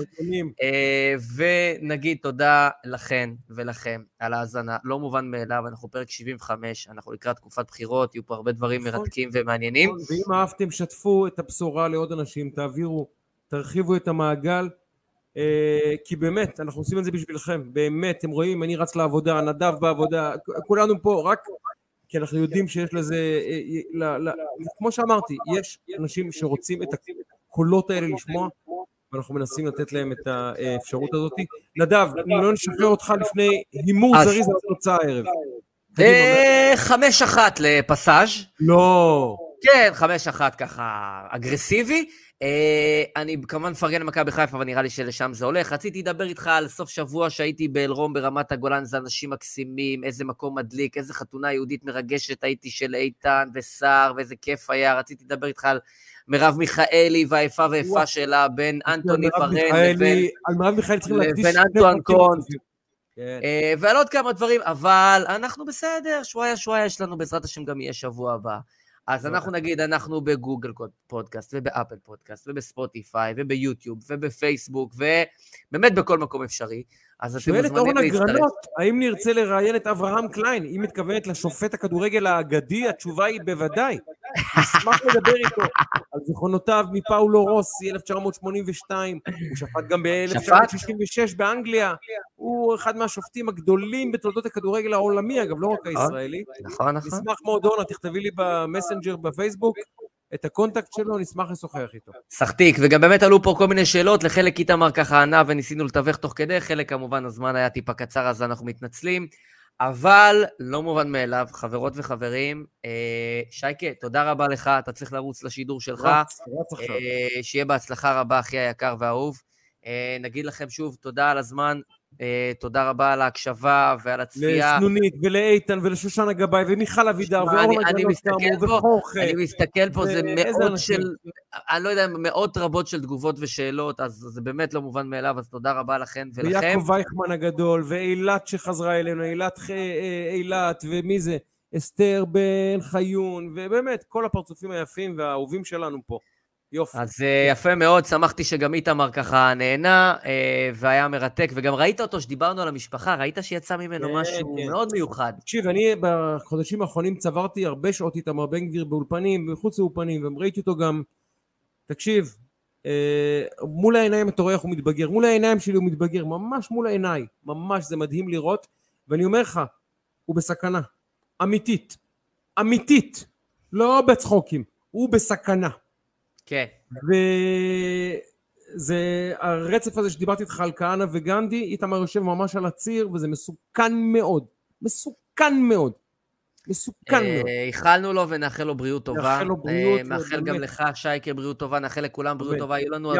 אה, ונגיד תודה לכן ולכם על ההאזנה. לא מובן מאליו, אנחנו פרק 75, אנחנו לקראת תקופת בחירות, יהיו פה הרבה דברים נכון. מרתקים ומעניינים. ואם אהבתם, שתפו את הבשורה לעוד אנשים, תעבירו, תרחיבו את המעגל, כי באמת, אנחנו עושים את זה בשבילכם, באמת, אתם רואים, אני רץ לעבודה, נדב בעבודה, כולנו פה, רק כי אנחנו יודעים שיש לזה, אה, אה, ל- ל- כמו שאמרתי, יש אנשים שרוצים את הקולות האלה לשמוע, ואנחנו מנסים לתת להם את האפשרות הזאת. נדב, לא נשחרר אותך לפני הימור זריז על התוצאה הערב. אה, חמש אחת לפסאז'. לא. כן, חמש אחת ככה אגרסיבי. אה, אני כמובן מפרגן למכבי חיפה, אבל נראה לי שלשם זה הולך. רציתי לדבר איתך על סוף שבוע שהייתי באלרום ברמת הגולן, זה אנשים מקסימים, איזה מקום מדליק, איזה חתונה יהודית מרגשת הייתי של איתן וסער, ואיזה כיף היה. רציתי לדבר איתך על מרב מיכאלי והאיפה ואיפה. שלה בין אנטוני ורן לבין... על מרב מיכאלי צריכים לבין להקדיש שני אנטואן קונט. כן. אה, ועל עוד כמה דברים, אבל אנחנו בסדר, שוואיה שוואיה יש לנו, בעזרת השם גם יהיה שבוע הבא. אז אנחנו נגיד, אנחנו בגוגל פודקאסט, ובאפל פודקאסט, ובספוטיפיי, וביוטיוב, ובפייסבוק, ובאמת בכל מקום אפשרי. אז אתם שואלת מוזמנים אורנה להצטרף. גרנות, האם נרצה לראיין את אברהם קליין? היא מתכוונת לשופט הכדורגל האגדי? התשובה היא בוודאי. נשמח לדבר איתו על זיכרונותיו מפאולו רוסי, 1982. הוא שפט גם ב-1966 באנגליה. הוא אחד מהשופטים הגדולים בתולדות הכדורגל העולמי, אגב, לא רק הישראלי. נכון, נכון. נשמח מאוד, אורנה, תכתבי לי במסנג'ר בפייסבוק את הקונטקט שלו, נשמח לשוחח איתו. סחטיק, וגם באמת עלו פה כל מיני שאלות, לחלק איתמר ככה ענה וניסינו לתווך תוך כדי, חלק כמובן הזמן היה טיפה קצר אז אנחנו מתנצלים, אבל לא מובן מאליו, חברות וחברים, אה, שייקה, תודה רבה לך, אתה צריך לרוץ לשידור שלך, רץ, רץ עכשיו. אה, שיהיה בהצלחה רבה, אחי היקר והאהוב. אה, נגיד לכם שוב תודה על הזמן, תודה רבה על ההקשבה ועל הצפייה. לסנונית ולאיתן ולשושנה גבאי ומיכל אבידר ואורנה מסתכל כאמור וחורכה. אני מסתכל פה, זה מאות. של, אני לא יודע, מאות רבות של תגובות ושאלות, אז זה באמת לא מובן מאליו, אז תודה רבה לכן ולכם. ויעקב וייכמן הגדול, ואילת שחזרה אלינו, אילת, אה, אילת, ומי זה? אסתר בן חיון, ובאמת, כל הפרצופים היפים והאהובים שלנו פה. יופי. אז אה, יפה מאוד, שמחתי שגם איתמר ככה נהנה, אה, והיה מרתק, וגם ראית אותו שדיברנו על המשפחה, ראית שיצא ממנו כן, משהו כן. מאוד מיוחד. תקשיב, אני בחודשים האחרונים צברתי הרבה שעות איתמר בן גביר באולפנים, מחוץ לאולפנים, וראיתי אותו גם, תקשיב, אה, מול העיניים אתה רואה איך הוא מתבגר, מול העיניים שלי הוא מתבגר, ממש מול העיניים, ממש, זה מדהים לראות, ואני אומר לך, הוא בסכנה, אמיתית, אמיתית, לא בצחוקים, הוא בסכנה. כן. וזה הרצף הזה שדיברתי איתך על כהנא וגנדי, איתמר יושב ממש על הציר, וזה מסוכן מאוד. מסוכן מאוד. מסוכן מאוד. אה, איחלנו לו ונאחל לו בריאות טובה. נאחל לו בריאות, אה, מאחל גם. לך, שייקה, בריאות טובה, נאחל לכולם בריאות. טובה. יהיו לנו